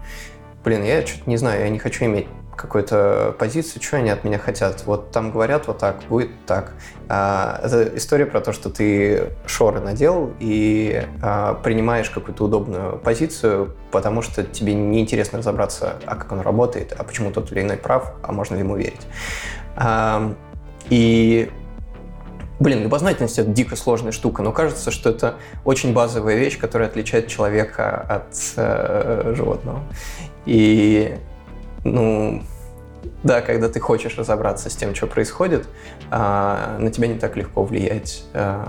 блин, я что-то не знаю, я не хочу иметь какую-то позицию, что они от меня хотят. Вот там говорят вот так, будет так. А, это история про то, что ты шоры надел и а, принимаешь какую-то удобную позицию, потому что тебе неинтересно разобраться, а как он работает, а почему тот или иной прав, а можно ли ему верить. А, и Блин, любознательность — это дико сложная штука, но кажется, что это очень базовая вещь, которая отличает человека от э, животного. И, ну, да, когда ты хочешь разобраться с тем, что происходит, э, на тебя не так легко влиять э,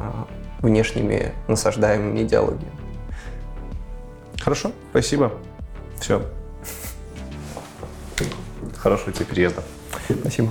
внешними насаждаемыми идеологиями. Хорошо, спасибо. Все. Хорошего тебе переезда. Спасибо.